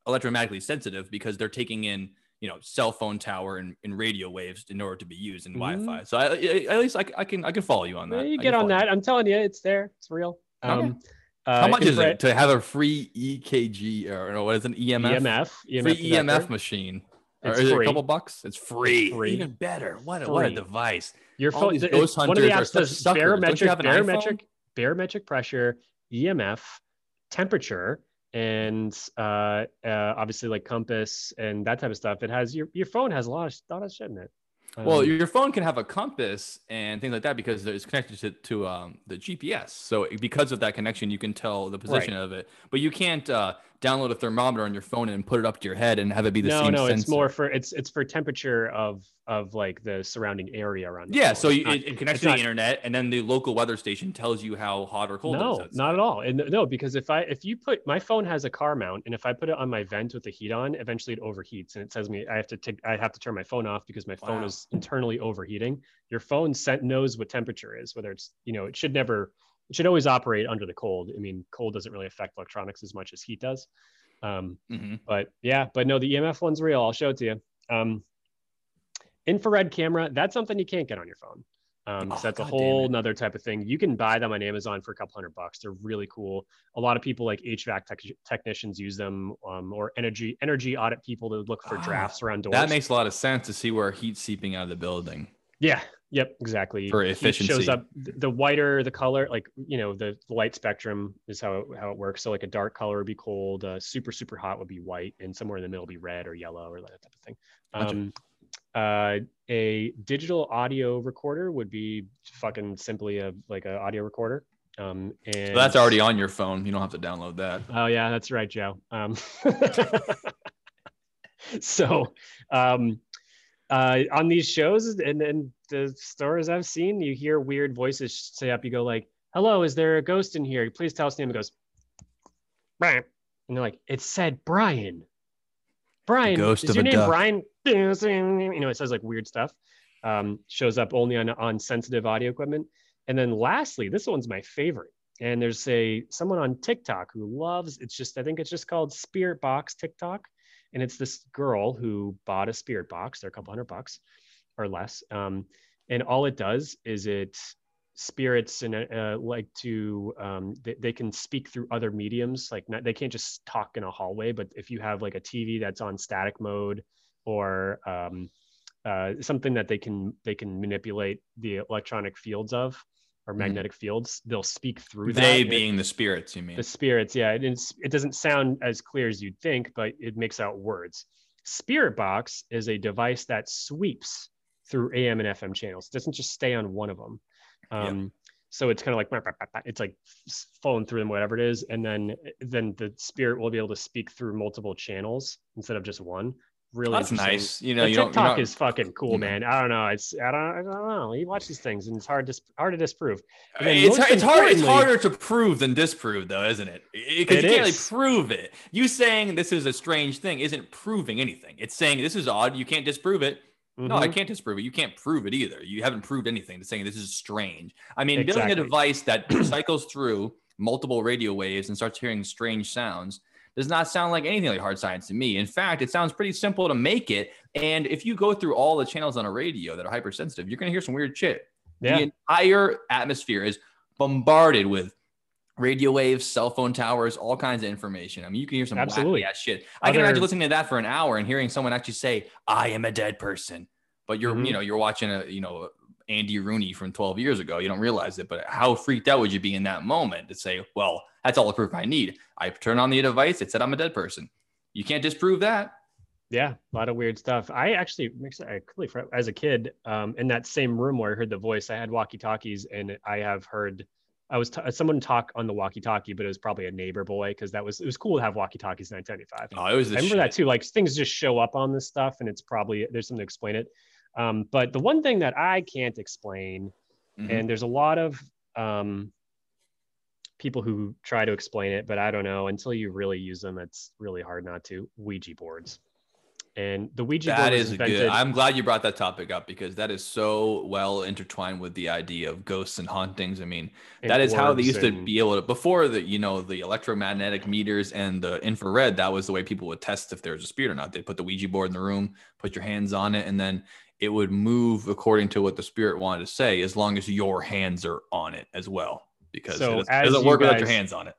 electromagnetically sensitive because they're taking in you know cell phone tower and, and radio waves in order to be used in Mhm. Wi-Fi. So I, I- at least I, I can I can follow you on Yeah, that. you I get on follow you. that. I'm telling you, it's there. It's real. Okay. Um, How uh, much is it to have a free EKG or no, what is an EMF? EMF, EMF free EMF machine. Or It's is it a free. couple bucks? It's free. free. Even better. What a, what a device. Your phone. these th- ghost it's- one of the hunters apps are does such suckers. You barometric, have an iPhone? barometric, barometric pressure, EMF, temperature, and uh, uh, obviously like compass and that type of stuff. It has your your phone has a lot of lot of shit in it. Well, Um, your phone can have a compass and things like that because it's connected to, to um, the GPS. So because of that connection, you can tell the position of it. But you can't uh, download a thermometer on your phone and put it up to your head and have it be the no, same no, no, it's more for it's it's for temperature of of like the surrounding area around. Yeah, phone. so you, not- it, connects to the not- internet, and then the local weather station tells you how hot or cold it no, is. not at all. And no, because if I if you put my phone has a car mount, and if I put it on my vent with the heat on, eventually it overheats, and it says me I have to take I have to turn my phone off because my phone Wow. is internally overheating. Your phone set, knows what temperature is, whether it's you know it should never it should always operate under the cold. I mean, cold doesn't really affect electronics as much as heat does. Um, Mhm. but yeah, but no, the EMF one's real. I'll show it to you. Um, infrared camera, that's something you can't get on your phone. Um, Oh, that's a God damn whole it. nother type of thing. You can buy them on Amazon for a couple hundred bucks. They're really cool. A lot of people like HVAC tech technicians use them, um, or energy energy audit people to look for Ah, drafts around doors. That makes a lot of sense to see where heat's seeping out of the building. yeah, yep, exactly. For efficiency. shows up. The whiter the color, like you know, the light spectrum is how it, how it works. So like a dark color would be cold, uh, super super hot would be white, and somewhere in the middle would be red or yellow or that type of thing. Um, uh, a digital audio recorder would be fucking simply a like an audio recorder. Um, and So that's already on your phone. You don't have to download that. Oh yeah, that's right, Joe. Um, *laughs* *laughs* so, um, uh, on these shows and, and the stories I've seen, you hear weird voices say up. You go like, "Hello, is there a ghost in here? Please tell us the name." It goes, Brian, and they're like, "It said Brian." Brian, ghost is of your a name duck. Brian? *laughs* You know, it says like weird stuff. Um, shows up only on on sensitive audio equipment. And then lastly, this one's my favorite. And there's a someone on TikTok who loves it's just I think it's just called Spirit Box TikTok. And it's this girl who bought a spirit box, they're a couple hundred bucks. Or less. Um, and all it does is it spirits and uh, like to um, they, they can speak through other mediums like not, they can't just talk in a hallway but if you have like a tv that's on static mode or um, uh, something that they can they can manipulate the electronic fields of or Mhm. magnetic fields they'll speak through that They It- being the spirits, you mean? the spirits yeah it, it doesn't sound as clear as you'd think but it makes out words spirit box is a device that sweeps through am and fm channels it doesn't just stay on one of them Yeah. um, so it's kind of like it's like flowing through them whatever it is and then then the spirit will be able to speak through multiple channels instead of just one really That's nice. You know, you. TikTok not, is fucking cool, man. I don't know. It's I don't I don't know. You watch these things and it's hard to hard to disprove. It's, it's hard. It's harder to prove than disprove, though, isn't it? Because you can't really prove it. You saying this is a strange thing isn't proving anything. It's saying this is odd. You can't disprove it. No, I Mhm. can't disprove it. You can't prove it either. You haven't proved anything to saying this is strange. I mean, building a device that *clears throat* cycles through multiple radio waves and starts hearing strange sounds does not sound like anything like hard science to me. In fact, it sounds pretty simple to make it. And if you go through all the channels on a radio that are hypersensitive, you're going to hear some weird shit. Yeah. The entire atmosphere is bombarded with radio waves, cell phone towers, all kinds of information. I mean, you can hear some Absolutely. wacky ass shit. I can Other- imagine listening to that for an hour and hearing someone actually say, "I am a dead person," but you're, Mhm. you know, you're watching a, you know, Andy Rooney from 12 years ago. You don't realize it, but how freaked out would you be in that moment to say, "Well, that's all the proof I need." I turn on the device; it said I'm a dead person. You can't disprove that. Yeah, a lot of weird stuff. I actually, as a kid, um, in that same room where I heard the voice, I had walkie talkies, and I have heard, I was t- someone talk on the walkie talkie, but it was probably a neighbor boy because that was it was cool to have walkie talkies in 1995. Oh, it was. I remember that too. Like things just show up on this stuff, and it's probably there's something to explain it. Um, but the one thing that I can't explain, Mhm. and there's a lot of um, people who try to explain it, but I don't know until you really use them. It's really hard not to. Ouija boards, and the Ouija That board is invented. good. I'm glad you brought that topic up because that is so well intertwined with the idea of ghosts and hauntings. I mean, and that is how they used to be able to before the you know the electromagnetic meters and the infrared. That was the way people would test if there was a spirit or not. They'd put the Ouija board in the room, put your hands on it, and then it would move according to what the spirit wanted to say, as long as your hands are on it as well. Because So it doesn't, doesn't work without your hands on it.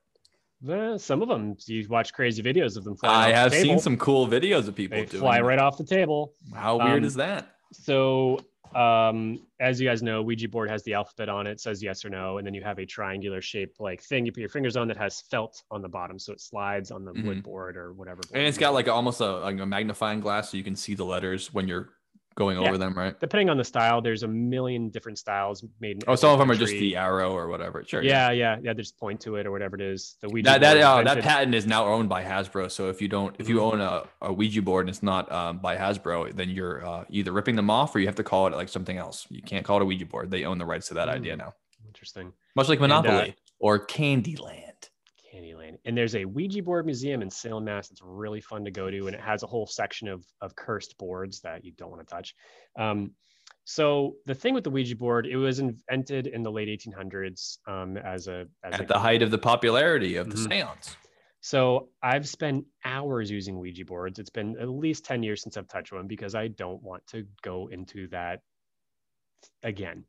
Eh, some of them you watch crazy videos of them flying. I have seen some cool videos of people They doing fly that. right off the table. How weird Um, is that? So, um, as you guys know, Ouija board has the alphabet on it, says yes or no, and then you have a triangular shaped like thing you put your fingers on that has felt on the bottom, so it slides on the wood Mhm. board or whatever. board And it's got like almost a, like a magnifying glass so you can see the letters when you're going Yeah. over them, right? depending on the style. There's a million different styles made. in Oh, some of them are just the arrow or whatever. Sure. Yeah, yeah, yeah. They just point to it or whatever it is. The Ouija That that uh, that patent is now owned by Hasbro. So if you don't, if you Mhm. own a, a Ouija board and it's not um, by Hasbro, then you're uh, either ripping them off or you have to call it like something else. You can't call it a Ouija board. They own the rights to that idea Mm. now, Interesting. much like And, uh, Monopoly or Candyland. And there's a Ouija board museum in Salem, Mass. It's really fun to go to, and it has a whole section of of cursed boards that you don't want to touch. Um, so the thing with the Ouija board, it was invented in the late 1800s um, as a as a At the height of the popularity of the Mhm. seance. So I've spent hours using Ouija boards. It's been at least 10 years since I've touched one because I don't want to go into that again.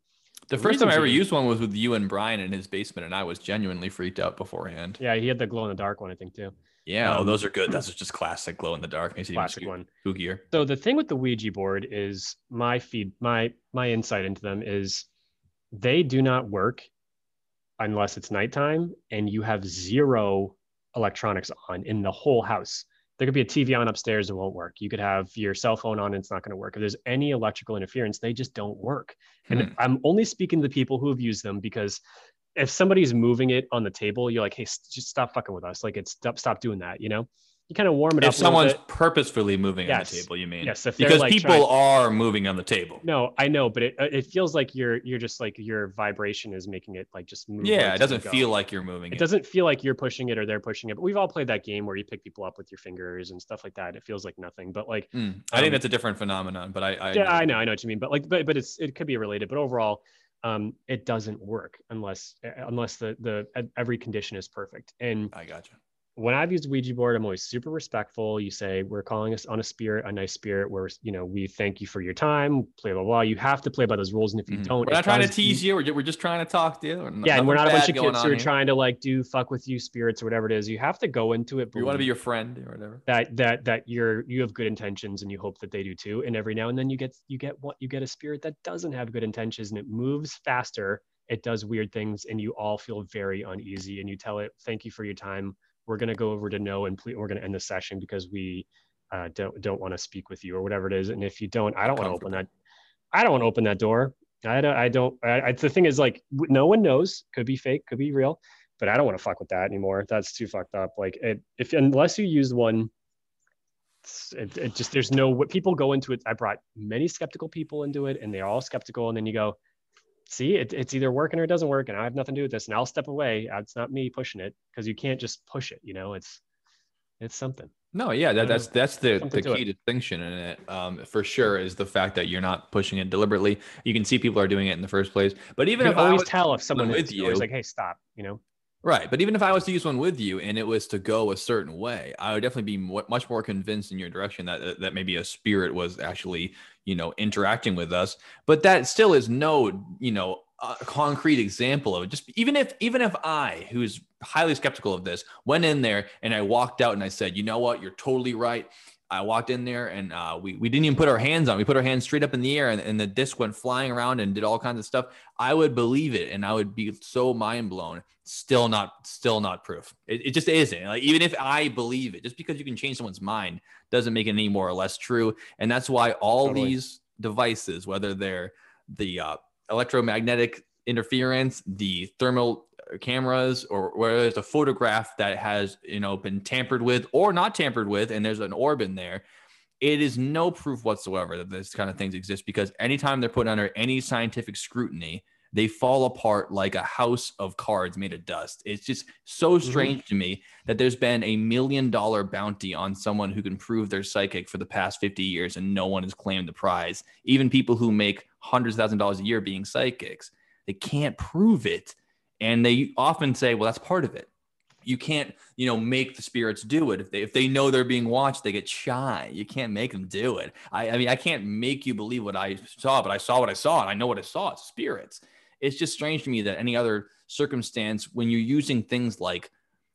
The The first time I ever used one was with you and Brian in his basement, and I was genuinely freaked out beforehand. Yeah, he had the glow in the dark one, I think, too. Yeah, oh, Um, those are good. That's just classic glow in the dark. Makes Classic one. spookier. So the thing with the Ouija board is my feed my my insight into them is they do not work unless it's nighttime and you have zero electronics on in the whole house. There could be a TV on upstairs, it won't work. You could have your cell phone on, it's not going to work. If there's any electrical interference, they just don't work. Hmm. And I'm only speaking to the people who have used them because if somebody's moving it on the table, you're like, hey, just stop fucking with us. Like, it's stop, stop doing that. You know, you kind of warm it up. If someone's purposefully moving on the table, you mean? yes, if Because like, people trying- are moving on the table. No, I know, but it uh, it feels like you're you're just like your vibration is making it like just move. Yeah, it doesn't feel like you're moving. It It, doesn't feel like you're pushing it or they're pushing it. But we've all played that game where you pick people up with your fingers and stuff like that. It feels like nothing, but like Mm, I think um, that's a different phenomenon, but I, I yeah, I know, I know what you mean. But like, but but it's it could be related. But overall, um, it doesn't work unless uh, unless the the every condition is perfect. And I gotcha. When I've used Ouija board, I'm always super respectful. You say we're calling us on a spirit, a nice spirit. Where you know we thank you for your time. Play blah blah. You have to play by those rules, and if you Mhm. don't, we're not trying to tease you. We're just, we're just trying to talk to you. Yeah, and we're not a bunch of kids who are here. trying to like do fuck with you spirits or whatever it is. You have to go into it. You want to be your friend or whatever. that that that you're you have good intentions and you hope that they do too. And every now and then you get you get what you get a spirit that doesn't have good intentions and it moves faster. It does weird things, and you all feel very uneasy. And you tell it, "Thank you for your time. We're gonna go over to no, and ple- we're gonna end the session because we uh, don't don't want to speak with you or whatever it is. And if you don't, I don't want to open that. I don't want to open that door. I don't. I don't. I, I, the thing is, like, no one knows. Could be fake. Could be real. But I don't want to fuck with that anymore. That's too fucked up. Like, it, if unless you use one, it, it just there's no what people go into it. I brought many skeptical people into it, and they're all skeptical. And then you go, see, it, it's either working or it doesn't work, and I have nothing to do with this. And I'll step away. Uh, It's not me pushing it because you can't just push it. You know, it's it's something. No, yeah, that, that's that's the, something the to key distinction in it, um, for sure, is the fact that you're not pushing it deliberately. You can see people are doing it in the first place. But even You if can I always was, tell if someone with is always you- like, hey, stop. You know. Right, but even if I was to use one with you and it was to go a certain way, I would definitely be much more convinced in your direction that that- that maybe a spirit was actually, you know, interacting with us. But that still is no, you know, a concrete example of it. Just even if even if I, who's highly skeptical of this, went in there and I walked out and I said, you know what, you're totally right. I walked in there and uh, we, we didn't even put our hands on. We put our hands straight up in the air and, and the disc went flying around and did all kinds of stuff. I would believe it and I would be so mind blown. Still not, still not proof. It, it just isn't. Like even if I believe it, just because you can change someone's mind doesn't make it any more or less true. And that's why all Totally. these devices, whether they're the uh, electromagnetic interference, the thermal cameras, or whether it's a photograph that has you know been tampered with or not tampered with, and there's an orb in there, it is no proof whatsoever that this kind of things exist because anytime they're put under any scientific scrutiny, they fall apart like a house of cards made of dust. It's just so mm-hmm. strange to me that there's been a million dollar bounty on someone who can prove they're psychic for the past 50 years and no one has claimed the prize. Even people who make hundreds of thousand dollars a year being psychics, they can't prove it. And they often say, well, that's part of it. You can't, you know, make the spirits do it. If they if they know they're being watched, they get shy. You can't make them do it. I, I mean, I can't make you believe what I saw, but I saw what I saw, and I know what I saw. It's spirits. It's just strange to me that any other circumstance, when you're using things like,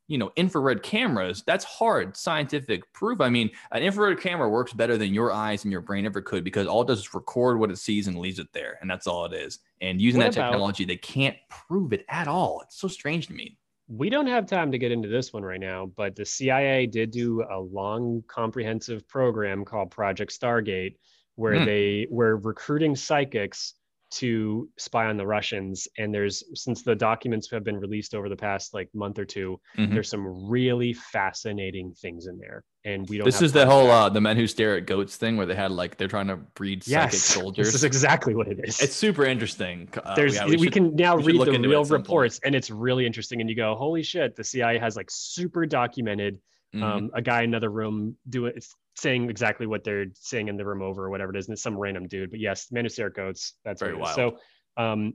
you know, infrared cameras, that's hard scientific proof. I mean, an infrared camera works better than your eyes and your brain ever could because all it does is record what it sees and leaves it there, and that's all it is. And using What that about- technology, they can't prove it at all. It's so strange to me. we don't have time to get into this one right now, but the CIA did do a long, comprehensive program called Project Stargate, where Hmm. they were recruiting psychics to spy on the Russians. And there's since the documents have been released over the past like month or 2 Mhm. there's some really fascinating things in there. And we don't. This is the whole uh, the men who stare at goats thing where they had like they're trying to breed psychic yes, soldiers. This is exactly what it is. it's super interesting. Uh, there's yeah, we, should- can now we read the real point. reports and it's really interesting and you go holy shit the cia has like super documented Mhm. um, a guy in another room doing saying exactly what they're saying in the room over or whatever it is and it's some random dude but yes Men Who Stare at goats that's Very what it is. wild. so um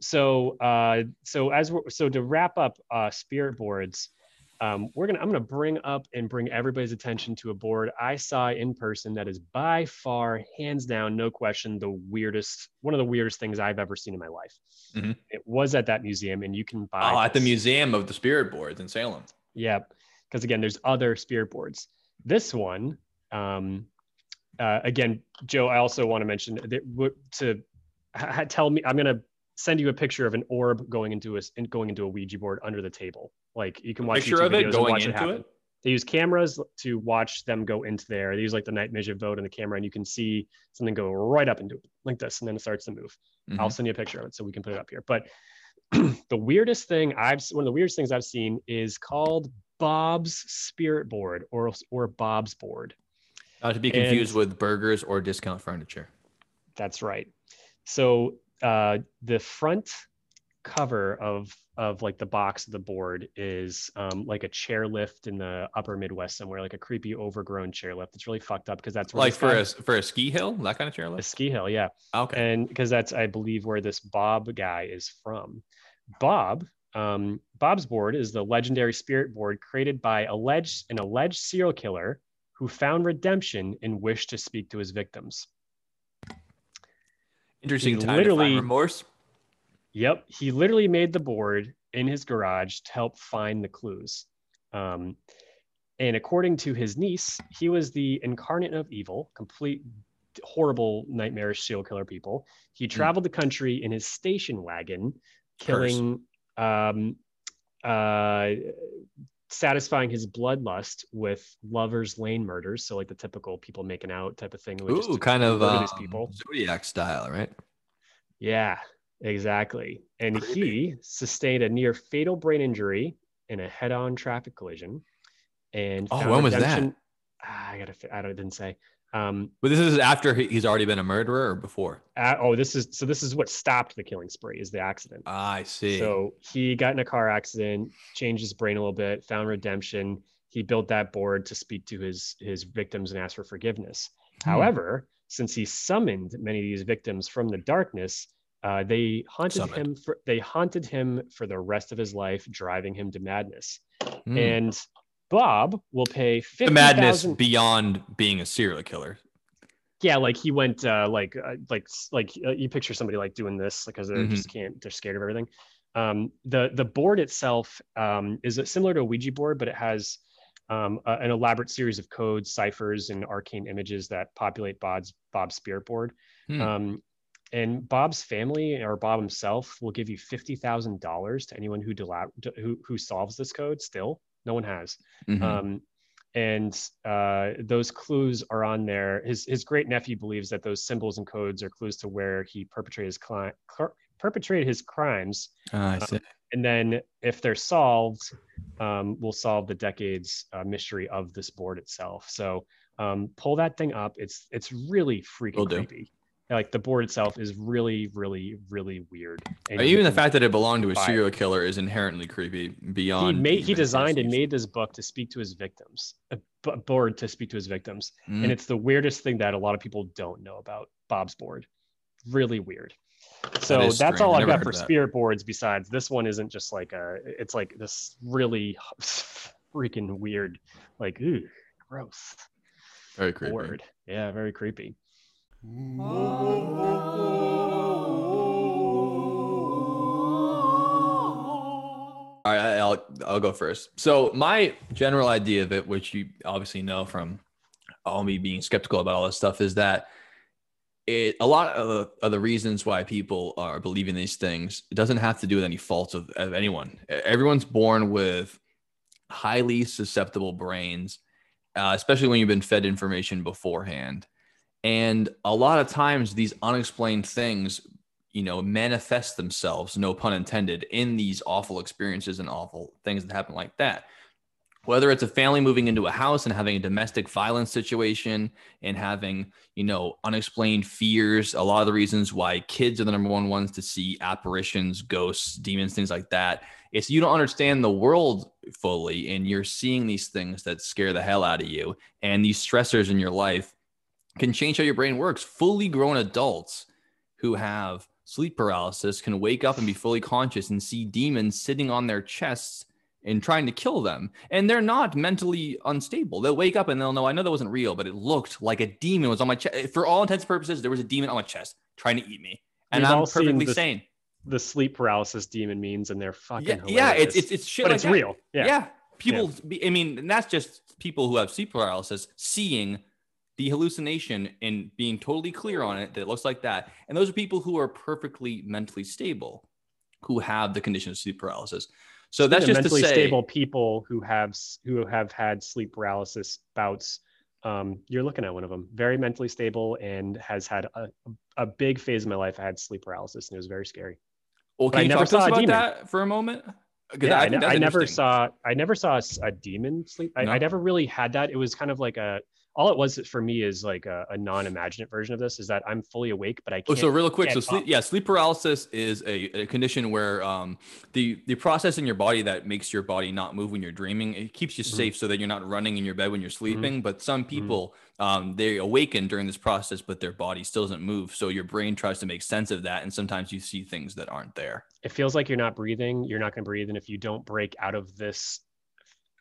so uh so as we're so to wrap up uh spirit boards um, we're gonna i'm gonna bring up and bring everybody's attention to a board i saw in person that is by far hands down no question the weirdest one of the weirdest things i've ever seen in my life Mhm. it was at that museum and you can buy oh, at the. Museum of the Spirit Boards in Salem. yeah because again there's other spirit boards this one um uh, again joe i also want to mention that to tell me i'm gonna send you a picture of an orb going into a in- going into a ouija board under the table like you can watch Picture YouTube of it going watch into happen. it. they use cameras to watch them go into there they use like the night vision vote in the camera and you can see something go right up into it like this and then it starts to move I'll Mhm. send you a picture of it so we can put it up here. But *clears throat* the weirdest thing I've one of the weirdest things I've seen is called Bob's Spirit Board or or Bob's Board. Not to be confused And- with burgers or discount furniture. That's right. So uh, the front cover of of like the box of the board is um, like a chairlift in the upper Midwest somewhere, like a creepy overgrown chairlift. It's really fucked up because that's where Like for guy- a for a ski hill, that kind of chairlift. a ski hill, yeah. Okay. and because that's I believe where this Bob guy is from. Bob Um, Bob's board is the legendary spirit board created by alleged an alleged serial killer who found redemption and wished to speak to his victims. Interesting He time literally- to find remorse. Yep, he literally made the board in his garage to help find the clues. Um, and according to his niece, he was the incarnate of evil, complete horrible, nightmarish serial killer people. He traveled the country in his station wagon, killing, um, uh, satisfying his bloodlust with lovers' lane murders. So like the typical people making out type of thing. Ooh, kind of um, these people. Zodiac style, right? Yeah, exactly. And he sustained a near fatal brain injury in a head-on traffic collision. And Oh, when was that? Ah, I gotta. I don't. Didn't say. Um. But this is after he's already been a murderer or before? uh, oh, this is so. This is what stopped the killing spree. Is the accident. Ah, I see. So he got in a car accident, changed his brain a little bit, found redemption. He built that board to speak to his his victims and ask for forgiveness. Hmm. However, since he summoned many of these victims from the darkness, uh, they haunted Summoned. him for they haunted him for the rest of his life, driving him to madness. Hmm. And Bob will pay the madness thousand. beyond being a serial killer. Yeah, like he went uh, like uh, like like uh, you picture somebody like doing this because they Mhm. just can't they're scared of everything. Um, the the board itself um, is similar to a Ouija board, but it has um, a- an elaborate series of codes, ciphers, and arcane images that populate Bob's Bob's spirit board. Hmm. Um, and Bob's family or Bob himself will give you fifty thousand dollars to anyone who delab- who who solves this code. Still, no one has. Mhm. Um, and uh, those clues are on there. His his great nephew believes that those symbols and codes are clues to where he perpetrated his cli- perpetrated his crimes. I see. And then, if they're solved, um, we'll solve the decades uh, mystery of this board itself. So um, pull that thing up. It's it's really freaking creepy. Like the board itself is really, really, really weird. And Even the fact that it belonged to a serial killer is inherently creepy. he Beyond made he designed and made this book to speak to his victims, a board to speak to his victims. Mm. and it's the weirdest thing that a lot of people don't know about Bob's board. Really weird. So is that's all I've got for spirit boards. Besides, this one isn't just like a. It's like this really *laughs* freaking weird, like ooh, gross Very creepy. board. Yeah, very creepy. All right, I'll I'll go first. So my general idea of it, which you obviously know from all me being skeptical about all this stuff, is that it a lot of the, of the reasons why people are believing these things it doesn't have to do with any faults of, of anyone. Everyone's born with highly susceptible brains, uh, especially when you've been fed information beforehand. And a lot of times, these unexplained things you know, manifest themselves, no pun intended, in these awful experiences and awful things that happen like that. Whether it's a family moving into a house and having a domestic violence situation and having, you know, unexplained fears, a lot of the reasons why kids are the number one ones to see apparitions, ghosts, demons, things like that. It's you don't understand the world fully and you're seeing these things that scare the hell out of you. And these stressors in your life can change how your brain works. Fully grown adults who have sleep paralysis can wake up and be fully conscious and see demons sitting on their chests and trying to kill them. And they're not mentally unstable. They'll wake up and they'll know, I know that wasn't real, but it looked like a demon was on my chest. For all intents and purposes, there was a demon on my chest trying to eat me. And We've I'm perfectly this sane. The sleep paralysis demon means, and they're fucking Yeah, hilarious. yeah, it's, it's, it's shit but like it's that. real. Yeah. Yeah. People, be I mean, and that's just people who have sleep paralysis seeing the hallucination and being totally clear on it that it looks like that. And those are people who are perfectly mentally stable, who have the condition of sleep paralysis. So that's Speaking just to mentally say, stable people who have who have had sleep paralysis bouts. Um, you're looking at one of them, very mentally stable, and has had a, a big phase of my life. I had sleep paralysis, and it was very scary. well, but I can you never talk to us saw about that for a moment? Yeah, I, I never saw I never saw a demon sleep. I, No? I never really had that. It was kind of like a all it was for me is like a, a non-imaginate version of this is that I'm fully awake, but I Oh, can't. so real quick, so sleep, yeah, sleep paralysis is a, a condition where um, the the process in your body that makes your body not move when you're dreaming, it keeps you Mhm. safe so that you're not running in your bed when you're Mm-hmm. sleeping. But some people, um, they awaken during this process, but their body still doesn't move. So your brain tries to make sense of that, and sometimes you see things that aren't there. it feels like you're not breathing. You're not going to breathe, and if you don't break out of this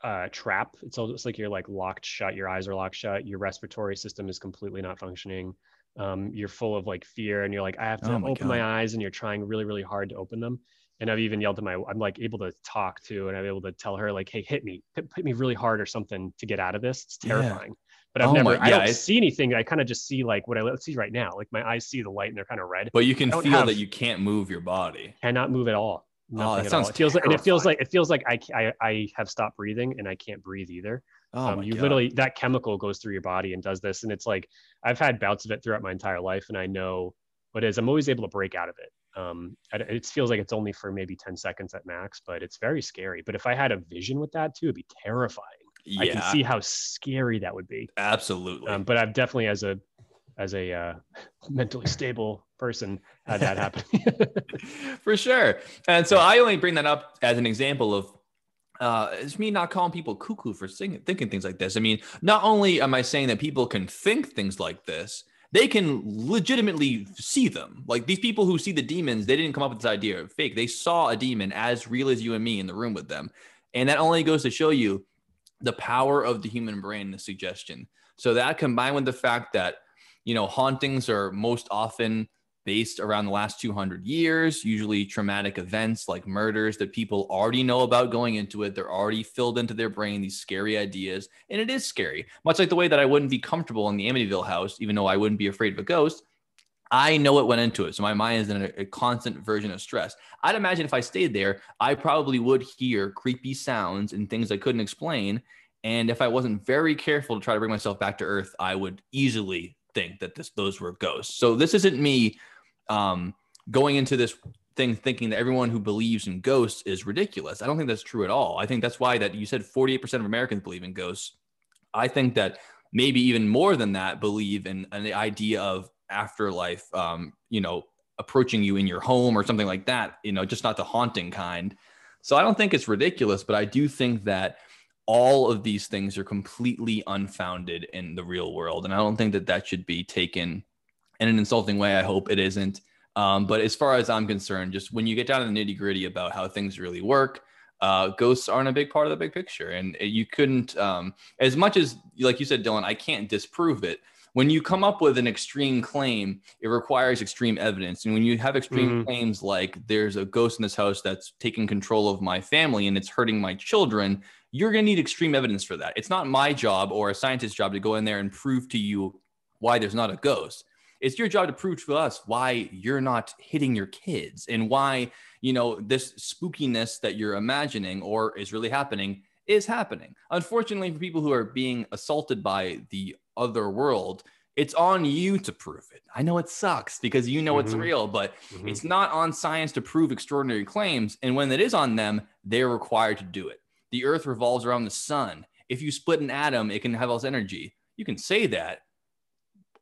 uh, trap, it's almost like you're like locked shut. Your eyes are locked shut. Your respiratory system is completely not functioning. Um, you're full of like fear, and you're like, I have to Oh my open my eyes, and you're trying really, really hard to open them. And I've even yelled to my, I'm like able to talk to, and I'm able to tell her like, Hey, hit me, hit, hit me really hard or something to get out of this. It's Yeah. terrifying. But I've Oh never, I yeah, don't see anything. I kind of just see like what I see right now. Like my eyes see the light, and they're kind of red. But you can feel have- that you can't move your body. cannot move at all. Oh, that at sounds all. It feels like, and it feels like it feels like I, I I have stopped breathing and I can't breathe either. Oh um, you God. literally that chemical goes through your body and does this, and it's like I've had bouts of it throughout my entire life, and I know what it is. I'm always able to break out of it. Um, it feels like it's only for maybe 10 seconds at max, but it's very scary. But if I had a vision with that too, it'd be terrifying. yeah, I can see how scary that would be. absolutely. Um, but I've definitely, as a as a uh, *laughs* mentally stable person, had that happen. *laughs* for sure. And so I only bring that up as an example of uh, it's me not calling people cuckoo for thinking things like this. I mean, not only am I saying that people can think things like this, they can legitimately see them. Like these people who see the demons, they didn't come up with this idea of fake. They saw a demon as real as you and me in the room with them. And that only goes to show you the power of the human brain, the suggestion. So that combined with the fact that, you know, hauntings are most often based around the last 200 years, usually traumatic events like murders that people already know about going into it. They're already filled into their brain these scary ideas. And it is scary, much like the way that I wouldn't be comfortable in the Amityville house, even though I wouldn't be afraid of a ghost. I know what went into it. So my mind is in a, a constant version of stress. I'd imagine if I stayed there, I probably would hear creepy sounds and things I couldn't explain. And if I wasn't very careful to try to bring myself back to earth, I would easily think that this those were ghosts. So this isn't me um, going into this thing thinking that everyone who believes in ghosts is ridiculous. I don't think that's true at all. I think that's why that you said 48% of Americans believe in ghosts. I think that maybe even more than that believe in, in the idea of afterlife, um, you know, approaching you in your home or something like that, you know, just not the haunting kind. So I don't think it's ridiculous, but I do think that all of these things are completely unfounded in the real world. And I don't think that that should be taken in an insulting way. I hope it isn't. Um, but as far as I'm concerned, just when you get down to the nitty gritty about how things really work, uh, ghosts aren't a big part of the big picture. And you couldn't, um, as much as, like you said, Dylan, I can't disprove it. When you come up with an extreme claim, it requires extreme evidence. And when you have extreme Mhm. claims like there's a ghost in this house that's taking control of my family and it's hurting my children, you're going to need extreme evidence for that. It's not my job or a scientist's job to go in there and prove to you why there's not a ghost. It's your job to prove to us why you're not hitting your kids and why, you know, this spookiness that you're imagining or is really happening is happening. Unfortunately, for people who are being assaulted by the other world, it's on you to prove it. I know it sucks because you know it's Mhm. real, but Mhm. it's not on science to prove extraordinary claims. And when it is on them, they're required to do it. The earth revolves around the sun. If you split an atom, it can have this energy. You can say that.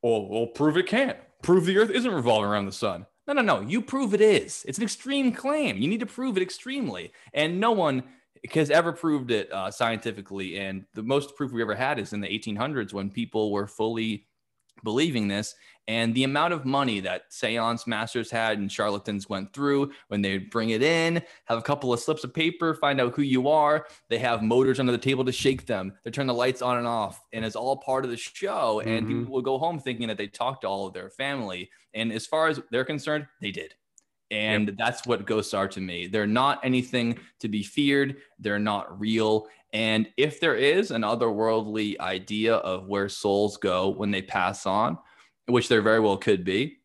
Or we'll prove it can't. Prove the earth isn't revolving around the sun. No, no, no. You prove it is. It's an extreme claim. You need to prove it extremely. And no one has ever proved it uh, scientifically. And the most proof we ever had is in the 1800s when people were fully believing this and the amount of money that seance masters had and charlatans went through when they bring it in have a couple of slips of paper find out who you are they have motors under the table to shake them they turn the lights on and off and it's all part of the show and Mhm. people will go home thinking that they talked to all of their family and as far as they're concerned they did. And that's what ghosts are to me. They're not anything to be feared. They're not real and if there is an otherworldly idea of where souls go when they pass on, which there very well could be,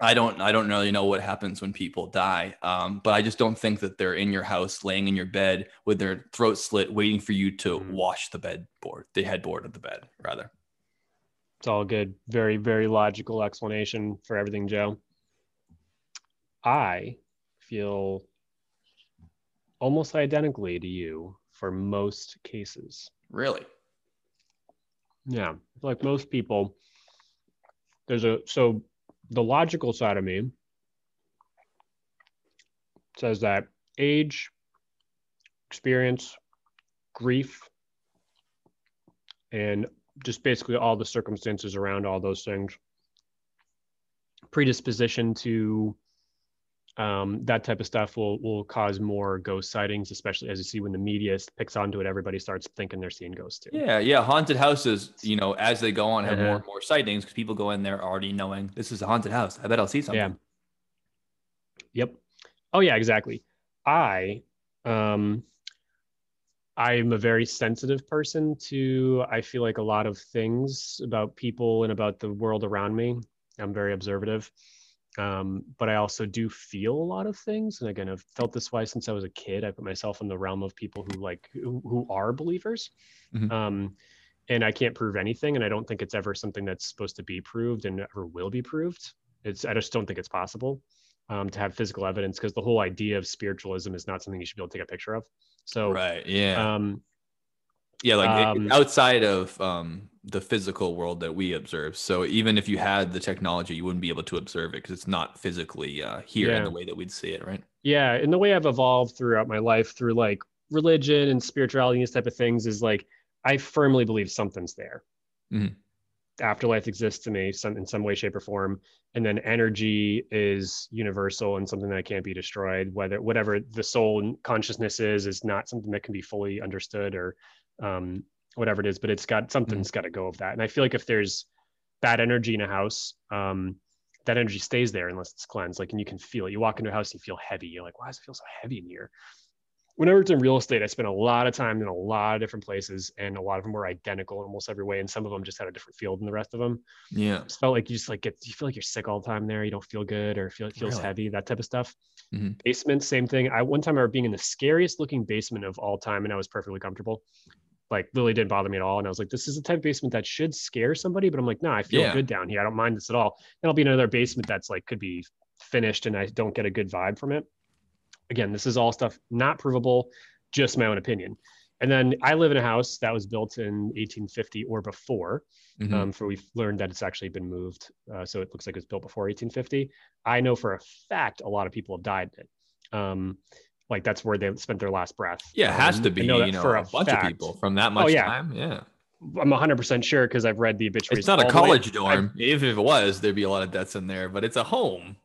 I don't I don't really know what happens when people die. Um, but I just don't think that they're in your house, laying in your bed with their throat slit, waiting for you to Mhm. wash the bed board, the headboard of the bed, rather. It's all good. Very, very logical explanation for everything, Joe. I feel almost identically to you for most cases. Really? Yeah, like most people, there's a so the logical side of me says that age, experience, grief, and just basically all the circumstances around all those things predisposition to um, that type of stuff will will cause more ghost sightings, especially as you see when the media picks onto it, everybody starts thinking they're seeing ghosts too. Yeah, yeah. Haunted houses, you know, as they go on, have Uh-huh. more and more sightings because people go in there already knowing this is a haunted house. I bet I'll see something. Yeah. Yep. Oh yeah, exactly. I um I'm a very sensitive person to I feel like a lot of things about people and about the world around me. I'm very observative. Um, but I also do feel a lot of things. And again, I've felt this way since I was a kid. I put myself in the realm of people who like who, who are believers. Mhm. Um, and I can't prove anything. And I don't think it's ever something that's supposed to be proved and ever will be proved. It's I just don't think it's possible um, to have physical evidence because the whole idea of spiritualism is not something you should be able to take a picture of. So Right. Yeah. um, yeah. Like um, outside of um, the physical world that we observe. So even if you had the technology, you wouldn't be able to observe it because it's not physically uh, here in the way that we'd see it. Right. yeah and the way i've evolved throughout my life through like religion and spirituality and these type of things is like i firmly believe something's there Mhm. afterlife exists to me some, in some way shape or form and then energy is universal and something that can't be destroyed whether whatever the soul and consciousness is is not something that can be fully understood or um, whatever it is but it's got something's got to go of that and i feel like if there's bad energy in a house um, that energy stays there unless it's cleansed. Like, and you can feel it. You walk into a house, and you feel heavy. You're like, why does it feel so heavy in here? When I worked in real estate, I spent a lot of time in a lot of different places, and a lot of them were identical in almost every way. And some of them just had a different feel than the rest of them. Yeah. It felt like you just like get, you feel like you're sick all the time there. You don't feel good, or feel it feels Really? heavy, that type of stuff. Mhm. Basement, same thing. I one time I remember being in the scariest looking basement of all time, and I was perfectly comfortable. Like really didn't bother me at all. And I was like, this is the type of basement that should scare somebody, but I'm like, no, I feel Yeah. good down here. I don't mind this at all. Then I'll be in another basement that's like could be finished and I don't get a good vibe from it. Again, this is all stuff not provable, just my own opinion. And then I live in a house that was built in 1850 or before. Mhm. Um, for we've learned that it's actually been moved, uh, so it looks like it was built before 1850. I know for a fact a lot of people have died in it. Um, like that's where they spent their last breath. yeah. It has Um, to I be, that you know, for a, bunch fact. of people from that much yeah. time. Yeah. I'm 100% sure because I've read the obituaries. It's not a all the way- college dorm. Even if it was, there'd be a lot of deaths in there, but it's a home.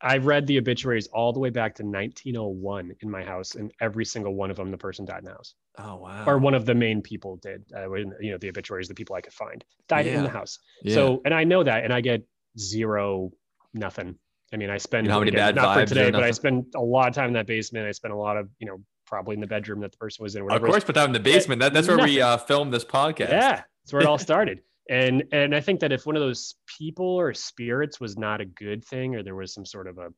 I've read the obituaries all the way back to 1901 in my house, and every single one of them, the person died in the house, Oh, wow. or one of the main people did. Uh, when, you know, the obituaries, the people I could find died in the house. Yeah. So, and I know that, and I get zero, nothing. I mean, I spend You know how many again, bad not for vibes or today, but I spend a lot of time in that basement. I spent a lot of, you know, probably in the bedroom that the person was in. or of course, but I'm in the basement. That, that's where we uh, filmed this podcast. Yeah, that's where it all *laughs* started. And and I think that if one of those people or spirits was not a good thing, or there was some sort of a,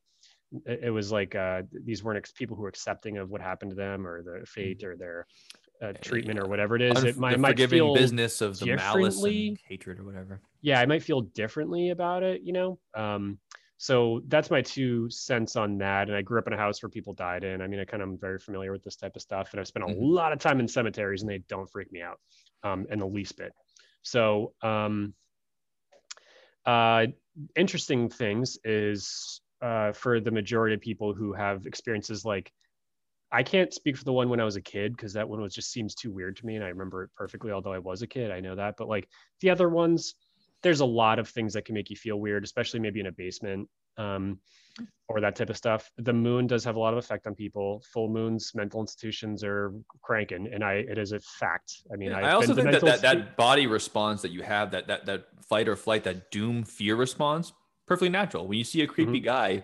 it was like uh, these weren't ex- people who were accepting of what happened to them or their fate or their uh, treatment or whatever it is. Unf- it might, the might forgiving feel business of the malice and hatred or whatever. yeah, I might feel differently about it, you know. Um, so that's my two cents on that. And I grew up in a house where people died in. I mean, I kind of am very familiar with this type of stuff, and I've spent a Mhm. lot of time in cemeteries, and they don't freak me out um, in the least bit. So, um, uh, interesting things is uh, for the majority of people who have experiences like. I can't speak for the one when I was a kid because that one was just seems too weird to me, and I remember it perfectly. Although I was a kid, I know that. But like the other ones, there's a lot of things that can make you feel weird, especially maybe in a basement um, or that type of stuff. The moon does have a lot of effect on people. Full moons, mental institutions are cranking, and I it is a fact. I mean, Yeah, I've also think that, that that body response that you have, that that that fight or flight, that doom fear response, perfectly natural. When you see a creepy Mm-hmm. guy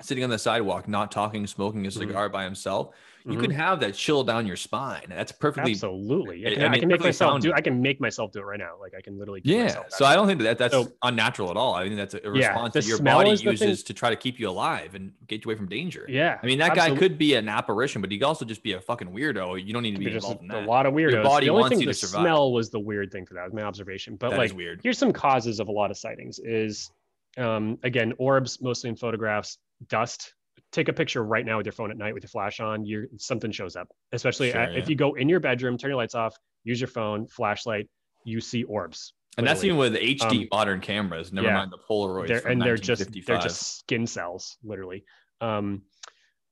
sitting on the sidewalk, not talking, smoking a Mhm. cigar by himself, you Mhm. can have that chill down your spine. That's perfectly absolutely. I can, I I can make myself do. I can make myself do it right now. Like I can literally. yeah. So. I don't think that that's So- unnatural at all. I think that's a, a Yeah, response that your body the thing- uses to try to keep you alive and get you away from danger. Yeah. I mean, that guy could be an apparition, but he could also just be a fucking weirdo. You don't need to be involved in a, a lot of weirdos. Your body the only wants thing you the to survive. smell was the weird thing for that. Was my observation. But That like, weird. here's some causes of a lot of sightings. Is um, again orbs, mostly in photographs. Dust. Take a picture right now with your phone at night with your flash on. You're something shows up. Especially Sure, uh, yeah. if you go in your bedroom, turn your lights off, use your phone, flashlight. you see orbs. And that's even with HD Um, modern cameras. Never yeah. mind the Polaroids. They're, and they're just they're just skin cells, literally. Um,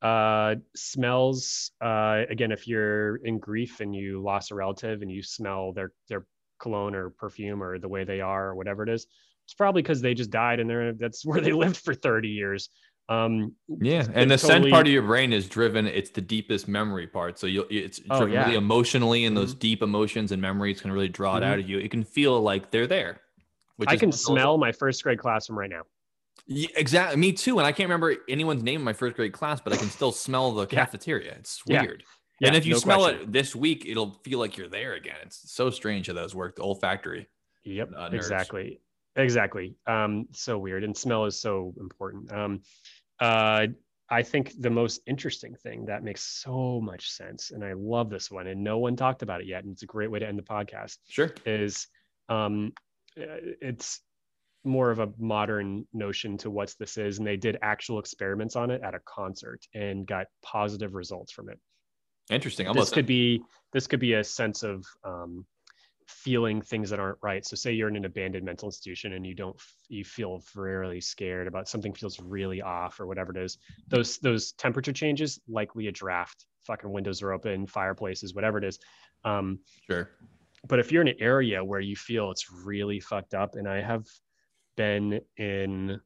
uh, smells. Uh, again, if you're in grief and you lost a relative and you smell their their cologne or perfume or the way they are or whatever it is, it's probably because they just died and they're that's *laughs* where they lived for 30 years. Um, Yeah, and the scent part of your brain is driven. It's the deepest memory part. So you'll it's Oh, driven yeah. really emotionally, and those deep emotions and memories can really draw it out of you. It can feel like they're there. Which Mm-hmm. I can smell my first grade classroom right now. Yeah, exactly. Me too. And I can't remember anyone's name in my first grade class, but I can still smell the *laughs* cafeteria. It's weird. Yeah, and if you no smell question. it this week, it'll feel like you're there again. It's so strange how those work. The olfactory. Yep, uh, exactly, exactly. Um, so weird, and smell is so important. Um, uh, I think the most interesting thing that makes so much sense, and I love this one, and no one talked about it yet, and it's a great way to end the podcast. Sure. Is um, uh, it's more of a modern notion to what this is, and they did actual experiments on it at a concert and got positive results from it Interesting. I'm this listening. could be this could be a sense of um, feeling things that aren't right so say you're in an abandoned mental institution and you don't you feel really scared about something feels really off or whatever it is those those temperature changes likely a draft fucking windows are open fireplaces whatever it is um, Sure. but if you're in an area where you feel it's really fucked up and i have been in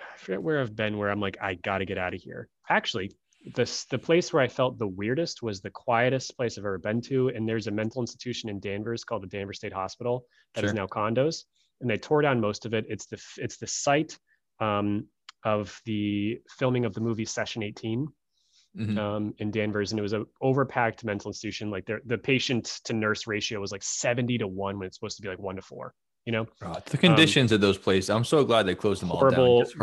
i forget where i've been where i'm like i gotta get out of here actually this the place where i felt the weirdest was the quietest place i've ever been to and there's a mental institution in danvers called the danvers state hospital that is Sure. now condos and they tore down most of it it's the it's the site um, of the filming of the movie session 18 Mhm. um, in Danvers, and it was a overpacked mental institution. Like the the patient to nurse ratio was like seventy to one when it's supposed to be like one to four. You know, Oh, the conditions of those places. I'm so glad they closed them all down. horrible- Just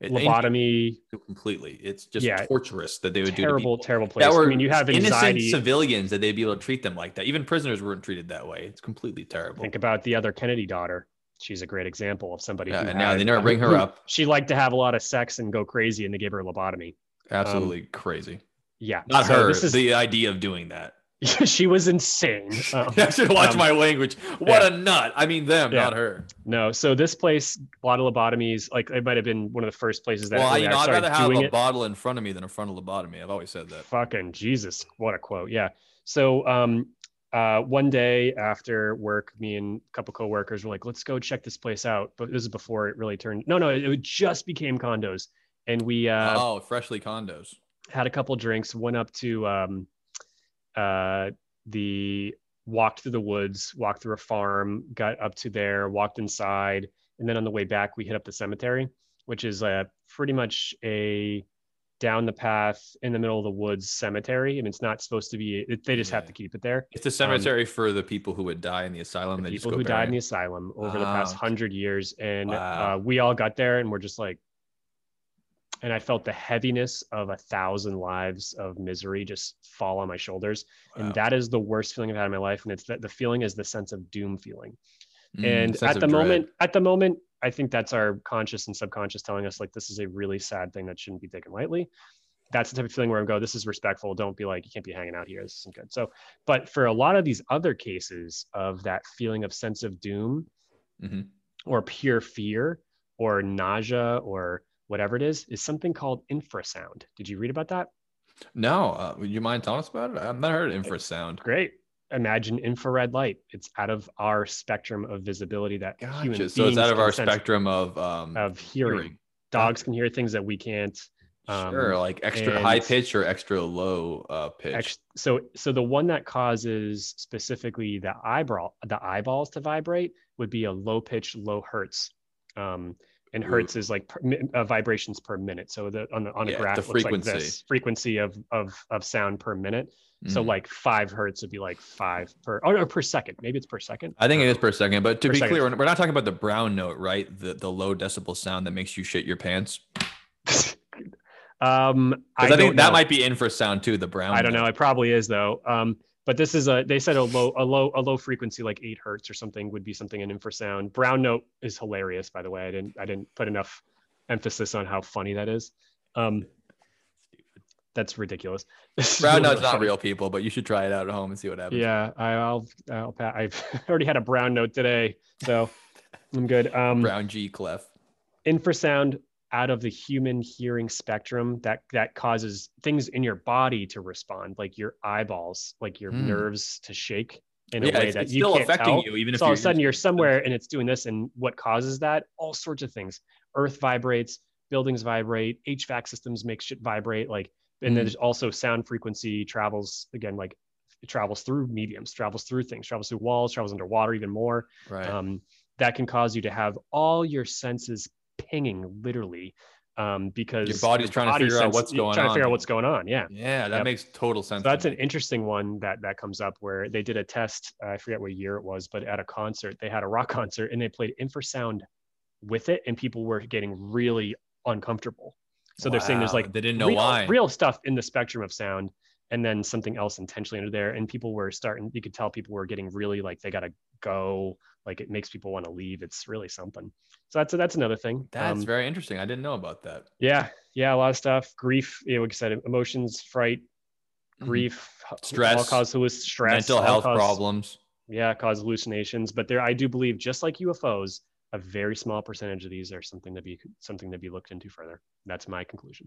It, lobotomy, completely. It's just Yeah. torturous that they would do to terrible, terrible place. that were I mean, you have innocent anxiety. civilians that they'd be able to treat them like that. Even prisoners weren't treated that way. It's completely terrible. Think about the other Kennedy daughter. She's a great example of somebody. Yeah, who and now they never bring her who- up. She liked to have a lot of sex and go crazy, and they gave her a lobotomy. Um, Absolutely crazy. Yeah, Not so her. This is The idea of doing that. *laughs* she was insane. Um, *laughs* I should watch um, my language. What yeah. a nut. I mean them, Yeah. not her. no, so this place, lot lobotomies. Like it might have been one of the first places that Well, really you know, I'd rather have a it. bottle in front of me than a frontal lobotomy. I've always said that. fucking jesus what a quote yeah so um uh one day after work me and a couple coworkers were like let's go check this place out but this is before it really turned no no it, it just became condos and we uh oh, freshly condos. had a couple drinks went up to um uh the walked through the woods walked through a farm got up to there walked inside and then on the way back we hit up the cemetery which is uh, pretty much a down the path in the middle of the woods cemetery and it's not supposed to be it, they just have to keep it there It's the cemetery for the people who would die in the asylum. Um, the They just people go who died in the asylum over the past hundred years and Wow. uh, we all got there and we're just like and i felt the heaviness of a thousand lives of misery just fall on my shoulders. Wow. and that is the worst feeling i've had in my life. And it's that the feeling is the sense of doom feeling. Mm, and at the moment at the moment i think that's our conscious and subconscious telling us like this is a really sad thing that shouldn't be taken lightly. That's the type of feeling where i go this is respectful. Don't be like you can't be hanging out here. This isn't good. So but for a lot of these other cases of that feeling of sense of doom Mhm. or pure fear or nausea or whatever it is is something called infrasound did you read about that No, uh, would you mind telling us about it? I've not heard of infrasound. great imagine infrared light it's out of our spectrum of visibility that human Gotcha. So it's out of our spectrum of um, of hearing. hearing. Dogs can hear things that we can't. Um, sure, like extra high pitch or extra low uh, pitch. ex- so, so the one that causes specifically the eyeball, the eyeballs to vibrate would be a low pitch, low hertz. Um, and Ooh. hertz is like per, uh, vibrations per minute. So the on the on a Yeah, graph the looks like this frequency of of of sound per minute. So Mhm. like five hertz would be like five per or, per second. Maybe it's per second. I think it is per second, but to Per be second. clear, we're not talking about the brown note, right? The the low decibel sound that makes you shit your pants. *laughs* um, I, I, think that might be infrasound too. The brown. I don't know. It probably is though. Um, but this is a they said a low a low a low frequency like eight hertz or something would be something in infrasound. Brown note is hilarious, by the way. I didn't I didn't put enough emphasis on how funny that is. Um, that's ridiculous. *laughs* Brown note's not real, people, but you should try it out at home and see what happens. Yeah, I, I'll, I'll, I've *laughs* already had a brown note today, so I'm good. Um, Brown G clef. infrasound out of the human hearing spectrum that that causes things in your body to respond, like your eyeballs, like your Hmm. nerves to shake in Yeah, a way it's, that it's you still can't affecting tell. you, even if so all of a sudden you're somewhere and it's doing this and what causes that all sorts of things earth vibrates buildings vibrate hvac systems make shit vibrate like and Mm. then there's also sound frequency travels again like it travels through mediums travels through things travels through walls travels underwater even more Right. um, that can cause you to have all your senses pinging literally um, because Your body's trying to figure out what's going trying to figure on. out what's going on yeah yeah, that Yep. makes total sense. so that's to an interesting one that that comes up where they did a test. uh, I forget what year it was, but at a concert, they had a rock *laughs* concert and they played infrasound with it, and people were getting really uncomfortable. So they're saying there's like they didn't know real, why. real stuff in the spectrum of sound, and then something else intentionally under there, and people were starting. You could tell people were getting really like they gotta go. Like it makes people want to leave. It's really something. So that's that's another thing. That's Um, very interesting. I didn't know about that. yeah, yeah, a lot of stuff. Grief, you know, like I said, emotions, fright, Mhm. grief, all Stress, cause halluc- stress, Mental health cause- problems. Yeah, cause hallucinations. But there, I do believe, just like UFOs, a very small percentage of these are something to be something to be looked into further. That's my conclusion.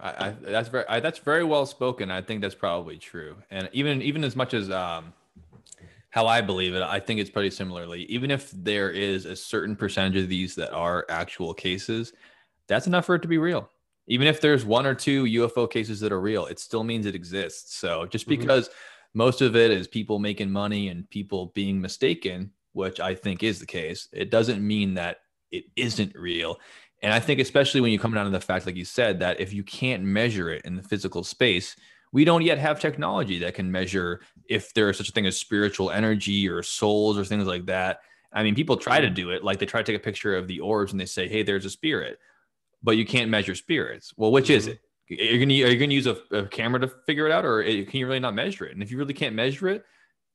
I, I, that's very I, that's very well spoken. I think that's probably true. And even even as much as um, how I believe it, I think it's pretty similarly. Even if there is a certain percentage of these that are actual cases, that's enough for it to be real. Even if there's one or two UFO cases that are real, it still means it exists. So just Mhm. because most of it is people making money and people being mistaken, which I think is the case, it doesn't mean that it isn't real. And I think, especially when you come down to the fact, like you said, that if you can't measure it in the physical space, we don't yet have technology that can measure if there is such a thing as spiritual energy or souls or things like that. I mean, people try to do it, like they try to take a picture of the orbs and they say, "Hey, there's a spirit," but you can't measure spirits. Well, which is Mhm. it? Are you gonna are you gonna use a, a camera to figure it out, or can you really not measure it? And if you really can't measure it,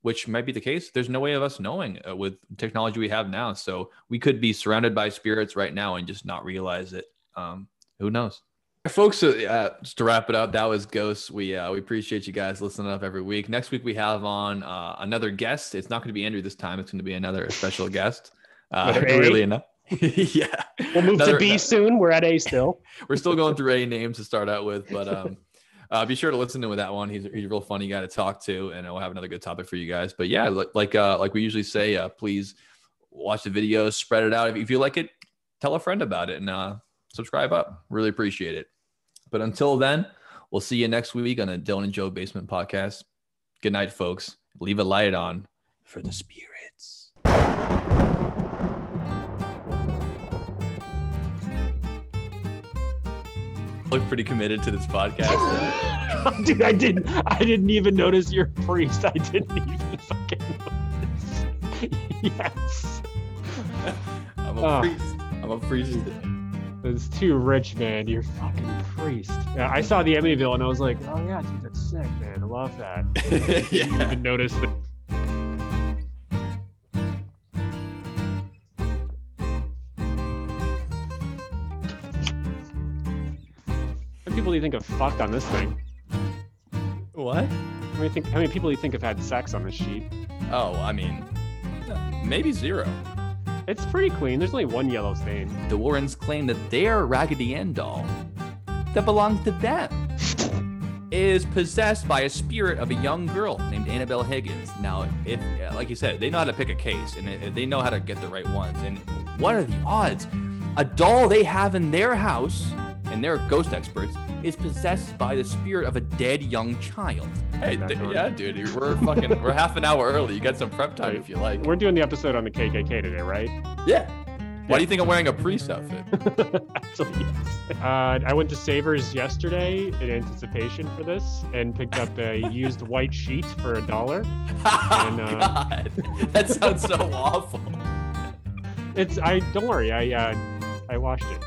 which might be the case, there's no way of us knowing uh, with technology we have now. So we could be surrounded by spirits right now and just not realize it. Um, who knows? Folks, uh, just to wrap it up, that was Ghosts. We uh, we appreciate you guys listening up every week. Next week we have on uh, another guest. It's not going to be Andrew this time. It's going to be another special guest. Uh, *laughs* really enough. *laughs* yeah. We'll move Another- to B soon. We're at A still. *laughs* we're still going through A names to start out with, but um, uh, be sure to listen to with that one. He's, he's a real funny guy to talk to, and we'll have another good topic for you guys. But yeah, li- like uh, like we usually say, uh, please watch the videos, spread it out. If, if you like it, tell a friend about it, and uh, subscribe up. Really appreciate it. But until then, we'll see you next week on the Dylan and Joe Basement Podcast. Good night, folks. Leave a light on for the spirits. Look pretty committed to this podcast. *laughs* Dude, I didn't. I didn't even notice you're a priest. I didn't even fucking notice. *laughs* yes, I'm a Oh. priest. I'm a priest. it's too rich, man. You're fucking priest. Yeah, I saw the Amityville and I was like, oh yeah, dude, that's sick, man. I love that. *laughs* Didn't even notice that. People do you think have fucked on this thing? What? How many think? How many people do you think have had sex on this sheet? Oh, I mean, maybe zero. It's pretty clean. There's only one yellow stain. The Warrens claim that their Raggedy Ann doll that belongs to them is possessed by a spirit of a young girl named Annabelle Higgins. Now, if, uh, like you said, they know how to pick a case and they- they know how to get the right ones. And what are the odds? A doll they have in their house, and they're ghost experts, is possessed by the spirit of a dead young child. Hey, That's d- yeah, dude, we're fucking, we're *laughs* half an hour early. You got some prep time if you like. We're doing the episode on the KKK today, right? Yeah. Why do you think I'm wearing a priest outfit? *laughs* Actually, yes. Uh, I went to Savers yesterday in anticipation for this and picked up a *laughs* used white sheet for a dollar. oh, uh, God, that sounds so awful. It's I don't worry, I uh, I washed it.